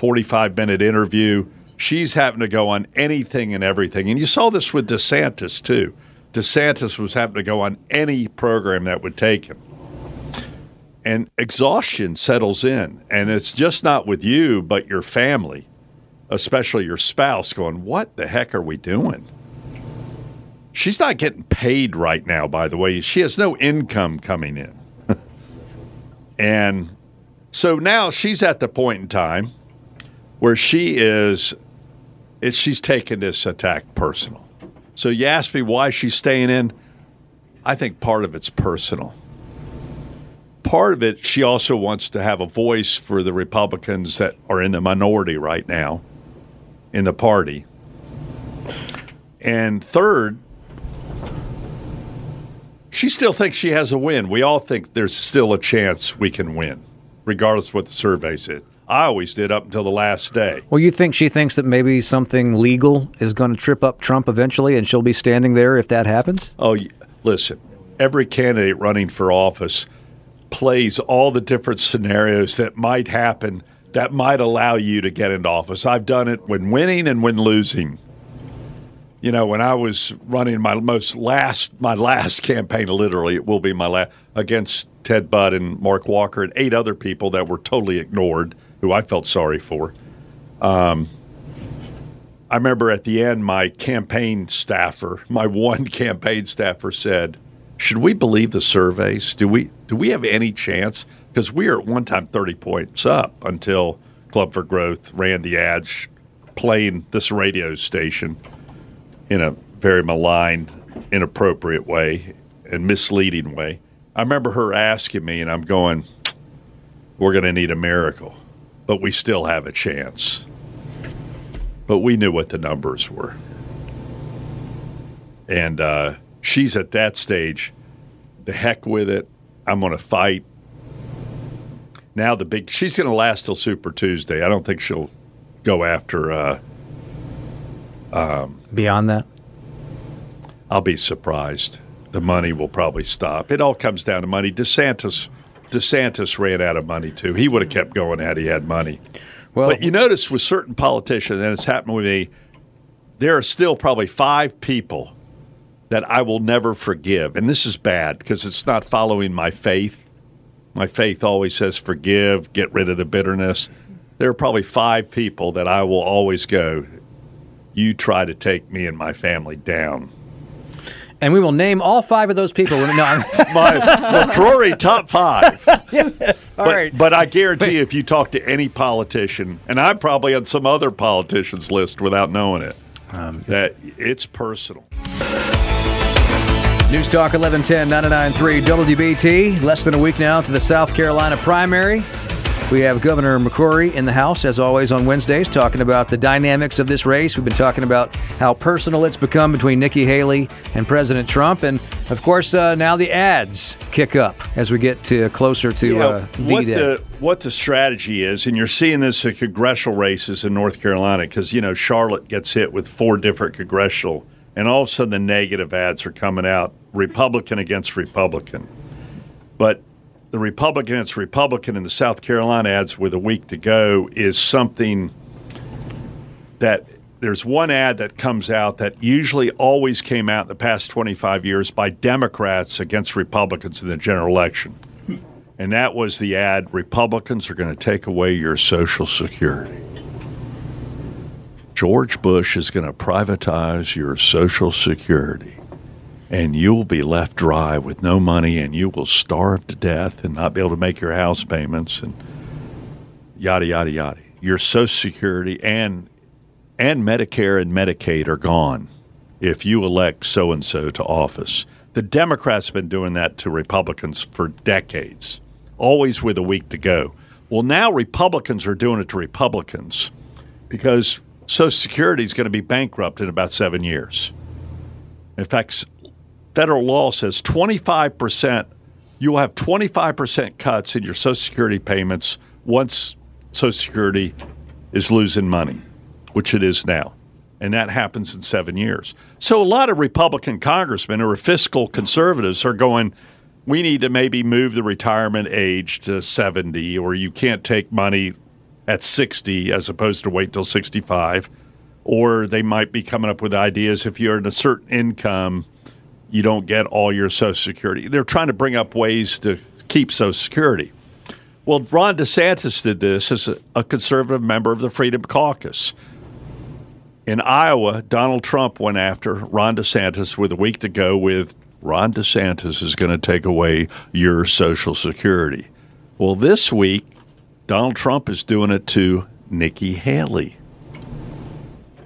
45 minute interview. She's having to go on anything and everything. And you saw this with DeSantis, too. DeSantis was having to go on any program that would take him. And exhaustion settles in. And it's just not with you, but your family, especially your spouse, going, What the heck are we doing? She's not getting paid right now, by the way. She has no income coming in. <laughs> and so now she's at the point in time where she is, is she's taken this attack personal. So you ask me why she's staying in. I think part of it's personal. Part of it, she also wants to have a voice for the Republicans that are in the minority right now in the party. And third, she still thinks she has a win. We all think there's still a chance we can win, regardless of what the survey said. I always did up until the last day. Well, you think she thinks that maybe something legal is going to trip up Trump eventually, and she'll be standing there if that happens? Oh, listen, every candidate running for office plays all the different scenarios that might happen that might allow you to get into office. I've done it when winning and when losing. You know, when I was running my most last my last campaign, literally, it will be my last against Ted Budd and Mark Walker and eight other people that were totally ignored, who I felt sorry for. Um, I remember at the end, my campaign staffer, my one <laughs> campaign staffer, said, "Should we believe the surveys? Do we do we have any chance? Because we were at one time thirty points up until Club for Growth ran the ads playing this radio station." in a very malign, inappropriate way and misleading way. I remember her asking me, and I'm going, We're going to need a miracle, but we still have a chance. But we knew what the numbers were. And uh, she's at that stage. The heck with it. I'm going to fight. Now, the big, she's going to last till Super Tuesday. I don't think she'll go after. Uh, um, Beyond that? I'll be surprised. The money will probably stop. It all comes down to money. DeSantis DeSantis ran out of money too. He would have kept going had he had money. Well, but you notice with certain politicians, and it's happened with me, there are still probably five people that I will never forgive. And this is bad because it's not following my faith. My faith always says forgive, get rid of the bitterness. There are probably five people that I will always go, you try to take me and my family down. And we will name all five of those people. No, <laughs> my McCrory top five. <laughs> yes. All but, right. but I guarantee you, if you talk to any politician, and I'm probably on some other politician's list without knowing it, Um, that it's personal. News Talk 1110 993 WBT. Less than a week now to the South Carolina primary. We have Governor McCrory in the House, as always, on Wednesdays, talking about the dynamics of this race. We've been talking about how personal it's become between Nikki Haley and President Trump. And, of course, uh, now the ads kick up as we get to closer to Yeah, uh, D-Day. the what the strategy is, and you're seeing this in congressional races in North Carolina because you know Charlotte gets hit with four different congressional, and all of a sudden the negative ads are coming out, Republican against Republican, but the Republican it's Republican in the South Carolina ads with a week to go is something that there's one ad that comes out that usually always came out in the past 25 years by Democrats against Republicans in the general election. And that was the ad Republicans are going to take away your Social Security. George Bush is going to privatize your Social Security, and you'll be left dry with no money, and you will starve to death and not be able to make your house payments, and yada, yada, yada. Your Social Security and, and Medicare and Medicaid are gone if you elect so and so to office. The Democrats have been doing that to Republicans for decades, always with a week to go. Well, now Republicans are doing it to Republicans because Social Security is going to be bankrupt in about seven years. In fact, federal law says 25%, you will have 25% cuts in your Social Security payments once Social Security is losing money, which it is now. And that happens in seven years. So a lot of Republican congressmen or fiscal conservatives are going, we need to maybe move the retirement age to 70, or you can't take money at 60 as opposed to wait till 65. Or they might be coming up with ideas if you're in a certain income, you don't get all your Social Security. They're trying to bring up ways to keep Social Security. Well, Ron DeSantis did this as a, conservative member of the Freedom Caucus. In Iowa, Donald Trump went after Ron DeSantis with a week to go with Ron DeSantis is going to take away your Social Security. Well, this week, Donald Trump is doing it to Nikki Haley.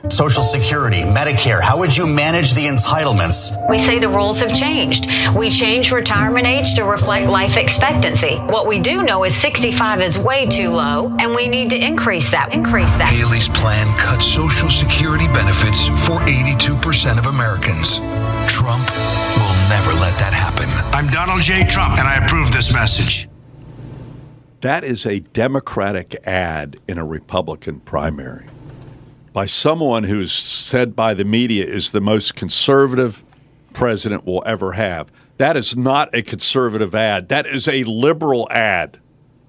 Social Security, Medicare, how would you manage the entitlements? We say the rules have changed. We change retirement age to reflect life expectancy. What we do know is 65 is way too low, and we need to increase that. Increase that. Haley's plan cuts Social Security benefits for 82% of Americans. Trump will never let that happen. I'm Donald J. Trump, and I approve this message. That is a Democratic ad in a Republican primary by someone who's said by the media is the most conservative president will ever have. That is not a conservative ad. That is a liberal ad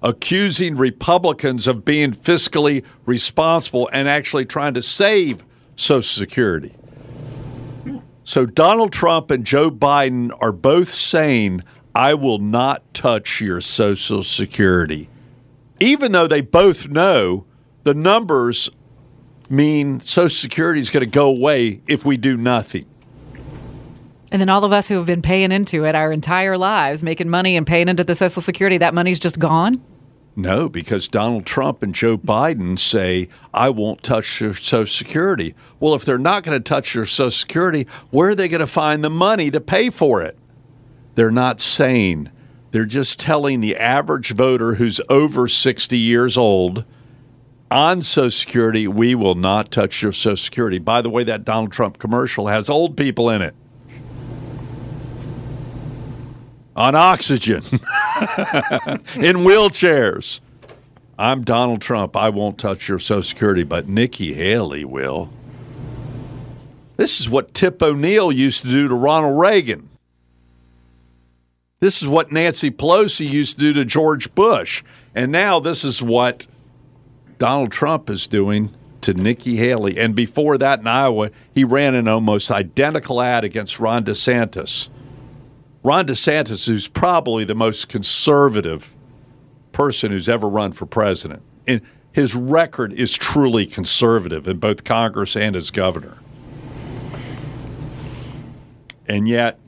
accusing Republicans of being fiscally responsible and actually trying to save Social Security. So Donald Trump and Joe Biden are both saying, I will not touch your Social Security. Even though they both know the numbers mean Social Security is going to go away if we do nothing. And then all of us who have been paying into it our entire lives, making money and paying into the Social Security, that money's just gone. No, because Donald Trump and Joe Biden say, I won't touch your Social Security. Well, if they're not going to touch your Social Security, where are they going to find the money to pay for it? They're not saying. They're just telling the average voter who's over 60 years old on Social Security, we will not touch your Social Security. By the way, that Donald Trump commercial has old people in it. On oxygen, <laughs> in wheelchairs. I'm Donald Trump. I won't touch your Social Security, but Nikki Haley will. This is what Tip O'Neill used to do to Ronald Reagan. This is what Nancy Pelosi used to do to George Bush. And now this is what Donald Trump is doing to Nikki Haley. And before that in Iowa, he ran an almost identical ad against Ron DeSantis. Ron DeSantis, who's probably the most conservative person who's ever run for president. And his record is truly conservative in both Congress and as governor. And yet,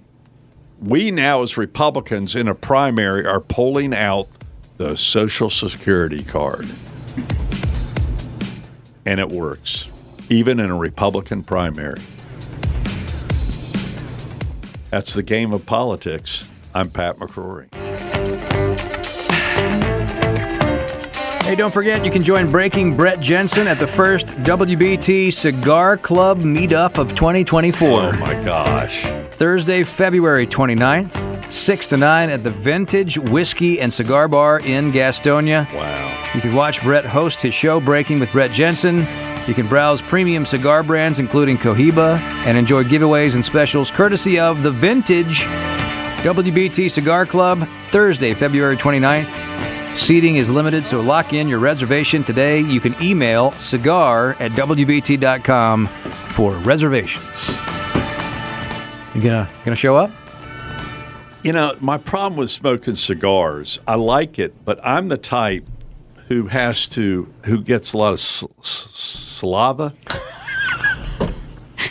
we now, as Republicans in a primary, are pulling out the Social Security card. And it works, even in a Republican primary. That's the game of politics. I'm Pat McCrory. Hey, don't forget, you can join Breaking Brett Jensen at the first WBT Cigar Club meetup of 2024. Oh my gosh. Thursday, February 29th, 6 to 9 at the Vintage Whiskey and Cigar Bar in Gastonia. Wow. You can watch Brett host his show, Breaking with Brett Jensen. You can browse premium cigar brands, including Cohiba, and enjoy giveaways and specials courtesy of the Vintage WBT Cigar Club, Thursday, February 29th. Seating is limited, so lock in your reservation today. You can email cigar at WBT.com for reservations. You gonna gonna show up? You know, my problem with smoking cigars, I like it, but I'm the type who has to, who gets a lot of s- s- slava. <laughs>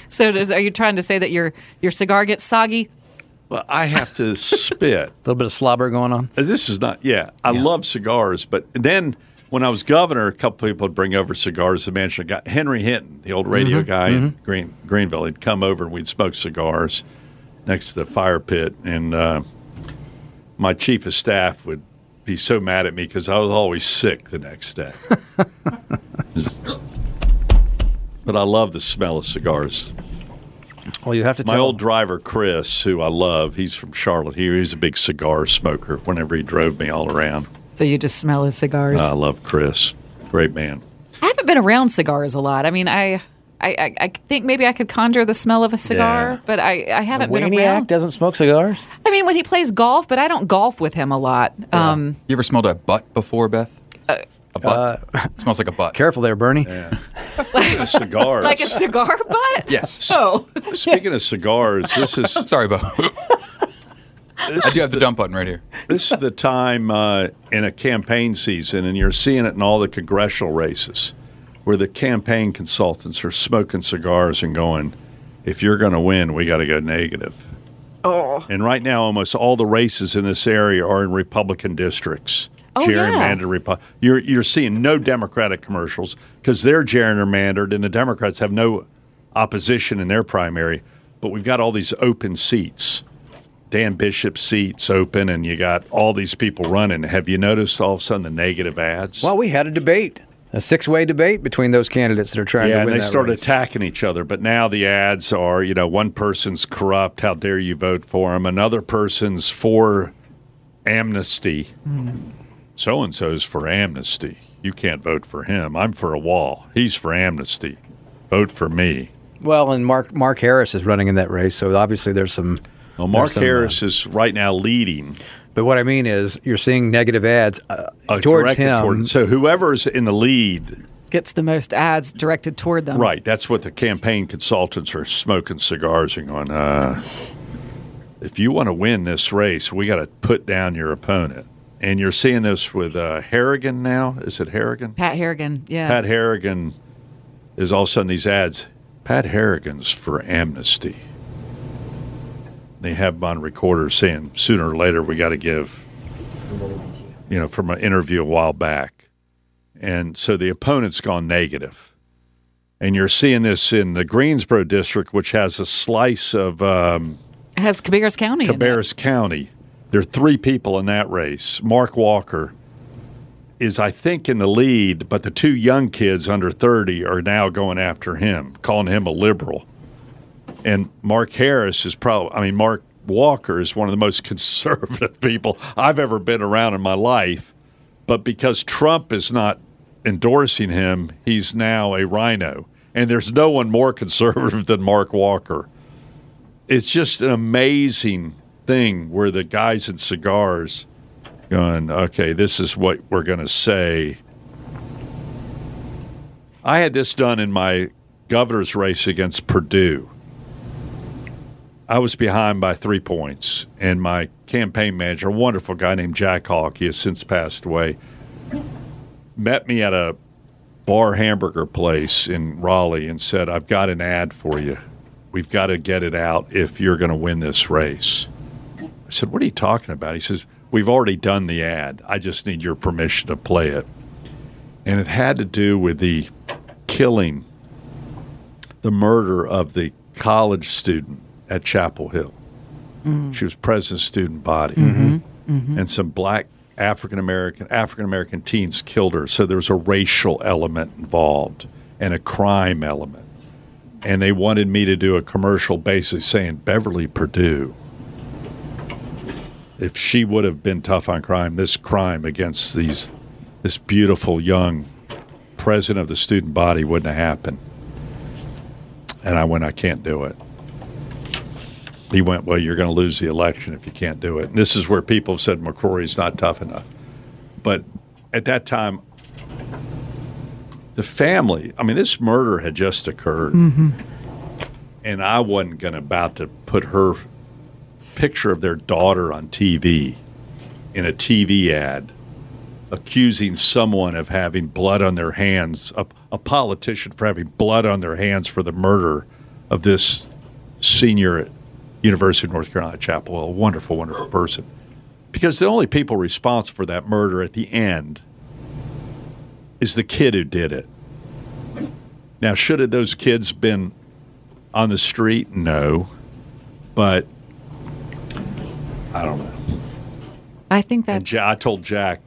So, does, are you trying to say that your your cigar gets soggy? Well, I have to spit. <laughs> A little bit of slobber going on. Uh, This is not, yeah, I love cigars, but then when I was governor, a couple people would bring over cigars. The mansion got Henry Hinton, the old radio Mhm, guy in mhm. Green, Greenville, he'd come over and we'd smoke cigars next to the fire pit. And uh, my chief of staff would be so mad at me because I was always sick the next day. <laughs> but I love the smell of cigars. Well, you have to My tell old driver, Chris, who I love, he's from Charlotte. He, he's a big cigar smoker whenever he drove me all around. So you just smell his cigars. I love Chris. Great man. I haven't been around cigars a lot. I mean, I. I, I, I think maybe I could conjure the smell of a cigar, Yeah. but I, I haven't been Waniac around. doesn't smoke cigars. I mean, when he plays golf, but I don't golf with him a lot. Um, You ever smelled a butt before, Beth? Uh, a butt. <laughs> it smells like a butt. Careful there, Bernie. Speaking <laughs> of cigars. like a cigar butt? Yes. <laughs> Oh. Speaking of cigars, this is. Sorry, Bo. I do have the dump button right here. This is the time uh, in a campaign season, and you're seeing it in all the congressional races, where the campaign consultants are smoking cigars and going, "If you're going to win, we got to go negative." Oh. And right now, almost all the races in this area are in Republican districts. Oh, yeah. gerrymandered Repu- You're you're seeing no Democratic commercials because they're gerrymandered, and the Democrats have no opposition in their primary. But we've got all these open seats. Dan Bishop seats open, and you got all these people running. Have you noticed all of a sudden the negative ads? Well, we had a debate, a six-way debate between those candidates that are trying yeah, to and win they that started race. attacking each other. But now the ads are, you know, one person's corrupt. How dare you vote for him? Another person's for amnesty. So and so's for amnesty. You can't vote for him. I'm for a wall. He's for amnesty. Vote for me. Well, and Mark Mark Harris is running in that race, so obviously there's some. Well, Mark there's some, uh, Harris is right now leading. But what I mean is, you're seeing negative ads uh, uh, towards him. toward- so whoever's in the lead Gets the most ads directed toward them. Right. That's what the campaign consultants are smoking cigars and going, uh, if you want to win this race, we got to put down your opponent. And you're seeing this with uh, Harrigan now. Is it Harrigan? Pat Harrigan, yeah. Pat Harrigan is all of a sudden these ads. Pat Harrigan's for amnesty. They have on recorder saying sooner or later we got to give, you know, from an interview a while back. And so the opponent's gone negative. And you're seeing this in the Greensboro district, which has a slice of um, It has Cabarrus County. Cabarrus County. There are three people in that race. Mark Walker is, I think, in the lead, but the two young kids under 30 are now going after him, calling him a liberal. And Mark Harris is probably, I mean, Mark Walker is one of the most <laughs> conservative people I've ever been around in my life. But because Trump is not endorsing him, he's now a rhino. And there's no one more conservative than Mark Walker. It's just an amazing thing where the guys in cigars going, okay, this is what we're going to say. I had this done in my governor's race against Perdue. I was behind by three points, and my campaign manager, a wonderful guy named Jack Hawke, he has since passed away, met me at a bar hamburger place in Raleigh and said, I've got an ad for you. We've got to get it out if you're going to win this race. I said, What are you talking about? He says, We've already done the ad. I just need your permission to play it. And it had to do with the killing, the murder of the college student at Chapel Hill. She was president of student body. Mhm, mhm. And some black African American African American teens killed her. So there was a racial element involved and a crime element. And they wanted me to do a commercial basically saying Beverly Perdue. If she would have been tough on crime, this crime against these this beautiful young president of the student body wouldn't have happened. And I went, I can't do it. He went, Well, you're going to lose the election if you can't do it. And this is where people have said McCrory's not tough enough. But at that time, the family, I mean, this murder had just occurred. Mm-hmm. And I wasn't going to about to put her picture of their daughter on TV in a TV ad accusing someone of having blood on their hands, a, a politician for having blood on their hands for the murder of this senior University of North Carolina Chapel Hill, a wonderful, wonderful person. Because the only people responsible for that murder at the end is the kid who did it. Now, should have those kids been on the street? No. But I don't know. I think And that's. Ja- I told Jack,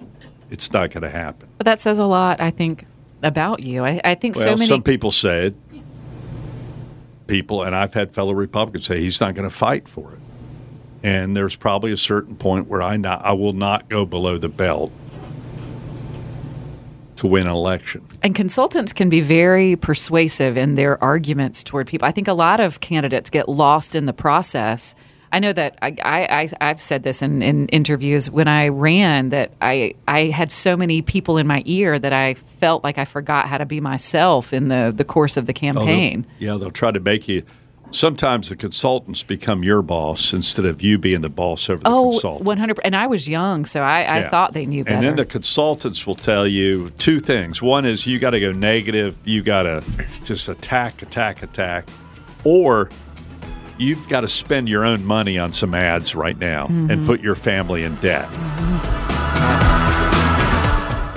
it's not going to happen. But that says a lot, I think, about you. I, I think Well, so many. some people say it. People, and I've had fellow Republicans say he's not going to fight for it. And there's probably a certain point where I not, I will not go below the belt to win an election. And consultants can be very persuasive in their arguments toward people. I think a lot of candidates get lost in the process. I know that I, I, have said this in, in interviews when I ran that I, I had so many people in my ear that I felt like I forgot how to be myself in the, the course of the Oh, they'll- campaign. yeah, they'll try to make you. Sometimes the consultants become your boss instead of you being the boss over the Oh, consultant. 100 And I was young, so I, I Yeah. thought they knew better. And then the consultants will tell you two things. One is you got to go negative, you got to just attack, attack, attack, or you've got to spend your own money on some ads right now and Mhm. put your family in debt.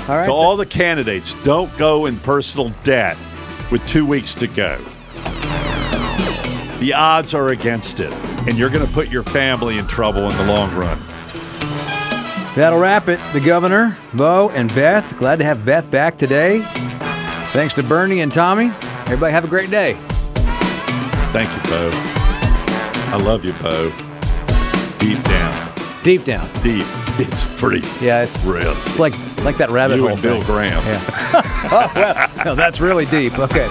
All right. To all the candidates, don't go in personal debt with two weeks to go. The odds are against it, and you're going to put your family in trouble in the long run. That'll wrap it. The governor, Bo, and Beth. Glad to have Beth back today. Thanks to Bernie and Tommy. Everybody have a great day. Thank you, Bo. I love you, Bo. Deep down. Deep down. Deep. <laughs> It's pretty. Yeah, it's real. It's like like that rabbit You hole and Bill thing. Graham. Yeah. <laughs> oh, well, no, that's really deep. Okay.